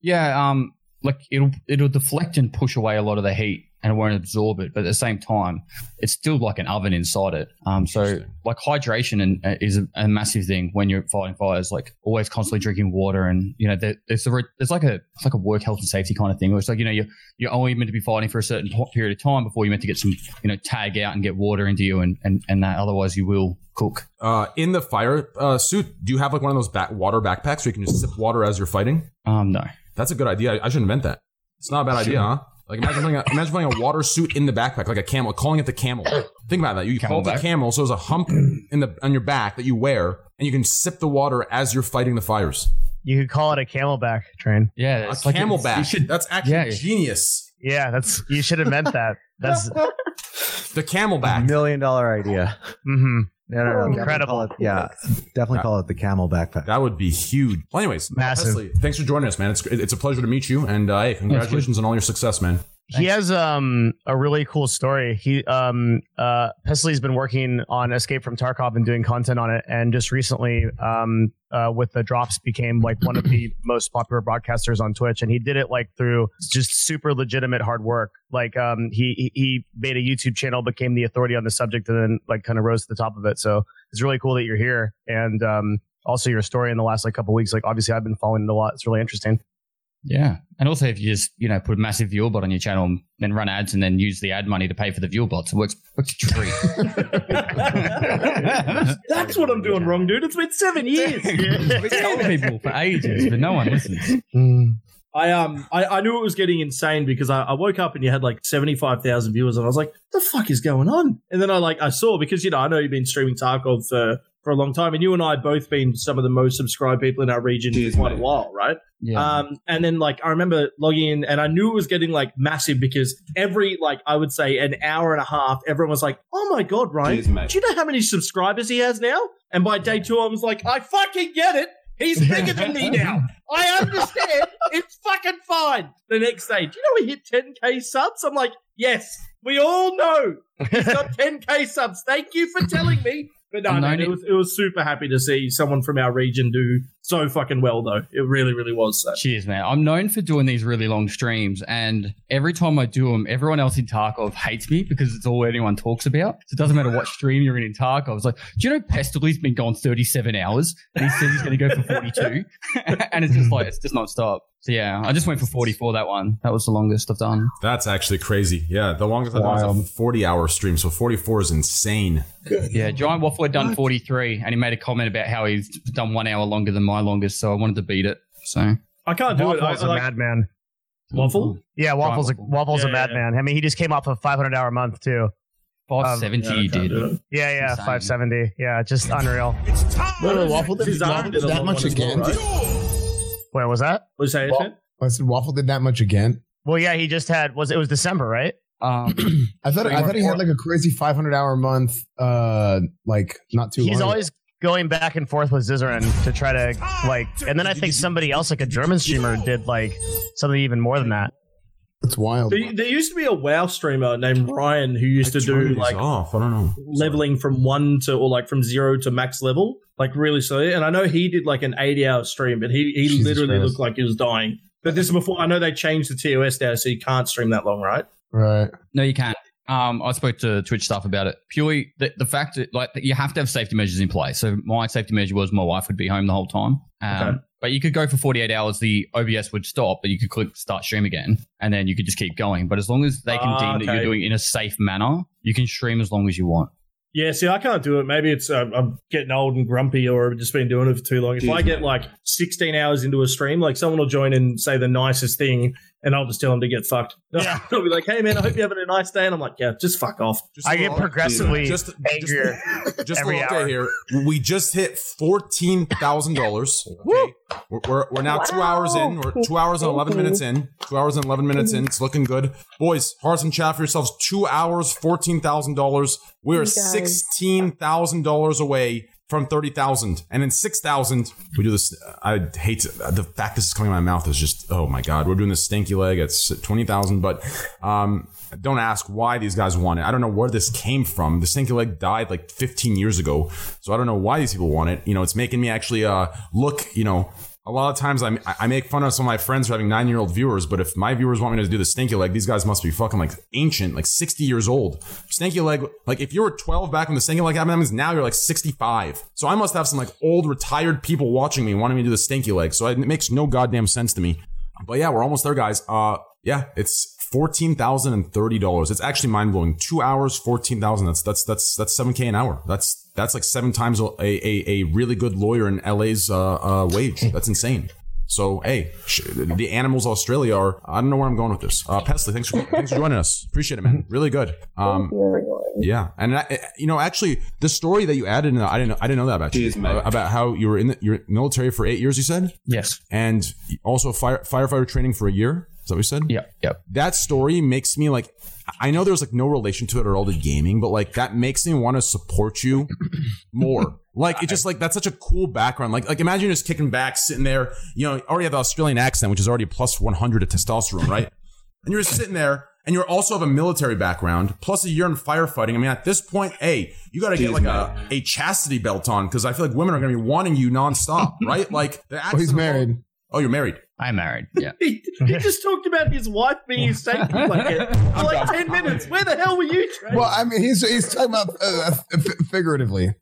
Yeah, um, like it'll it'll deflect and push away a lot of the heat and it won't absorb it. But at the same time, it's still like an oven inside it. Um, so like hydration and, uh, is a, a massive thing when you're fighting fires. Like always constantly drinking water, and you know there, there's a re- there's like a it's like a work health and safety kind of thing. Where it's like you know you're you're only meant to be fighting for a certain period of time before you're meant to get some you know tag out and get water into you, and and and that otherwise you will cook. Uh, in the fire uh, suit, do you have like one of those back water backpacks where you can just sip water as you're fighting? Um, no. That's a good idea. I, I should invent that. It's not a bad idea, huh? Like imagine putting, a, imagine putting a water suit in the backpack, like a camel, calling it the camel. Think about that. You call it the Camelback. camel, so there's a hump in the on your back that you wear, and you can sip the water as you're fighting the fires. You could call it a camelback train. Yeah, A like camelback. it's- you should- That's actually Yeah. genius. Yeah, that's you should have meant that. That's (laughs) The camelback. Million dollar idea. mm-hmm. No, no, no. Incredible. Definitely it- yeah, definitely call it the camel backpack. That would be huge. Well, anyways, Massive. Pestily, thanks for joining us, man. It's it's a pleasure to meet you, and uh, hey, congratulations on all your success, man. He has um a really cool story. He um uh Pestily's been working on Escape from Tarkov and doing content on it, and just recently um uh with the drops became like one of the (clears throat) most popular broadcasters on Twitch, and he did it like through just super legitimate hard work. Like um he he- he made a YouTube channel, became the authority on the subject, and then like kind of rose to the top of it. So it's really cool that you're here, and um also your story in the last like couple weeks. Like obviously I've been following it a lot. It's really interesting. Yeah. And also, if you just, you know, put a massive viewer bot on your channel and then run ads and then use the ad money to pay for the viewer bots, it works, works a treat. (laughs) That's what I'm doing wrong, dude. It's been seven years. (laughs) We've told people for ages, but no one listens. I um I, I knew it was getting insane because I, I woke up and you had like seventy five thousand viewers and I was like, the fuck is going on? And then I like I saw because you know I know you've been streaming Tarkov for for a long time and you and I have both been some of the most subscribed people in our region for quite a while, right? Yeah. Um, and then like I remember logging in and I knew it was getting like massive because every like I would say an hour and a half, everyone was like, "Oh my god, Ryan, Cheers, do you know how many subscribers he has now?" And by day two, I was like, "I fucking get it. He's (laughs) bigger than me now. I understand. It's fucking fine." The next day, do you know he hit 10k subs? I'm like, "Yes, we all know he's (laughs) got 10k subs. Thank you for telling me." But no, it was, it was super happy to see someone from our region do so fucking well, though. It really, really was. So. Cheers, man. I'm known for doing these really long streams, and every time I do them, everyone else in Tarkov hates me because it's all anyone talks about. So it doesn't matter what stream you're in in Tarkov. It's like, do you know Pestily's been gone 37 hours, and he says he's going to go for 42, (laughs) and it's just like it's just not stop. So yeah, I just went for 44 that one. That was the longest I've done. That's actually crazy. Yeah, the longest I've done was a 40 hour stream, so 44 is insane. (laughs) Yeah, Giant Waffle had done 43, and he made a comment about how he's done one hour longer than my longest, so I wanted to beat it. So I can't do it. I, Waffle's a like, madman. Waffle? Yeah, Waffle's a, Waffle's Yeah, a yeah. madman. I mean, he just came off a 500 hour month too. 570 um, yeah, I did. it. Yeah, yeah, Insane. 570. Yeah, just unreal. No, no, Waffle did, His arm Waffle did did that much one as well, again. right? Wait, was that? What did you say, Wa- Etienne? I said Waffle did that much again. Well, yeah, he just had was it was December, right? Um, (clears throat) I thought I thought he had like a crazy 500 hour month. Uh, like not too. He's long always going back and forth with Zizaran to try to like, and then I think somebody else, like a German streamer, did like something even more than that. It's wild. There, there used to be a WoW streamer named Ryan who used to do like off. I don't know. leveling from one to or like from zero to max level, like really slowly. And I know he did like an eighty hour stream, but he he Jesus literally Christ. looked like he was dying. But this is before I know they changed the TOS now, so you can't stream that long, right? right. No, you can't. Um, I spoke to Twitch staff about it. Purely the, the fact that like that you have to have safety measures in place. So my safety measure was my wife would be home the whole time. Um, Okay. But you could go for 48 hours. The OBS would stop, but you could click start stream again, and then you could just keep going. But as long as they can Ah, deem that you're doing it in a safe manner, you can stream as long as you want. Yeah, see, I can't do it. Maybe it's uh, I'm getting old and grumpy, or I've just been doing it for too long. If I get like 16 hours into a stream, like someone will join and say the nicest thing, and I'll just tell them to get fucked. (laughs) Yeah. I'll be like, "Hey, man, I hope you're having a nice day," and I'm like, "Yeah, just fuck off." Just I a get little- progressively just, angrier just, just (laughs) every a hour. here. We just hit fourteen thousand dollars. (laughs) Okay, we're, we're, we're now two hours in. We're two hours and eleven minutes in. Two hours and eleven minutes in. It's looking good, boys. Hearts and chat for yourselves. Two hours, fourteen thousand dollars. We are sixteen thousand dollars away from thirty thousand, and then six thousand, we do this. I hate to, the fact this is coming out of my mouth is just oh my god. We're doing this stinky leg at twenty thousand, but um, don't ask why these guys want it. I don't know where this came from. The stinky leg died like fifteen years ago, so I don't know why these people want it. You know, it's making me actually uh look. You know. A lot of times I, I make fun of some of my friends for having nine year old viewers, but if my viewers want me to do the stinky leg, these guys must be fucking like ancient, like 60 years old. Stinky leg, like if you were 12 back when the stinky leg happened, that means now you're like 65. So I must have some like old retired people watching me wanting me to do the stinky leg. So it makes no goddamn sense to me. But yeah, we're almost there, guys. Uh, yeah, it's fourteen thousand and thirty dollars. It's actually mind blowing. Two hours, fourteen thousand. That's that's that's that's seven k an hour. That's that's like seven times a, a, a really good lawyer in LA's uh, uh, wage. (laughs) That's insane. So hey, sh- the animals Australia are. I don't know where I'm going with this. Uh, Pestily, thanks for thanks for joining us. Appreciate it, man. (laughs) Really good. Um, yeah, and I, you know, actually, the story that you added, in the, I didn't know, I didn't know that about you. Uh, about how you were in the your military for eight years. You said Yes. and also fire, firefighter training for a year. Is that what you said? Yeah, Yep. That story makes me like, I know there's like no relation to it at all to gaming, but like that makes me want to support you (clears throat) more. Like it just like that's such a cool background. Like like imagine just kicking back, sitting there. You know, already have the Australian accent, which is already plus 100 of testosterone, right? (laughs) and you're just sitting there. And you also have a military background, plus a year in firefighting. I mean, at this point, hey, you got to get Jeez, like a, a chastity belt on because I feel like women are going to be wanting you nonstop, (laughs) right? Like, the Oh, he's married. Oh, you're married. I'm married. Yeah. (laughs) He, he just talked about his wife being his safety blanket for (laughs) like 10 minutes. Where the hell were you, Trey? Well, I mean, he's he's talking about uh, f- figuratively.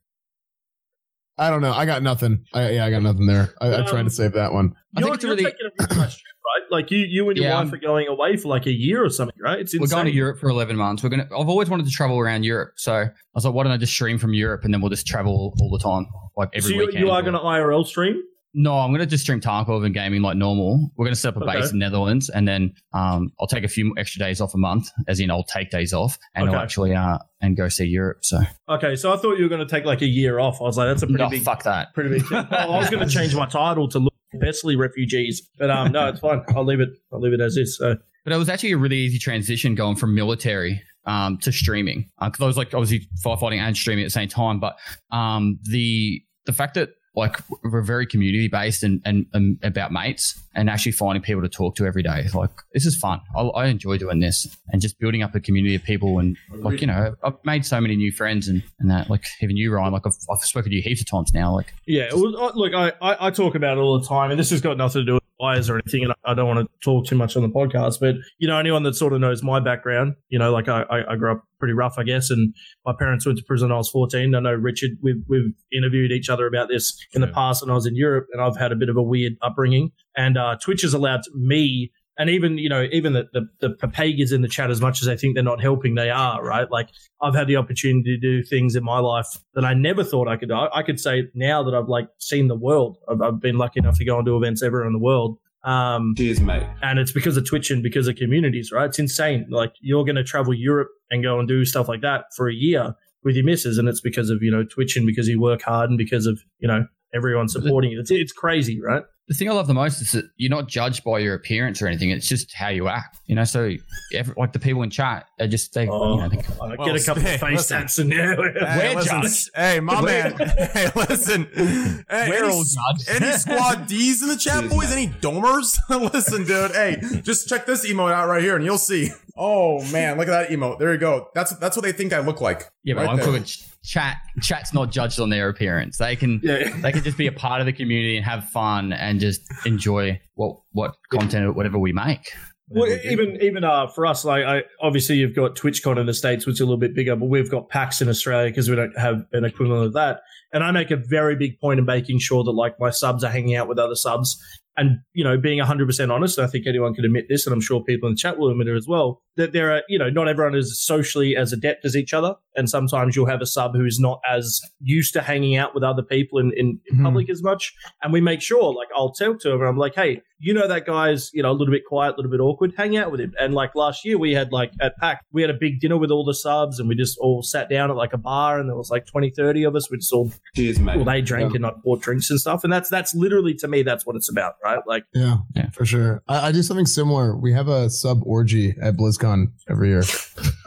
I don't know. I got nothing. I, yeah, I got nothing there. I, I tried to save that one. you're, you're taking a really nice trip, right? Like you, you and your Yeah, wife I'm- are going away for like a year or something, right? It's insane. We're going to Europe for 11 months. We're going to, I've always wanted to travel around Europe. So I was like, why don't I just stream from Europe and then we'll just travel all the time, like every so you, weekend. you are going to IRL stream? No, I'm going to just stream Tarkov and gaming like normal. We're going to set up a Okay. base in Netherlands and then um, I'll take a few extra days off a month, as in I'll take days off and Okay. I'll actually uh, and go see Europe. So Okay, so I thought you were going to take like a year off. I was like, that's a pretty No, big, fuck that. pretty big. (laughs) Well, I was going to change my title to look Pestily refugees, but um, no, it's fine. I'll leave it. I'll leave it as is. So But it was actually a really easy transition going from military um, to streaming because I was like obviously firefighting and streaming at the same time. But um, the the fact that like we're very community based and, and, and about mates and actually finding people to talk to every day. Like this is fun. I, I enjoy doing this and just building up a community of people and like you know I've made so many new friends and, and that like even you Ryan like I've, I've spoken to you heaps of times now like Yeah, uh, look, I, I, I talk about it all the time, and this has got nothing to do with bias or anything, and I don't want to talk too much on the podcast, but, you know, anyone that sort of knows my background, you know, like I, I, I grew up pretty rough, I guess, and my parents went to prison when I was 14. I know Richard, we've, we've interviewed each other about this in the past when I was in Europe, and I've had a bit of a weird upbringing, and uh, Twitch has allowed me and even you know even the, the the papagas in the chat as much as they think they're not helping they are right? Like i've had the opportunity to do things in my life that i never thought i could do. I, I could say now that i've like seen the world I've, I've been lucky enough to go and do events everywhere in the world. Um Cheers, mate. and it's because of twitch and because of communities right? It's insane. Like you're going to travel europe and go and do stuff like that for a year with your misses and it's because of you know twitch and because you work hard and because of you know everyone supporting you it's, it's crazy right the thing I love the most is that you're not judged by your appearance or anything. It's just how you act, you know. So, every, like the people in chat, they just they, you know, they, Uh, get a couple of face tats and yeah, Hey, We're listen, judged. Hey, my man. (laughs) hey, listen. Hey, We're any, all judged. Any (laughs) squad D's in the chat, boys? Any domers? (laughs) listen, dude. Hey, just check this emote out right here, and you'll see. Oh man, look at that emote. There you go. That's that's what they think I look like. Yeah, but Right I'm there. talking ch- chat. Chat's not judged on their appearance. They can they can just be a part of the community and have fun and just enjoy what what content or whatever we make. Well, even even uh, for us, like I, obviously you've got TwitchCon in the states, which is a little bit bigger, but we've got PAX in Australia because we don't have an equivalent of that. And I make a very big point of making sure that like my subs are hanging out with other subs, and you know being hundred percent honest. I think anyone can admit this, and I'm sure people in the chat will admit it as well. That there are you know not everyone is socially as adept as each other, and sometimes you'll have a sub who's not as used to hanging out with other people in in, in Mhm. public as much. And we make sure, like I'll tell to him, I'm like, hey, you know that guy's you know a little bit quiet, a little bit awkward. Hang out with him. And like last year, we had like at PAX, we had a big dinner with all the subs, and we just all sat down at like a bar, and there was like 20, 30 of us. We just all Cheers, mate. well, they drank and I bought drinks and stuff, and that's that's literally to me that's what it's about, right? Like Yeah, Yeah. for sure. I, I do something similar. We have a sub orgy at BlizzCon every year. (laughs)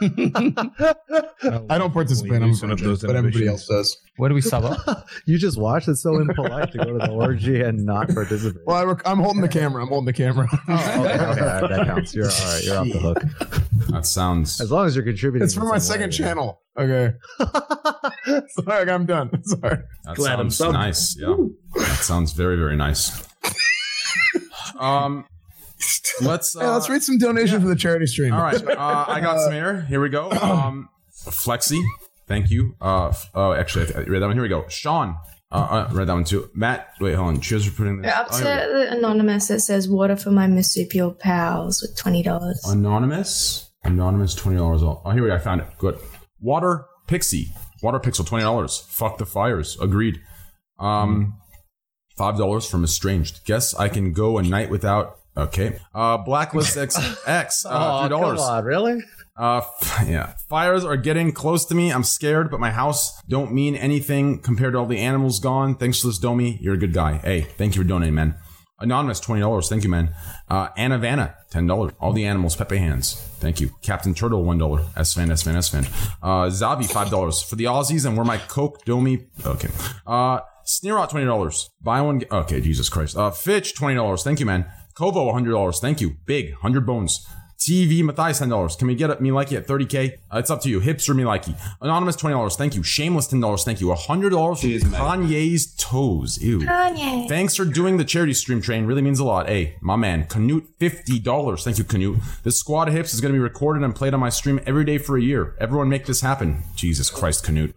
I don't participate, I'm Loosen up those but everybody else does. What do we sub (laughs) up? you just watched. It's so impolite to go to the orgy and not participate. Well, I rec- I'm holding the camera. I'm holding the camera. Oh, okay, okay, that, that counts. You're all right. You're off the hook. That sounds. As long as you're contributing. It's for my second way. channel. Okay. (laughs) Sorry, I'm done. Sorry. That Glad I'm sounds nice. Yeah, that sounds very very nice. Um, (laughs) let's uh, Hey, let's read some donation for the charity stream. All right, uh, I got some (laughs) here. Here we go. Um, Flexi, thank you. Uh, oh, actually, I read that one. Here we go. Sean, uh, uh, read that one too. Matt, wait, hold on. Cheers for putting this. We're up Oh, to here we go. the anonymous that says water for my marsupial pals with twenty dollars. Anonymous, anonymous, twenty dollars. Oh, here we go. I found it. Good. Water Pixie, Water Pixel, twenty dollars. Fuck the fires. Agreed. Um, five dollars from Estranged. Guess I can go a night without. Okay. Uh, Blacklist X (laughs) X. Uh, Oh, three dollars. come on, really? Uh, f- yeah. Fires are getting close to me. I'm scared, but my house don't mean anything compared to all the animals gone. Thanks for this, Domi. You're a good guy. Hey, thank you for donating, man. Anonymous, twenty dollars. Thank you, man. Uh, Anna Vanna, ten dollars. All the animals, Pepe hands. Thank you. Captain Turtle, one dollar. Esfand, S fan, Esfand. Uh, Zavi, five dollars for the Aussies, and where my Coke Domi. Okay. Uh, Sneerot, twenty dollars. Buy one. Get, okay, Jesus Christ. Uh, Fitch, twenty dollars. Thank you, man. Kovo, hundred dollars. Thank you. Big, hundred bones. TV Matthias ten dollars. Can we get me likey at thirty k? Uh, it's up to you. Hipster me likey. Anonymous twenty dollars. Thank you. Shameless ten dollars. Thank you. hundred dollars for Kanye's toes. Ew. Kanye. Thanks for doing the charity stream train. Really means a lot. Hey, my man, Canute, fifty dollars. Thank you, Canute. This squad of hips is going to be recorded and played on my stream every day for a year. Everyone, make this happen. Jesus Christ, Canute.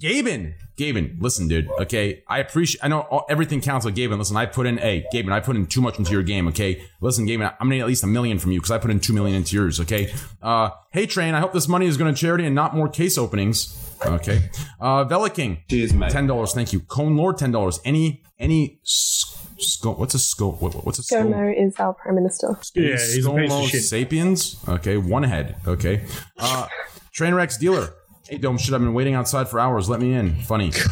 Gaben, Gaben, listen, dude. Okay, I appreciate. I know all, everything counts with Gaben. Listen, I put in. Hey, Gaben, I put in too much into your game. Okay, listen, Gaben, I'm gonna need at least a million from you because I put in two million into yours. Okay. Uh, hey, train. I hope this money is going to charity and not more case openings. Okay. Uh, Vela King. Cheers, mate. Ten dollars. Thank you. Cone Lord. Ten dollars. Any any. Sco- what's a scope? What, what's a scope? ScoMo is our prime minister. Yeah, he's a piece of shit. Sapiens. Okay, one head. Okay. Uh, Trainwreck's dealer. Hey, dome shit. I've been waiting outside for hours. Let me in. Funny. (laughs)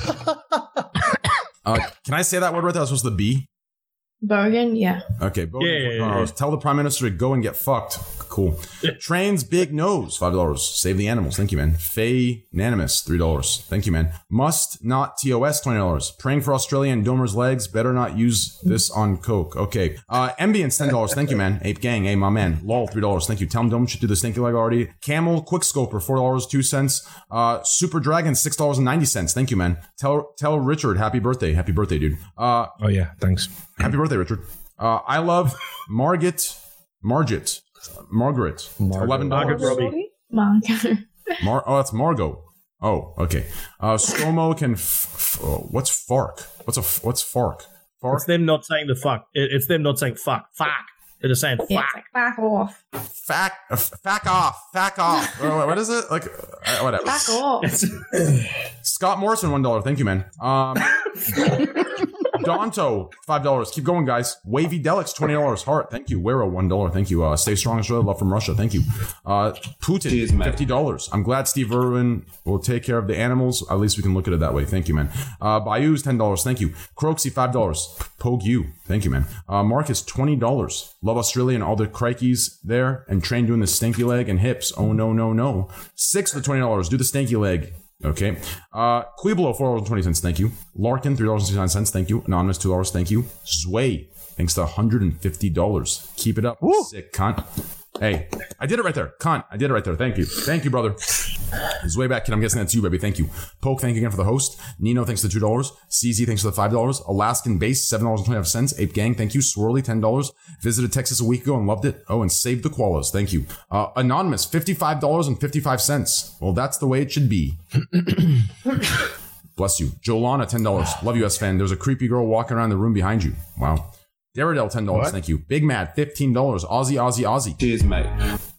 Uh, can I say that word right there? I was supposed to be. Bogan, yeah. Okay, Bogan, Yeah, yeah, $4. yeah. Tell the prime minister to go and get fucked. Cool. Trains big nose, five dollars. Save the animals. Thank you, man. Fay Nanimus, three dollars. Thank you, man. Must not TOS, twenty dollars. Praying for Australia and Domer's legs. Better not use this on coke. Okay. Uh, Ambience, ten dollars. Thank you, man. Ape Gang, hey, my man. Lol, three dollars. Thank you. Tell him Dome should do the stinky leg already. Camel Quickscoper, four dollars two cents. Uh, Super Dragon, six dollars and ninety cents. Thank you, man. Tell tell Richard happy birthday. Happy birthday, dude. Uh, Oh yeah, thanks. Happy birthday, Richard. Uh, I love Margit, Margit, Margaret. eleven dollars. Robbie. Margo. (laughs) Mar- oh, that's Margot. Oh, okay. Uh, Stromo can. F- f- oh, what's Fark? What's a f- what's Fark? Fark. It's them not saying the fuck. It- It's them not saying fuck. Fuck. They're just saying Yeah, fuck. it's like back off. Fuck. uh, f- off, Fuck off. (laughs) What is it? Like, uh, whatever. Fuck off. Scott Morrison, one dollar. Thank you, man. Um, (laughs) Donto, five dollars. Keep going, guys. Wavy Delix, twenty dollars. Heart, thank you. Wero, one dollar. Thank you. Uh, stay strong, Australia. Love from Russia. Thank you. Uh, Putin, fifty dollars. I'm glad Steve Irwin will take care of the animals. At least we can look at it that way. Thank you, man. Uh, Bayou's ten dollars. Thank you. Five dollars. Pogue you. Thank you, man. Uh, Marcus, twenty dollars. Love Australia and all the crikeys there, and train doing the stinky leg and hips. Oh no, no, no. Six of the twenty dollars. Do the stinky leg. Okay. Uh, Quiblo, four dollars and twenty cents. Thank you. Larkin, three dollars and sixty nine cents. Thank you. Anonymous, two dollars. Thank you. Zway, thanks to one hundred and fifty dollars. Keep it up, sick cunt. Hey, I did it right there, cunt. I did it right there. Thank you. Thank you, brother. It's way back, kid. I'm guessing that's you, baby. Thank you. Poke, thank you again for the host. Nino, thanks for the two dollars. CZ, thanks for the five dollars. Alaskan Base, seven dollars and twenty five cents. Ape Gang, thank you. Swirly, ten dollars. Visited Texas a week ago and loved it. Oh, and saved the koalas. Thank you. Uh, Anonymous, fifty five dollars and fifty five cents. Well, that's the way it should be. (coughs) Bless you. Jolana, ten dollars. Love you, Esfand. There's a creepy girl walking around the room behind you. Wow. Daredell, ten dollars. Thank you. Big Mad, fifteen dollars. Aussie, Aussie, Aussie. Cheers, mate.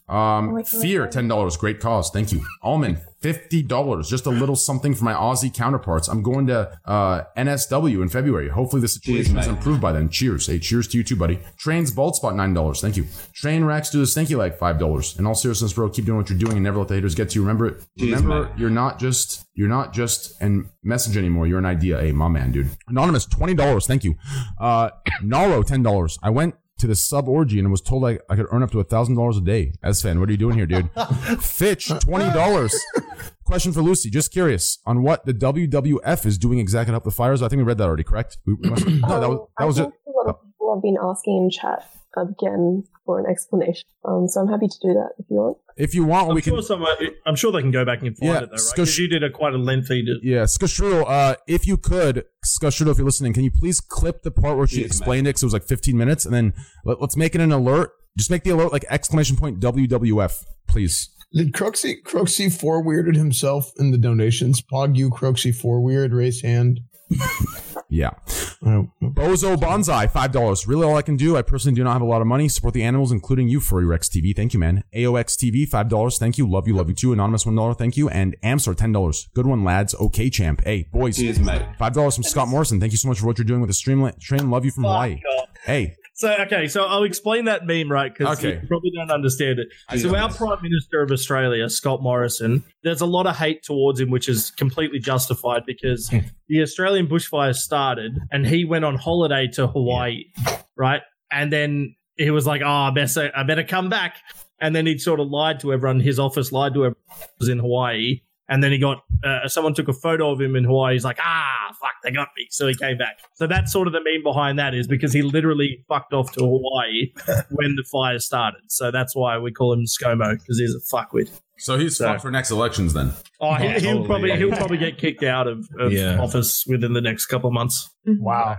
Um, Fear, ten dollars. Great cause. Thank you. Almond, fifty dollars. Just a little something for my Aussie counterparts. I'm going to uh, NSW in February. Hopefully the situation is improved by then. Cheers. Hey, cheers to you too, buddy. Trains Bald Spot, nine dollars. Thank you. Train Racks do the stinky like five dollars. In all seriousness, bro, keep doing what you're doing and never let the haters get to you. Remember it. Remember, you're not just you're not just an message anymore. You're an idea. Hey, my man, dude. Anonymous, twenty dollars. Thank you. Uh, Naro, ten dollars. I went to the sub orgy and was told I, I could earn up to a thousand dollars a day. Esfand, what are you doing here, dude? (laughs) Fitch, twenty dollars. Question for Lucy. Just curious on what the WWF is doing exactly to help the fires. I think we read that already. Correct? We, we must, no, that was that oh, was it. think a lot of people have been asking in chat again for an explanation. Um, so I'm happy to do that if you want. If you want, I'm we sure can. someone, I'm sure they can go back and find Yeah, it though, right? Skush- Because you did a quite a lengthy. Yeah, Skashrudo, uh, if you could, Skashrudo, if you're listening, can you please clip the part where she Yes, explained it? Because it was like 15 minutes, and then let, us make it an alert. Just make the alert like exclamation point WWF, please. Did Croxy Croxy four weirded himself in the donations? Pog you Croxy four weird, raise hand. (laughs) Yeah. Uh, Bozo Bonsai, five dollars. Really, all I can do. I personally do not have a lot of money. Support the animals, including you, Furry Rex TV. Thank you, man. AOX TV, five dollars. Thank you. Love you, love you too. Anonymous, one dollar. Thank you. And Amstar, ten dollars. Good one, lads. Okay, champ. Hey, boys. Cheers, mate. Five dollars from Scott Morrison. Thank you so much for what you're doing with the stream. Train, love you from Hawaii. Hey, So okay, so I'll explain that meme right because Okay. you probably don't understand it. I So our Prime Minister of Australia, Scott Morrison, there's a lot of hate towards him, which is completely justified because hmm. the Australian bushfires started and he went on holiday to Hawaii, right? And then he was like, "Oh, I better, I better come back." And then he sort of lied to everyone. His office lied to everyone was in Hawaii. And then he got uh, someone took a photo of him in Hawaii. He's like, ah, fuck, they got me. So he came back. So that's sort of the meme behind that is because he literally fucked off to Hawaii (laughs) when the fire started. So that's why we call him ScoMo because he's a fuckwit. so he's fucked for next elections then. Oh, he, he'll totally. probably he'll probably get kicked out of, of Yeah. office within the next couple of months. Wow.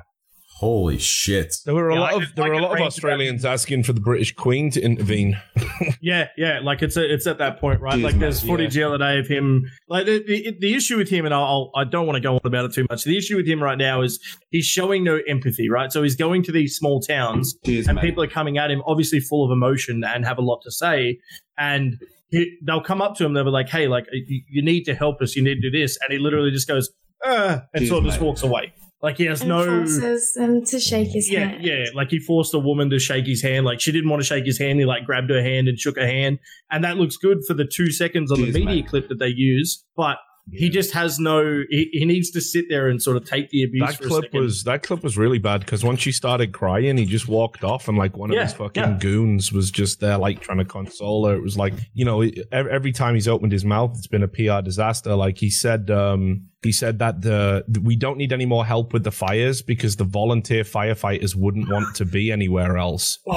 Holy shit. There were a Yeah, lot of just there were a lot of it Australians asking for the British Queen to intervene. (laughs) Yeah, yeah, like it's a, it's at that point, right? Jeez, like there's mate, footage the other day of him. Like the, the, the issue with him, and I'll, I don't want to go on about it too much. The issue with him right now is he's showing no empathy, right? So he's going to these small towns, Cheers, and mate. people are coming at him, obviously full of emotion and have a lot to say, and he, they'll come up to him, they'll be like, "Hey, like you, you need to help us, you need to do this," and he literally just goes, uh, and Cheers, sort of just walks away. Like he has And no forces him to shake his yeah, hand. yeah. Like he forced a woman to shake his hand. Like she didn't want to shake his hand. He like grabbed her hand and shook her hand. And that looks good for the two seconds on Cheers, the media mate. clip that they use. But he just has no. He, he needs to sit there and sort of take the abuse. That for a clip second. was that clip was really bad because once she started crying, he just walked off, and like one of Yeah, his fucking yeah. goons was just there, like trying to console her. It was like you know, every time he's opened his mouth, it's been a PR disaster. Like he said, um, he said that the we don't need any more help with the fires because the volunteer firefighters wouldn't want to be anywhere else. (gasps)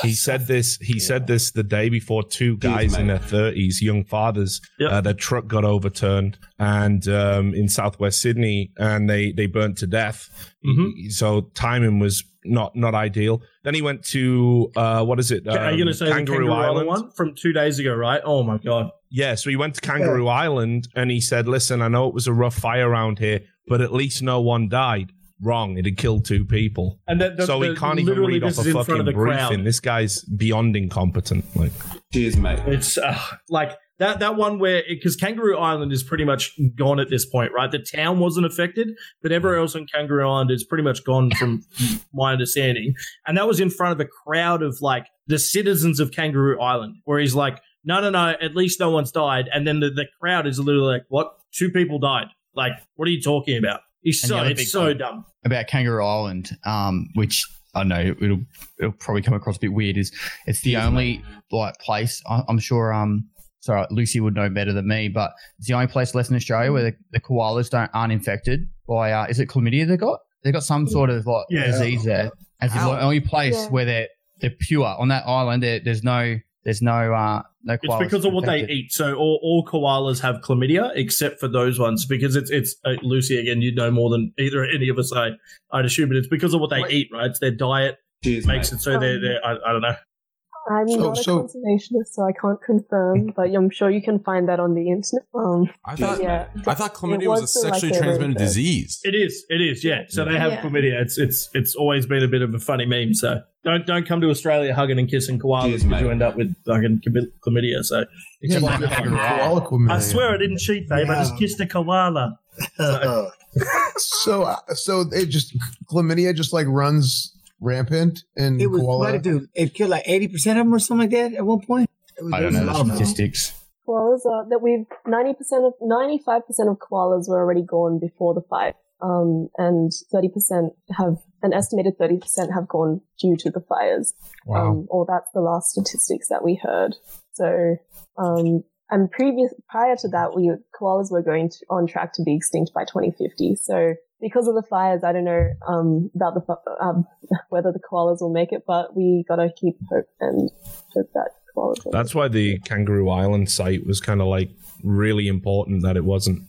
Oh, he said this. He said this the day before two guys in their thirties, young fathers, Yep. uh, their truck got overturned and um, in southwest Sydney, and they they burnt to death. Mhm. So timing was not not ideal. Then he went to uh, what is it? Are you Um, going to say the Kangaroo Island one from two days ago? Right? Oh my god. Yeah, so he went to Kangaroo Island and he said, "Listen, I know it was a rough fire around here, but at least no one died." Wrong, it had killed two people. And that, so he can't even read off a is in front fucking of briefing. crowd. This guy's beyond incompetent. Like, Cheers, mate. It's uh, like that that one where because Kangaroo Island is pretty much gone at this point, right? The town wasn't affected, but everywhere else on Kangaroo Island is pretty much gone from (coughs) my understanding. And that was in front of a crowd of like the citizens of Kangaroo Island, where he's like, "No, no, no, at least no one's died." And then the, the crowd is literally like, "What? Two people died? Like, what are you talking about?" He's And so the other big it's so dumb. about Kangaroo Island, um, which I know it'll it'll probably come across a bit weird. Is it's the only like place I, I'm sure. Um, sorry, Lucy would know better than me, but it's the only place left in Australia where the, the koalas don't aren't infected by uh, is it chlamydia they got? They got some sort of like Yeah. disease there. As the only place Yeah. where they're they're pure on that island. There, there's no there's no uh no. It's koalas because of what they eat. So all, all koalas have chlamydia except for those ones because it's it's uh, Lucy again. You know more than either any of us. I I'd assume, but it's because of what they eat. Right? It's their diet Cheers, makes mate. it so they're, they're I, I don't know. I'm So- not a so- conservationist, so I can't confirm, but I'm sure you can find that on the internet. Um, I thought yeah, I thought chlamydia It was a was the, like, sexually the- transmitted disease. It is. It is. Yeah. So they have Yeah. chlamydia. It's it's it's always been a bit of a funny meme. So don't don't come to Australia hugging and kissing koalas Cheers, because you end up with fucking chlamydia. So Yeah, like for- koala chlamydia. I swear I didn't cheat, babe. I just kissed a koala. (laughs) So, uh, so it just chlamydia just like runs rampant and It was koala. what it do? It killed like eighty percent of them or something like that at one point. Was, I don't know the a lot of them. statistics. koalas are that we've 90% of 95% of koalas were already gone before the fire um, and 30% have an estimated 30% have gone due to the fires Wow. um, or that's the last statistics that we heard so um, and previous prior to that we koalas were going to, on track to be extinct by 2050 so because of the fires, I don't know um, about the um, (laughs) whether the koalas will make it, but we gotta keep hope and hope that koalas. Will That's why the Kangaroo Island site was kind of like really important that it wasn't,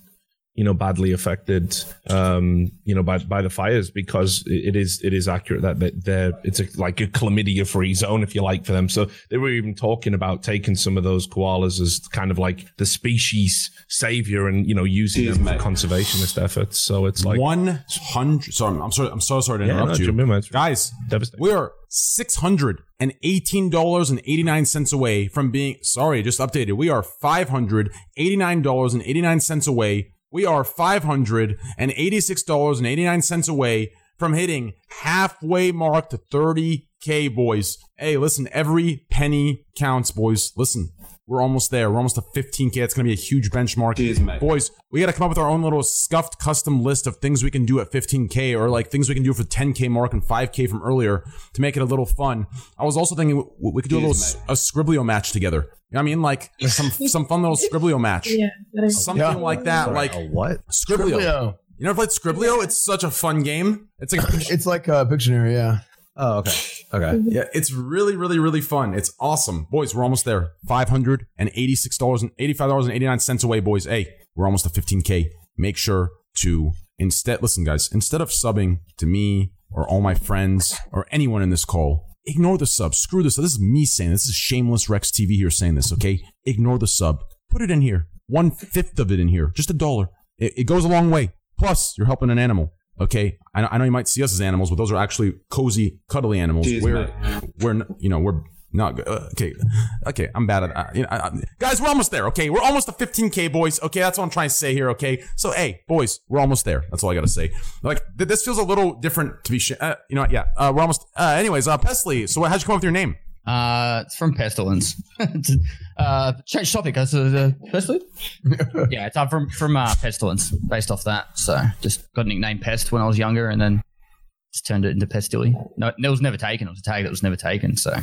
you know, badly affected, um, you know, by by the fires because it is it is accurate that they- they're it's a, like a chlamydia free zone if you like for them. So they were even talking about taking some of those koalas as kind of like the species savior and you know using them for conservationist efforts. So it's like one hundred. Sorry, I'm sorry. I'm so sorry to Yeah, interrupt no, you, jump in, man. It's guys. We are six hundred and eighteen dollars and eighty nine cents away from being. Sorry, just updated. We are five hundred eighty nine dollars and eighty nine cents away. We are five hundred and eighty six dollars and eighty nine cents away from hitting halfway mark to thirty k, boys. Hey, listen, every penny counts, boys. Listen. We're almost there. We're almost to 15K. It's going to be a huge benchmark. Boys, we got to come up with our own little scuffed custom list of things we can do at 15K or like things we can do for 10K mark and 5K from earlier to make it a little fun. I was also thinking we could do a little a Skribbl.io match together. You know what I mean? Like some (laughs) some fun little Skribbl.io match. Yeah, that is- Something Yeah. like that. Sorry, like a what? Skribbl.io. Skribbl.io. You never played Skribbl.io? It's such a fun game. It's like (laughs) It's like a Pictionary, yeah. Oh, okay. Okay. (laughs) Yeah, it's really, really, really fun. It's awesome. Boys, we're almost there. $586 and $85.89 away, boys. Hey, we're almost to 15K. Make sure to instead, listen, guys, instead of subbing to me or all my friends or anyone in this call, ignore the sub. Screw this. This is me saying this. This is shameless Rex TV here saying this, okay? Ignore the sub. Put it in here. One fifth of it in here. Just a dollar. It, it goes a long way. Plus, you're helping an animal. Okay, I know, I know you might see us as animals, but those are actually cozy, cuddly animals. We're, mate. we're, you know, we're not good. Uh, okay, okay, I'm bad at, uh, you know, I, I- guys. We're almost there. Okay, we're almost to 15k, boys. Okay, that's what I'm trying to say here. Okay, so hey, boys, we're almost there. That's all I gotta say. Like th- this feels a little different to be, sh- uh, you know, what, yeah. Uh, we're almost. Uh, anyways, uh, Pestily. So how'd you come up with your name? Uh, it's from Pestilence. (laughs) uh, change topic. That's uh, Pestilence. (laughs) yeah, it's uh, from from uh, Pestilence, based off that. So just got a nickname Pest when I was younger, and then just turned it into Pestily. No, it was never taken. It was a tag that was never taken. So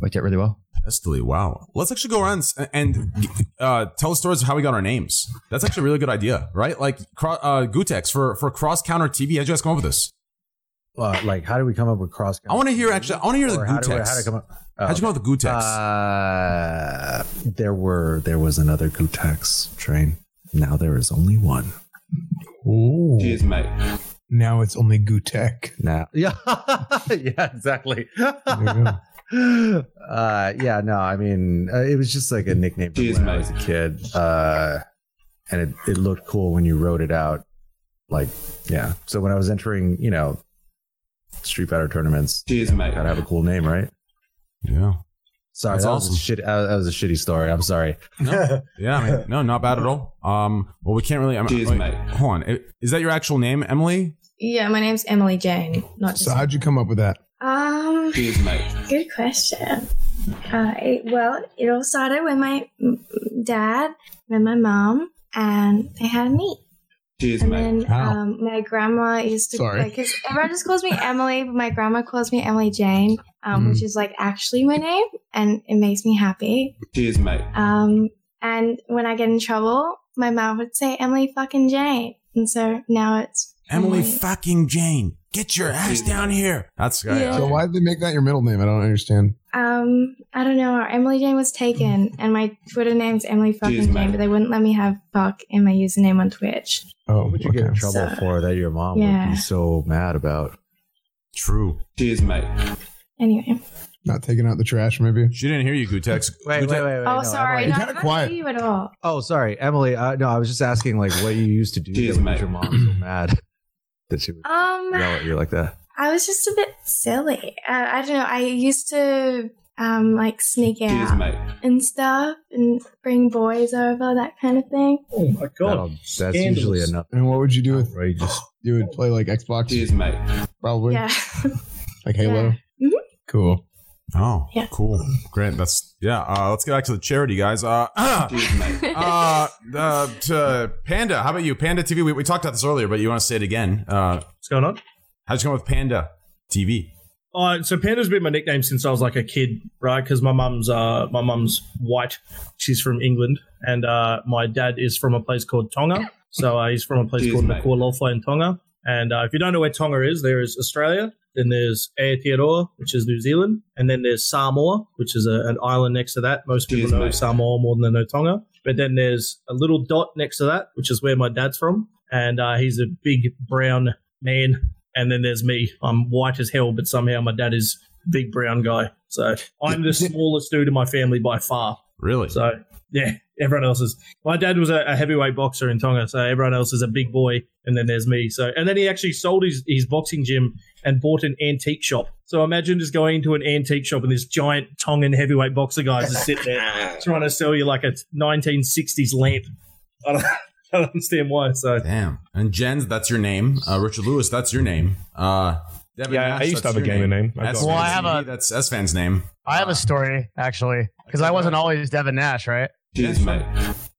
worked out really well. Pestily. Wow. Let's actually go around and uh, tell the stories of how we got our names. That's actually a really good idea, right? Like cro- uh, Gootecks for for cross counter TV. How'd you guys come up with this? Uh, like, how do we come up with cross? I want to hear actually. I want to hear the Or how do we- how to come up- How'd you come up with the Gootecks? Uh, there were there was another Gootecks train. Now there is only one. Ooh. Cheers, mate. Now it's only Gutek. Now, yeah, (laughs) yeah, exactly. Uh, yeah, no, I mean, uh, it was just like a nickname from Cheers, when I was a kid, uh, and it, it looked cool when you wrote it out. Like, yeah. So when I was entering, you know, Street Fighter tournaments, Cheers, mate. gotta have a cool name, right? Yeah. Sorry, That's that awesome. was a shit. Uh, that was a shitty story. I'm sorry. No. (laughs) yeah, I mean, no, not bad at all. Um, well, we can't really. I mean, Cheers, wait, mate. Hold on. Is that your actual name, Emily? Yeah, my name's Emily Jane. Not just. So how'd you come up with that? Um, Cheers, mate. good question. Uh, it, well, it all started when my dad and my mom, and they had a meet. Cheers, And mate. then How? um, my grandma used to Sorry. like, 'cause everyone just calls me Emily, but my grandma calls me Emily Jane, um, Mm. which is like actually my name, and it makes me happy. Cheers, mate. Um, and when I get in trouble, my mom would say Emily fucking Jane, and so now it's Emily fucking Jane. Get your ass down here. That's great. Yeah. So why did they make that your middle name? I don't understand. Um, I don't know. Emily Jane was taken, and my Twitter name's Emily fucking Jeez, Jane, but they wouldn't let me have fuck in my username on Twitch. Oh, What would you get in trouble So- for that your mom would be so mad about? True. Cheers, mate. Anyway. Not taking out the trash, maybe. She didn't hear you, Gootecks. Wait, wait, wait, wait. oh, no, sorry. Emily- No, I kinda quiet. hear you at all. Oh, sorry, Emily. Uh, no, I was just asking like what you used to do Cheers, that would make your mom so mad (clears throat) that she would Um, yell at you like that. I was just a bit silly. Uh, I don't know. I used to um like sneak Cheers, out mate. and stuff and bring boys over, that kind of thing. Oh my god. That'll- that's usually enough. And what would you do with Outrageous. you would play like Xbox? Cheers, mate. Probably. Yeah. Like Halo. Mhm. Cool. Oh, Yeah. cool. Great. That's yeah. Uh, let's get back to the charity, guys. Uh, Cheers, (clears throat) uh, uh, to Panda. How about you, Panda TV? We, we talked about this earlier, but you want to say it again? Uh, What's going on? how's it going with Panda TV? Uh, so Panda's been my nickname since I was like a kid, right? Because my mum's uh, my mum's white. She's from England, and uh, my dad is from a place called Tonga. So uh, he's from a place Cheers, called mate. Nuku'alofa in Tonga. And uh, if you don't know where Tonga is, there is Australia, then there's Aotearoa, which is New Zealand, and then there's Samoa, which is a, an island next to that. Most people Cheers, know mate. Samoa more than they know Tonga. But then there's a little dot next to that, which is where my dad's from, and uh, he's a big brown man. And then there's me. I'm white as hell, but somehow my dad is a big brown guy. So I'm the (laughs) smallest dude in my family by far. Really? So yeah, everyone else is. My dad was a, a heavyweight boxer in Tonga, so everyone else is a big boy, and then there's me. So and then he actually sold his his boxing gym and bought an antique shop. So imagine just going into an antique shop and this giant Tongan heavyweight boxer guy just sitting there (laughs) trying to sell you like a 1960s lamp. I don't, (laughs) I don't understand why. So Damn. And Jens, that's your name. Uh, Richard Lewis, that's your name. Uh, Devin Yeah, I used to have a your gamer name. I S- got Well, I have a- That's Esfand's name. I have a story actually because I wasn't always Devin Nash, right? Cheers, mate.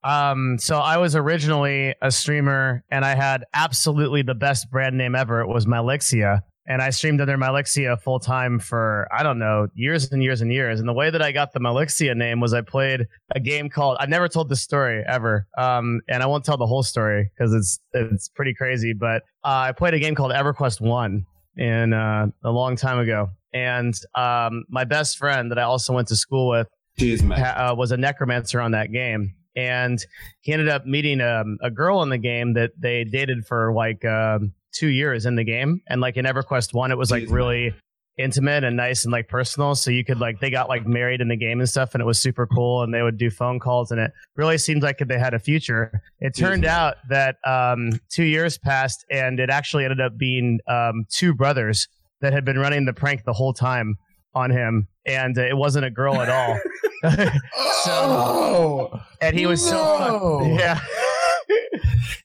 Um, so I was originally a streamer, and I had absolutely the best brand name ever. It was Mylixia, and I streamed under Mylixia full time for I don't know years and years and years. And the way that I got the Mylixia name was I played a game called I never told this story ever, um, and I won't tell the whole story because it's it's pretty crazy. But uh, I played a game called EverQuest One in uh, a long time ago, and um, my best friend that I also went to school with Cheers, mate. uh, was a necromancer on that game, and he ended up meeting um, a girl in the game that they dated for like um, two years in the game. And like in EverQuest One, it was like Jeez, man. really intimate and nice and like personal. So you could like they got like married in the game and stuff, and it was super cool. And they would do phone calls, and it really seemed like they had a future. It turned man. out that um, two years passed, and it actually ended up being um, two brothers that had been running the prank the whole time on him, and uh, it wasn't a girl at all. (laughs) (laughs) Oh, and he was so fucked, (laughs) yeah.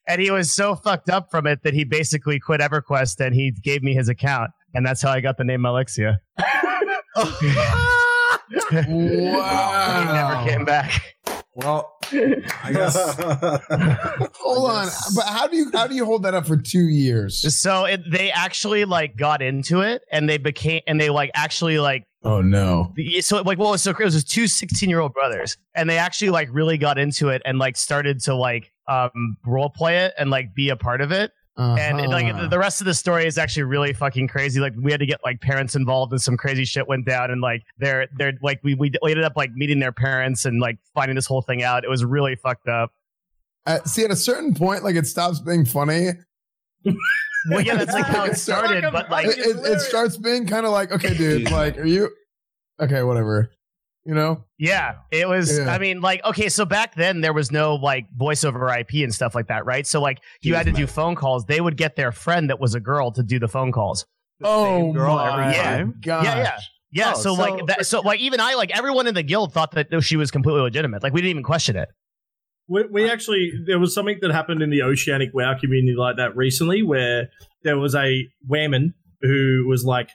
and he was so fucked up from it that he basically quit EverQuest and he gave me his account, and that's how I got the name Alexia. Wow! he never came back. Well, I guess. (laughs) Hold on, but how do you how do you hold that up for two years? So it, they actually like got into it, and they became, and they like actually like Oh no! so like what was so crazy was two 16 year old brothers and they actually like really got into it and like started to like um role play it and like be a part of it and Uh-huh. like the- the rest of the story is actually really fucking crazy like we had to get like parents involved and some crazy shit went down and like they're they're like we, we ended up like meeting their parents and like finding this whole thing out it was really fucked up Uh, see, at a certain point, like it stops being funny. (laughs) well yeah that's like how it started but like it, it, it starts being kind of like, okay, dude, like, are you okay? Whatever, you know. Yeah, it was. Yeah. I mean, like, okay, so back then there was no like voice over IP and stuff like that, right? So like, you had to do phone calls. They would get their friend that was a girl to do the phone calls. Oh girl my every Yeah. time? god! Yeah, yeah, yeah. Oh, so, so- like, that, so like, even I, like, everyone in the guild thought that oh, she was completely legitimate. Like, we didn't even question it. We, we actually there was something that happened in the Oceanic WoW community like that recently, where there was a woman who was like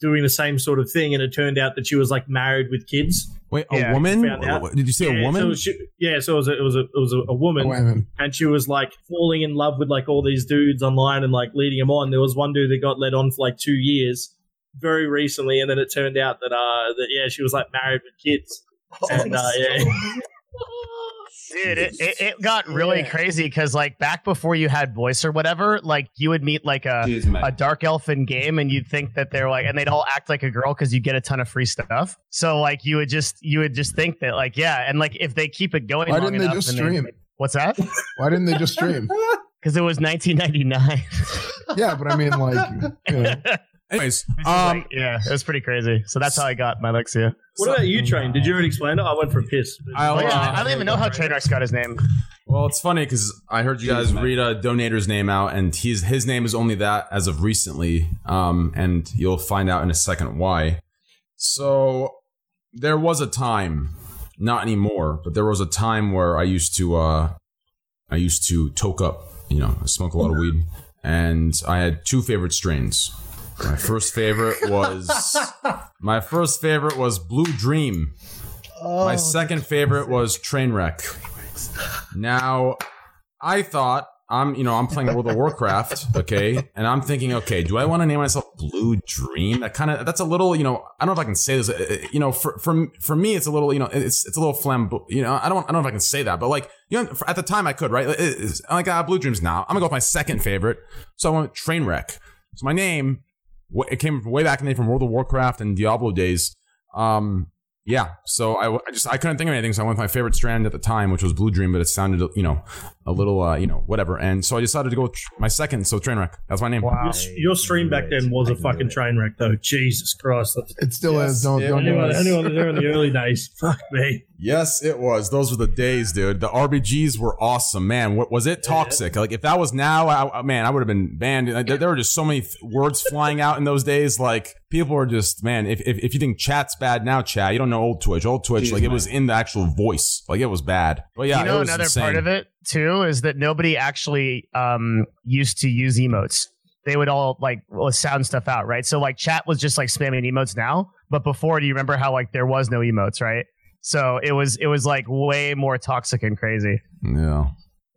doing the same sort of thing, and it turned out that she was like married with kids. Wait, a Yeah, woman? found out. What- Did you say yeah, a woman? So she, yeah, so it was a, it was a, it was a, a woman, Women. and she was like falling in love with like all these dudes online and like leading them on. There was one dude that got led on for like two years, very recently, and then it turned out that uh that yeah she was like married with kids. (laughs) And, uh, yeah. (laughs) Dude, it, it, it got really crazy because, like, back before you had voice or whatever, like, you would meet like a, Cheers, a dark elf in game and you'd think that they're like and they'd all act like a girl because you get a ton of free stuff so like you would just you would just think that like yeah and like if they keep it going Why long didn't they enough just and stream? what's that Why didn't they just stream? (laughs) because it was 1999 yeah, but I mean, like, you know. (laughs) Anyways, (laughs) um, like, yeah it was pretty crazy so that's how i got Mylixia What about you, Train? Did you already explain it? I went for a piss. I'll, oh, yeah, uh, i don't even know how trainwreck's got his name Well, it's funny because I heard you guys man. read a donator's name out, and he's his name is only that as of recently. Um, and you'll find out in a second why. So there was a time, not anymore, but there was a time where I used to uh, I used to toke up. You know, I smoke a lot of weed, and I had two favorite strains. My first favorite was (laughs) my first favorite was Blue Dream. Oh, My second favorite was Trainwreck. Now, I thought I'm, you know, I'm playing World of Warcraft, okay, and I'm thinking, okay, do I want to name myself Blue Dream? That kind of, that's a little, you know, I don't know if I can say this, uh, uh, you know, for for for me, it's a little, you know, it's it's a little flamboyant, you know, I don't, I don't know if I can say that, but like, you know, at the time I could, right? It's- I'm like, ah, Blue Dreams now. I'm gonna go with my second favorite, so I went Trainwreck. So my name, it came way back in the day from World of Warcraft and Diablo days. Um, yeah, so I, I just I couldn't think of anything, so I went with my favorite strand at the time, which was Blue Dream, but it sounded you know a little uh, you know whatever, and so I decided to go with my second, so Trainwreck. That's my name. Your, your stream back then was a fucking train wreck, though. Jesus Christ. That's, It still is. Don't, don't anyone, anyone there in the early (laughs) days, fuck me. Yes, it was. Those were the days, dude. The RBGs were awesome, man. What was it? Toxic. Like if that was now, I, I- man, I would have been banned. There, there were just so many th- words flying out in those days. Like people are just, man. If, if if you think chat's bad now, chat, you don't know old Twitch. Old Twitch, Jeez, like it was in the actual voice. Like it was bad. But yeah, you know another insane. part of it too is that nobody actually um used to use emotes. They would all like sound stuff out, right? So like chat was just like spamming emotes now, but before, do you remember how like there was no emotes, right? So it was it was like way more toxic and crazy. Yeah.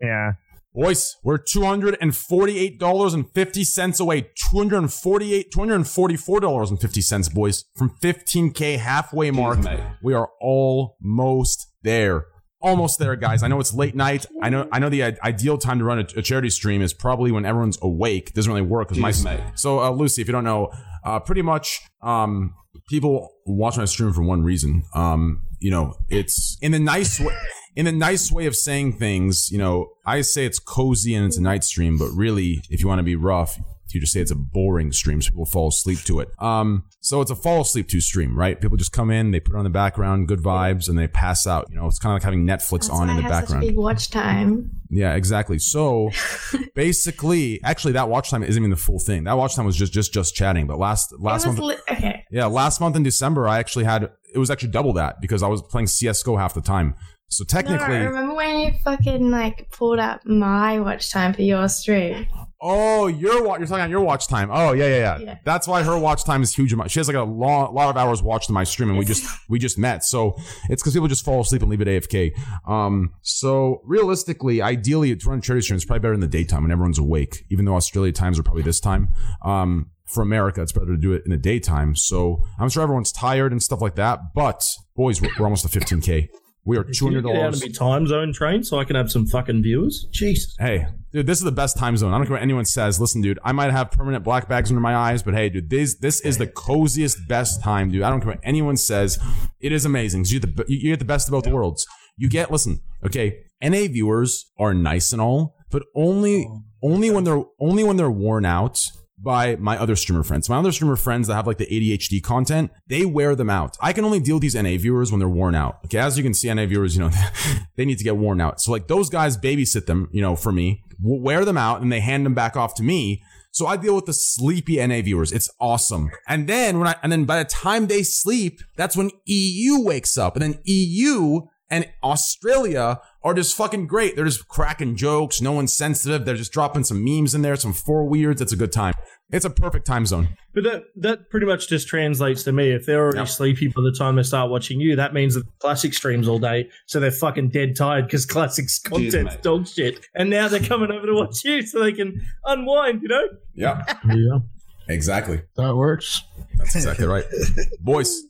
Yeah. Boys, we're two hundred and forty-eight dollars and fifty cents away. $248, $244.50, cents, boys, from fifteen k halfway mark. We are almost there. Almost there, guys. I know it's late night. I know. I know the ideal time to run a, a charity stream is probably when everyone's awake. doesn't really work my mate. so uh, Lucy, if you don't know, uh, pretty much um, people watch my stream for one reason. Um, you know, it's in the nice way. In the nice way of saying things, you know, I say it's cozy and it's a night stream, but really, if you want to be rough, you just say it's a boring stream, so people fall asleep to it. Um, so it's a fall asleep to stream, right? People just come in, they put on the background, good vibes, and they pass out. You know, it's kind of like having Netflix That's on in the background. big watch time. Yeah, exactly. So (laughs) basically, actually, that watch time isn't even the full thing. That watch time was just just just chatting. But last last month, li- okay. yeah, last month in December, I actually had it was actually double that because I was playing CS:GO half the time. So technically, no, remember when you fucking like pulled up my watch time for your stream? Oh, your watch, you're talking on your watch time. Oh, yeah, yeah, yeah, Yeah. That's why her watch time is huge. amount. She has like a long, lot of hours watched in my stream, and we just we just met. So it's because people just fall asleep and leave it AFK. Um, so realistically, ideally, to run charity stream is probably better in the daytime when everyone's awake. Even though Australia times are probably this time. Um, for America, it's better to do it in the daytime. So I'm sure everyone's tired and stuff like that. But boys, we're, we're almost to 15k. We are two Can you get out dollars. me time zone train so I can have some fucking viewers? Jesus. Hey, dude, this is the best time zone. I don't care what anyone says. Listen, dude, I might have permanent black bags under my eyes, but hey, dude, this this is the coziest, best time, dude. I don't care what anyone says. It is amazing. You get the you get the best of both worlds. You get listen, okay. NA viewers are nice and all, but only oh. only when they're only when they're worn out by my other streamer friends. My other streamer friends that have like the ADHD content, they wear them out. I can only deal with these NA viewers when they're worn out. Okay, as you can see, NA viewers, you know, (laughs) they need to get worn out. So like those guys babysit them, you know, for me, wear them out, and they hand them back off to me. So I deal with the sleepy NA viewers. It's awesome. And then when I and then by the time they sleep, that's when EU wakes up, and then EU and Australia are just fucking great. They're just cracking jokes. No one's sensitive. They're just dropping some memes in there, some four weirds. It's a good time. It's a perfect time zone. But that that pretty much just translates to me. If they're already sleepy by the time they start watching you, that means that classic streams all day, so they're fucking dead tired because classics content's mate. dog shit, and now they're coming over to watch you so they can unwind. You know? Yeah. Yeah. Exactly. That works. That's exactly right. Boys,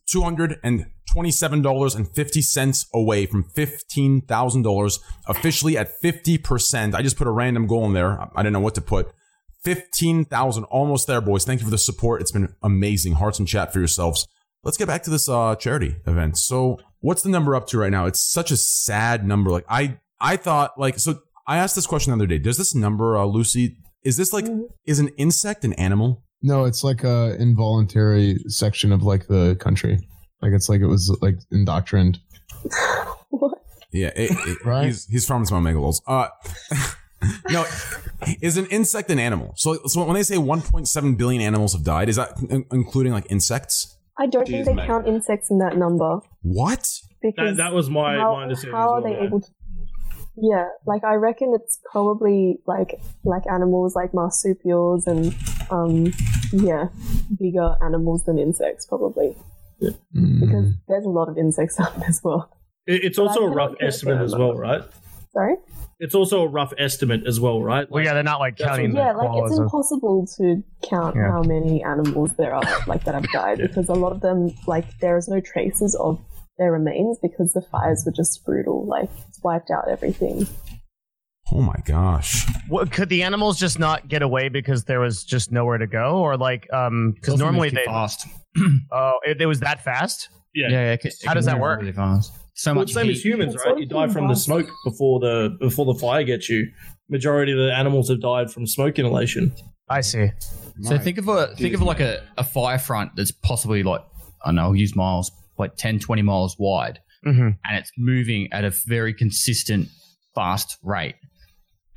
$227.50 away from $15,000, officially at 50%. I just put a random goal in there. I didn't know what to put. 15,000, almost there, boys. Thank you for the support. It's been amazing. Hearts and chat for yourselves. Let's get back to this uh, charity event. So, what's the number up to right now? It's such a sad number. Like I, I thought, like, so I asked this question the other day. Does this number, uh, Lucy, is this like, is an insect an animal? No, it's like a involuntary section of like the country. Like it's like it was like indoctrined. what? Yeah, it, it- (laughs) Right. He's he's from some megalos. Uh, (laughs) no, is an insect an animal? So so when they say 1.7 billion animals have died, is that in- including like insects? I don't Jeez, think they mate. count insects in that number What? because That, that was my, how, my understanding. how are well, they yeah. able to? Yeah, like I reckon it's probably like like animals like marsupials and um yeah bigger animals than insects probably Mm. because there's a lot of insects (laughs) out there as well. It's But also a rough estimate as well, right? Sorry. It's also a rough estimate as well, right? Well, yeah, they're not like counting yeah, the like it's koalas. impossible to count Yeah. how many animals there are like that have died (laughs) because a lot of them like there is no traces of their remains because the fires were just brutal, like it's wiped out everything. Oh my gosh. What, could the animals just not get away because there was just nowhere to go, or like um because normally they fast. (clears throat) oh it, it was that fast. Yeah. Yeah, it it How does that work? Really fast. So well, much same heat. as humans, right? You die from the smoke before the before the fire gets you. Majority of the animals have died from smoke inhalation. I see. So think of a think of like a, a fire front that's possibly like I don't know, I'll use miles, like 10, 20 miles wide, Mm-hmm. and it's moving at a very consistent, fast rate.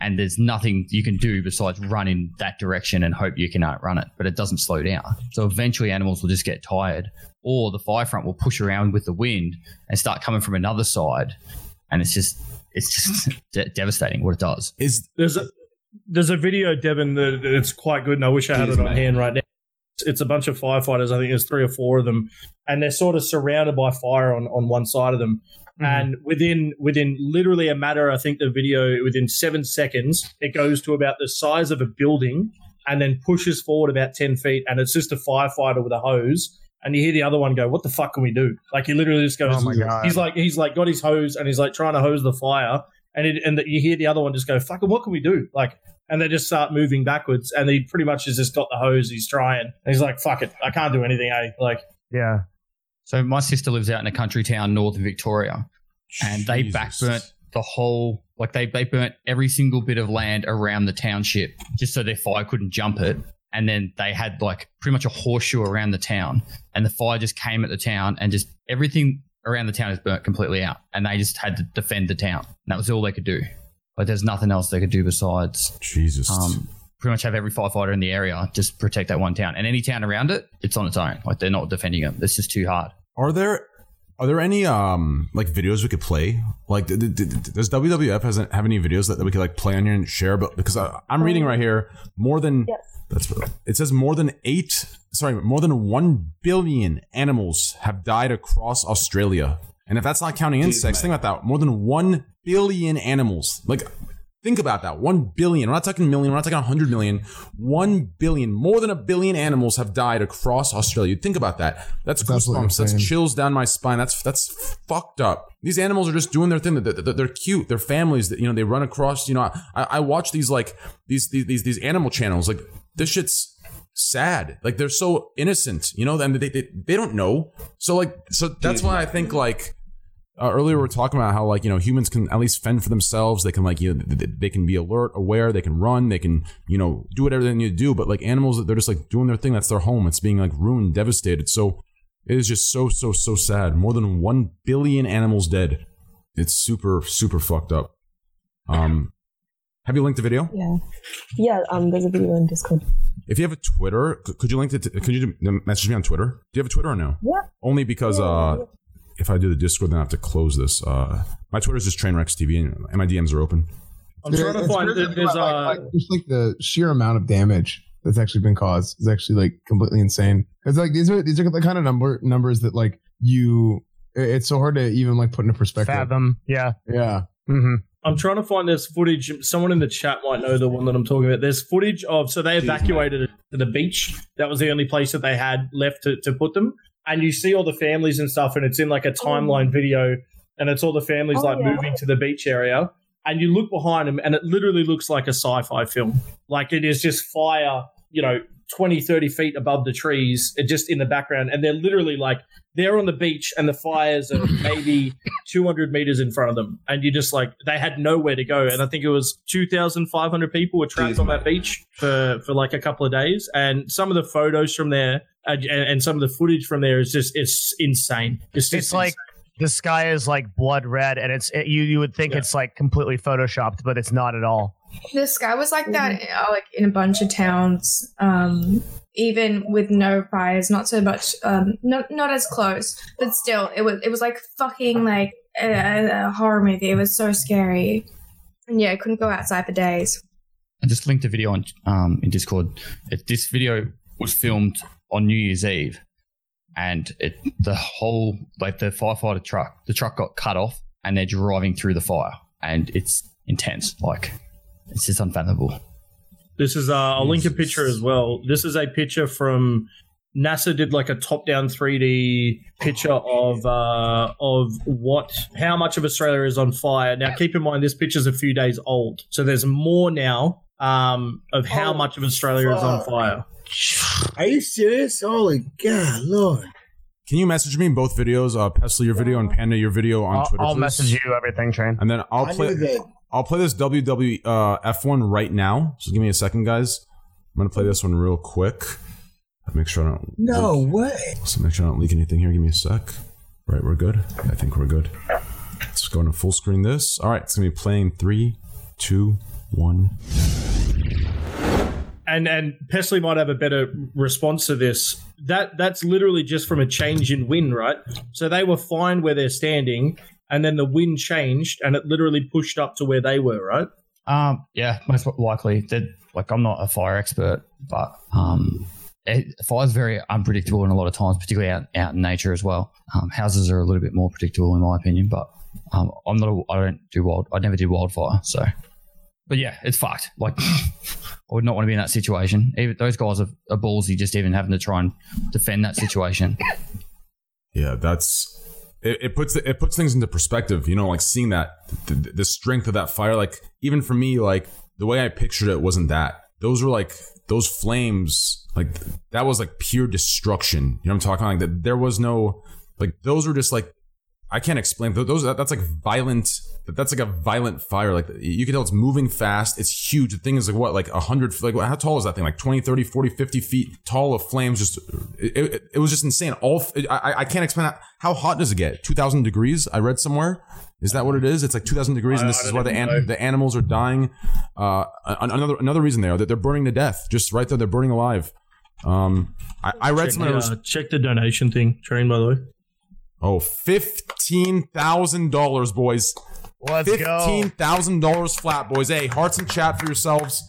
And there's nothing you can do besides run in that direction and hope you can outrun it, but it doesn't slow down. So eventually, animals will just get tired, or the fire front will push around with the wind and start coming from another side, and it's just it's just (laughs) de- devastating what it does. Is There's a there's a video, Devin, that it's quite good, and I wish I had Jeez, it on man. hand right now. It's- It's a bunch of firefighters. I think there's three or four of them, and they're sort of surrounded by fire on, on one side of them. And within within literally a matter, I think the video within seven seconds, it goes to about the size of a building, and then pushes forward about ten feet, and it's just a firefighter with a hose. And you hear the other one go, "What the fuck can we do?" Like he literally just goes, Oh my God. "He's like he's like got his hose, and he's like trying to hose the fire." And it, and the, you hear the other one just go, "Fucking, what can we do?" Like and they just start moving backwards. And he pretty much has just got the hose. He's trying. And he's like, "Fuck it, I can't do anything." Eh? Like, Yeah. So my sister lives out in a country town north of Victoria, and they Jesus. backburnt the whole like they they burnt every single bit of land around the township just so their fire couldn't jump it. And then they had like pretty much a horseshoe around the town, and the fire just came at the town, and just everything around the town is burnt completely out, and they just had to defend the town. And that was all they could do. Like there's nothing else they could do besides Jesus. um, pretty much have every firefighter in the area just protect that one town, and any town around it, it's on its own. Like they're not defending it. It's just too hard. Are there are there any um like videos we could play? Like, d- d- d- does WWF hasn't have any videos that, that we could like play on here and share? But because I, I'm reading right here, more than Yes. that's it says more than eight. Sorry, more than one billion animals have died across Australia, and if that's not counting insects, think about that. More than one billion animals. Like, think about that. One billion. We're not talking million. We're not talking hundred million. One billion. More than a billion animals have died across Australia. Think about that. That's That's goosebumps. That's chills down my spine. That's that's fucked up. These animals are just doing their thing. They're, they're, they're cute. They're families that you know they run across. You know, I, I watch these like these these these these animal channels. Like this shit's sad. Like they're so innocent. You know, and they they, they don't know. So like so that's why I think like uh, earlier we were talking about how like you know humans can at least fend for themselves. They can like you know th- th- they can be alert aware. They can run. They can you know do whatever they need to do. But like animals they're just like doing their thing. That's their home. It's being like ruined devastated. So it is just so so so sad. More than 1 billion animals dead. It's super super fucked up. Um have you linked the video? Yeah. Yeah, um, there's a video on Discord. if you have a twitter could you link it to, could you message me on twitter? Do you have a twitter or no? Yeah. only because uh if I do the Discord, then I have to close this. Uh, my Twitter is just Trainwrecks TV, and my DMs are open. I'm trying to find. crazy There's about, uh, like, like, just like the sheer amount of damage that's actually been caused is actually like completely insane. It's like these are these are the kind of number numbers that like you. It's so hard to even like put into perspective. Fathom. Yeah. Yeah. Mm-hmm. I'm trying to find this footage. Someone in the chat might know the one that I'm talking about. There's footage of so they evacuated it to the beach. That was the only place that they had left to, to put them. And you see all the families and stuff, and it's in like a oh. timeline video, and it's all the families Oh, like yeah. moving to the beach area. And you look behind them, and it literally looks like a sci-fi film. Like it is just fire, you know, 20, 30 feet above the trees, uh, just in the background. And they're literally like they're on the beach, and the fires are (laughs) maybe 200 meters in front of them. And you just like, they had nowhere to go. And I think it was 2,500 people were trapped Jeez, on man. that beach for, for like a couple of days. And some of the photos from there uh, and, and and some of the footage from there is just, it's insane. It's just It's like the sky is like blood red, and it's it, you. You would think Yeah. it's like completely photoshopped, but it's not at all. The sky was like that, uh, like in a bunch of towns, um, even with no fires. Not so much, um, not not as close, but still, it was it was like fucking like a, a- a horror movie. It was so scary, and yeah, I couldn't go outside for days. I just linked a video on um, in Discord. It, this video was filmed on New Year's Eve, and it the whole like the firefighter truck, the truck got cut off, and they're driving through the fire. and it's intense. Like it's just unfathomable. This is uh, I'll link a picture as well. This is a picture from NASA did like a top-down 3D picture of uh, of what how much of Australia is on fire. Now, keep in mind this picture's a few days old, so there's more now um, of how much of Australia is on fire. Are you serious? Holy God, Lord. Can you message me in both videos? Uh, Pestily, your video, and Panda, your video on I'll, Twitter. I'll please? message you everything, Train. And then I'll I play. Knew that. I'll play this WWF uh, one right now. So give me a second, guys. I'm gonna play this one real quick. Make sure I don't. No way. So make sure I don't leak anything here. Give me a sec. Right, we're good. I think we're good. Let's go into full screen this. All right, it's gonna be playing three, two, one. and and Pestily might have a better response to this. That that's literally just from a change in wind, right? So they were fine where they're standing, and then the wind changed, and it literally pushed up to where they were, right? Um, yeah, most likely. That like I'm not a fire expert, but um, it, fire's very unpredictable in a lot of times, particularly out out in nature as well. Um, houses are a little bit more predictable in my opinion, but um, I'm not. A, I don't do wild. I never did wildfire, so. But yeah, it's fucked. Like, (laughs) I would not want to be in that situation. Even those guys are, are ballsy, just even having to try and defend that situation. Yeah, that's it, it puts it puts things into perspective. You know, like seeing that the, the strength of that fire. Like even for me, like the way I pictured it wasn't that. Those were like those flames. Like that was like pure destruction. You know I'm talking like that. There was no like those were just like I can't explain those. That, that's like violent. That's like a violent fire. Like you can tell it's moving fast. It's huge. The thing is like what, like a hundred, like how tall is that thing? Like 20, 30, 40, 50 feet tall of flames. Just, it, it, it was just insane. All, I, I can't explain how, how hot does it get? 2000 degrees. I read somewhere. Is that what it is? It's like 2000 degrees. And this is why the, an, the animals are dying. Uh, another, another reason there that they're burning to death. Just right there. They're burning alive. Um, I, I read Check, somewhere. the, uh, check the donation thing, train by the way. Oh, fifteen thousand dollars, boys. Let's go. Fifteen thousand dollars flat, boys. Hey, hearts and chat for yourselves.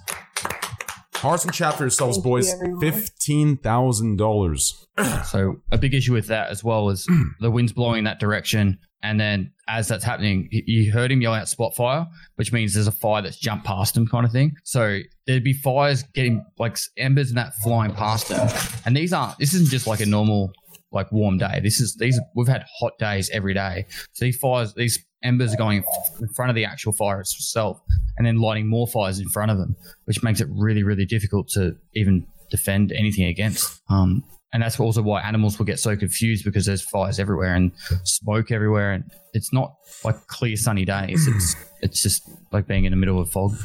Hearts and chat for yourselves, Thank boys. everyone. Fifteen thousand dollars. (clears throat) So a big issue with that as well is (clears throat) the wind's blowing that direction, and then as that's happening, you heard him yell out "spot fire," which means there's a fire that's jumped past him, kind of thing. So there'd be fires getting like embers and that flying past him, and these aren't. This isn't just like a normal like warm day. This is these we've had hot days every day. So these fires, these embers are going in front of the actual fire itself, and then lighting more fires in front of them, which makes it really really difficult to even defend anything against. Um, and that's also why animals will get so confused because there's fires everywhere and smoke everywhere, and it's not like clear sunny days. It's (clears throat) it's just like being in the middle of fog.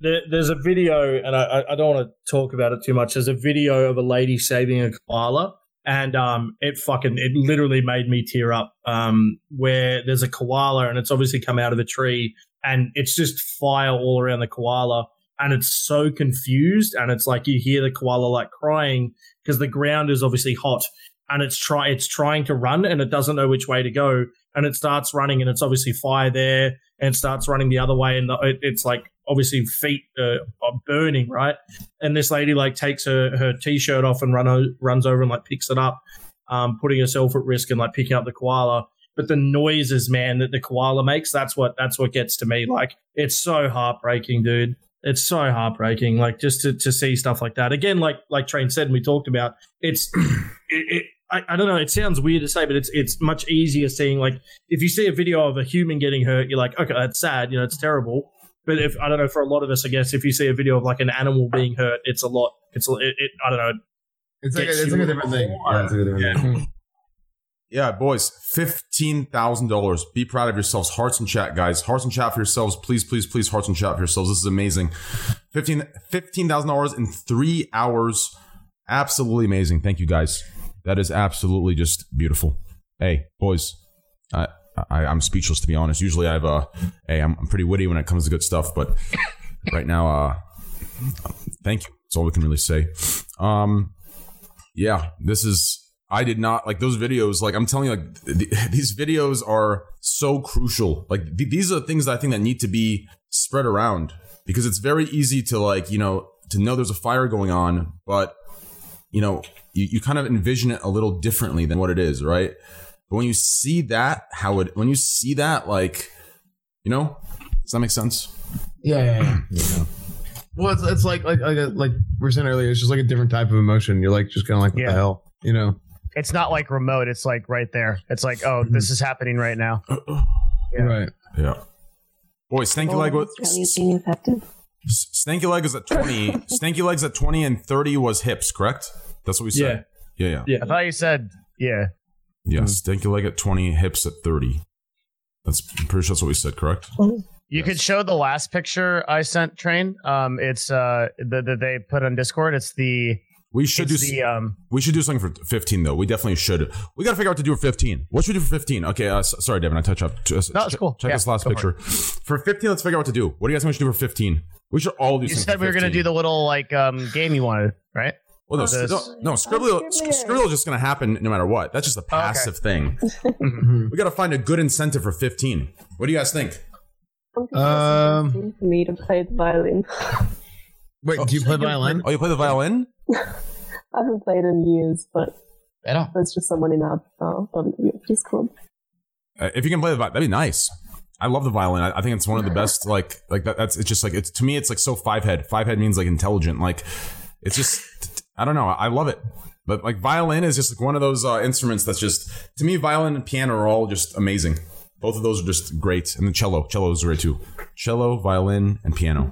There, there's a video, and I, I- I don't want to talk about it too much. There's a video of a lady saving a koala, and um, it fucking it literally made me tear up. Um, where there's a koala, and it's obviously come out of the tree, and it's just fire all around the koala, and it's so confused, and it's like you hear the koala like crying because the ground is obviously hot, and it's try it's trying to run, and it doesn't know which way to go, and it starts running, and it's obviously fire there, and starts running the other way, and the, it, it's like obviously feet uh, are burning, right? And this lady like takes her her t-shirt off and run o- runs over and like picks it up, um, putting herself at risk and like picking up the koala. But the noises, man, that the koala makes, that's what that's what gets to me. Like it's so heartbreaking, dude. It's so heartbreaking. Like just to, to see stuff like that. Again, like like Train said and we talked about, it's (clears throat) it, it I, I don't know, it sounds weird to say, but it's it's much easier seeing like if you see a video of a human getting hurt, you're like, okay, that's sad, you know, it's terrible. But if I don't know, for a lot of us, I guess if you see a video of like an animal being hurt, it's a lot. It's a- it, it I don't know. It's like a, it's like a different thing. Yeah, it's like a different thing. Yeah, boys, fifteen thousand dollars. Be proud of yourselves. Hearts and chat, guys. Hearts and chat for yourselves. Please, please, please. Hearts and chat for yourselves. This is amazing. Fifteen fifteen thousand dollars in three hours. Absolutely amazing. Thank you, guys. That is absolutely just beautiful. Hey, boys. I, I I'm speechless to be honest. Usually I have a hey, I'm, I'm pretty witty when it comes to good stuff, but right now, uh, thank you. That's all we can really say. Um, yeah, this is. I did not like those videos. Like I'm telling you, like th- (laughs) these videos are so crucial. Like th- these are the things that I think that need to be spread around because it's very easy to like you know to know there's a fire going on, but you know you, you kind of envision it a little differently than what it is, right? But when you see that, how it when you see that, like you know, Does that make sense? Yeah, yeah, (clears throat) yeah. Well, it's, it's like like like like we were saying earlier. It's just like a different type of emotion. You're like just kind of like what Yeah. the hell, you know? It's not like remote. It's like right there. It's like, oh, this is happening right now. (clears throat) Yeah. Right. Yeah. Boy, Stanky Leg oh, was Australians being affected. Stanky Leg is at twenty. (laughs) Stanky Leg's at twenty, and thirty was hips. Correct. That's what we said. Yeah. Yeah. Yeah. I thought you said, yeah. Yeah. Stanky Leg at twenty, hips at thirty. That's I'm pretty sure that's what we said. Correct. You could show the last picture I sent, Train. Um, it's uh the that they put on Discord. It's the We should do the um. We should do something for 15 though. We definitely should. We got to figure out what to do for 15. What should we do for 15? Okay, uh, sorry, Devin, I touch up. Just, No, it's ch- cool. Check Yeah, this last go for picture. For 15, let's figure out what to do. What do you guys want to do for 15? We should all do. You something said for we were gonna do the little like um game you wanted, right? Well, no, This- no, no, Scribbler, Scribbler is just going to happen no matter what. That's just a passive thing. (laughs) we got to find a good incentive for 15. What do you guys think? Um, for me to play the violin. (laughs) Wait, do you play violin? Oh, you play the violin? (laughs) I haven't played in years, but Better. there's just someone in our uh, on Discord. Uh, if you can play the violin, that'd be nice. I love the violin. I, I think it's one of the best. Like, like that, that's it's just like it's to me. It's like so five head. Five head means like intelligent. Like, it's just I don't know. I love it. But like violin is just like one of those uh, instruments that's just to me. Violin and piano are all just amazing. Both of those are just great, and the cello. Cello is great too. Cello, violin, and piano.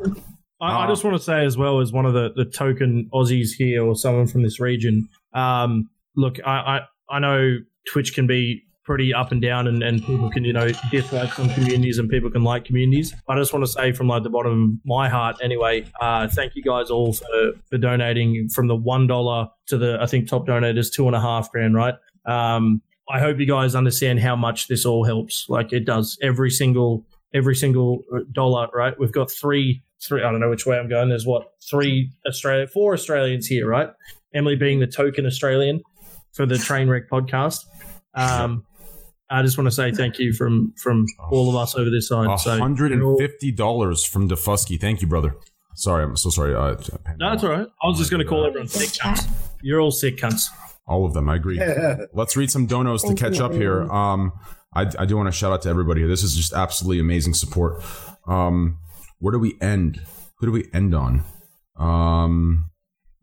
I, I just want to say as well as one of the, the token Aussies here or someone from this region. Um, look, I, I I know Twitch can be pretty up and down, and, and people can you know dislike some communities and people can like communities. I just want to say from like the bottom of my heart, anyway, uh, thank you guys all for for donating from the one dollar to the I think top donators two and a half grand, right? Um, I hope you guys understand how much this all helps. Like it does every single every single dollar, right? We've got three, three. I don't know which way I'm going. There's what three Australia, four Australians here, right? Emily being the token Australian for the Trainwreck podcast. Um, I just want to say thank you from from all of us over this side. So hundred and fifty dollars from Defusky. Thank you, brother. Sorry, I'm so sorry. Uh, no, that's all right. I was just going to call everyone sick cunts. You're all sick cunts. All of them, I agree. (laughs) Let's read some donos to catch up here. Um, I, I do want to shout out to everybody here. This is just absolutely amazing support. Um, where do we end? Who do we end on? Um,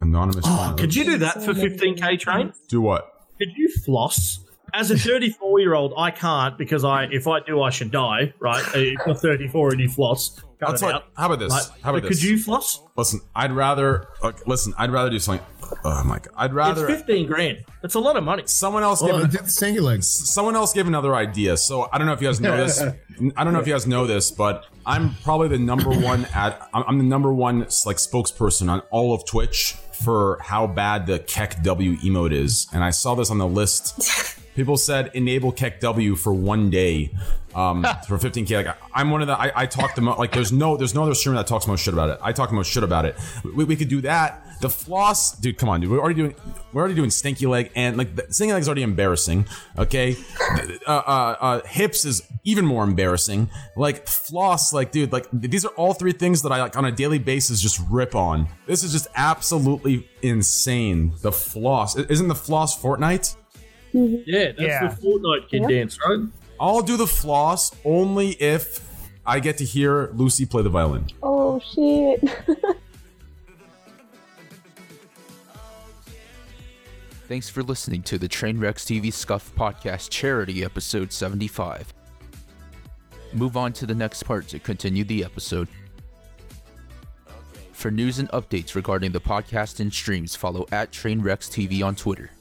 anonymous. Oh, could you do that for 15k train? do what? Could you floss? As a 34 year old, I can't because I if I do, I should die. Right? Uh, if you're 34 and you floss, cut That's it what. out. How about this? Right? How about But this? Could you floss? Listen, I'd rather. Like, listen, I'd rather do something. Oh my god, I'd rather. It's 15 grand. That's a lot of money. Someone else Well, give did the single legs. Someone else gave another idea. So I don't know if you guys know this. (laughs) I don't know if you guys know this, but I'm probably the number one at. I'm I'm the number one like spokesperson on all of Twitch for how bad the KEKW emote is, and I saw this on the list. (laughs) People said enable KEKW for one day. Um, (laughs) for 15k, like I'm one of the. I, I talk the most. Like there's no, there's no other streamer that talks most shit about it. I talk the most shit about it. We, we could do that. The floss, dude. Come on, dude. We're already doing. We're already doing stinky leg, and like the, stinky leg is already embarrassing. Okay, (laughs) uh, uh, uh, hips is even more embarrassing. Like floss, like dude, like these are all three things that I like on a daily basis just rip on. This is just absolutely insane. The floss isn't the floss Fortnite. Mm-hmm. Yeah, that's Yeah. the Fortnite kid Yeah. dance, right? I'll do the floss only if I get to hear Lucy play the violin. Oh shit! Thanks for listening to the Trainwrecks TV Scuff Podcast Charity Episode 75. Move on to the next part to continue the episode. For news and updates regarding the podcast and streams, follow at Trainwrecks TV on Twitter.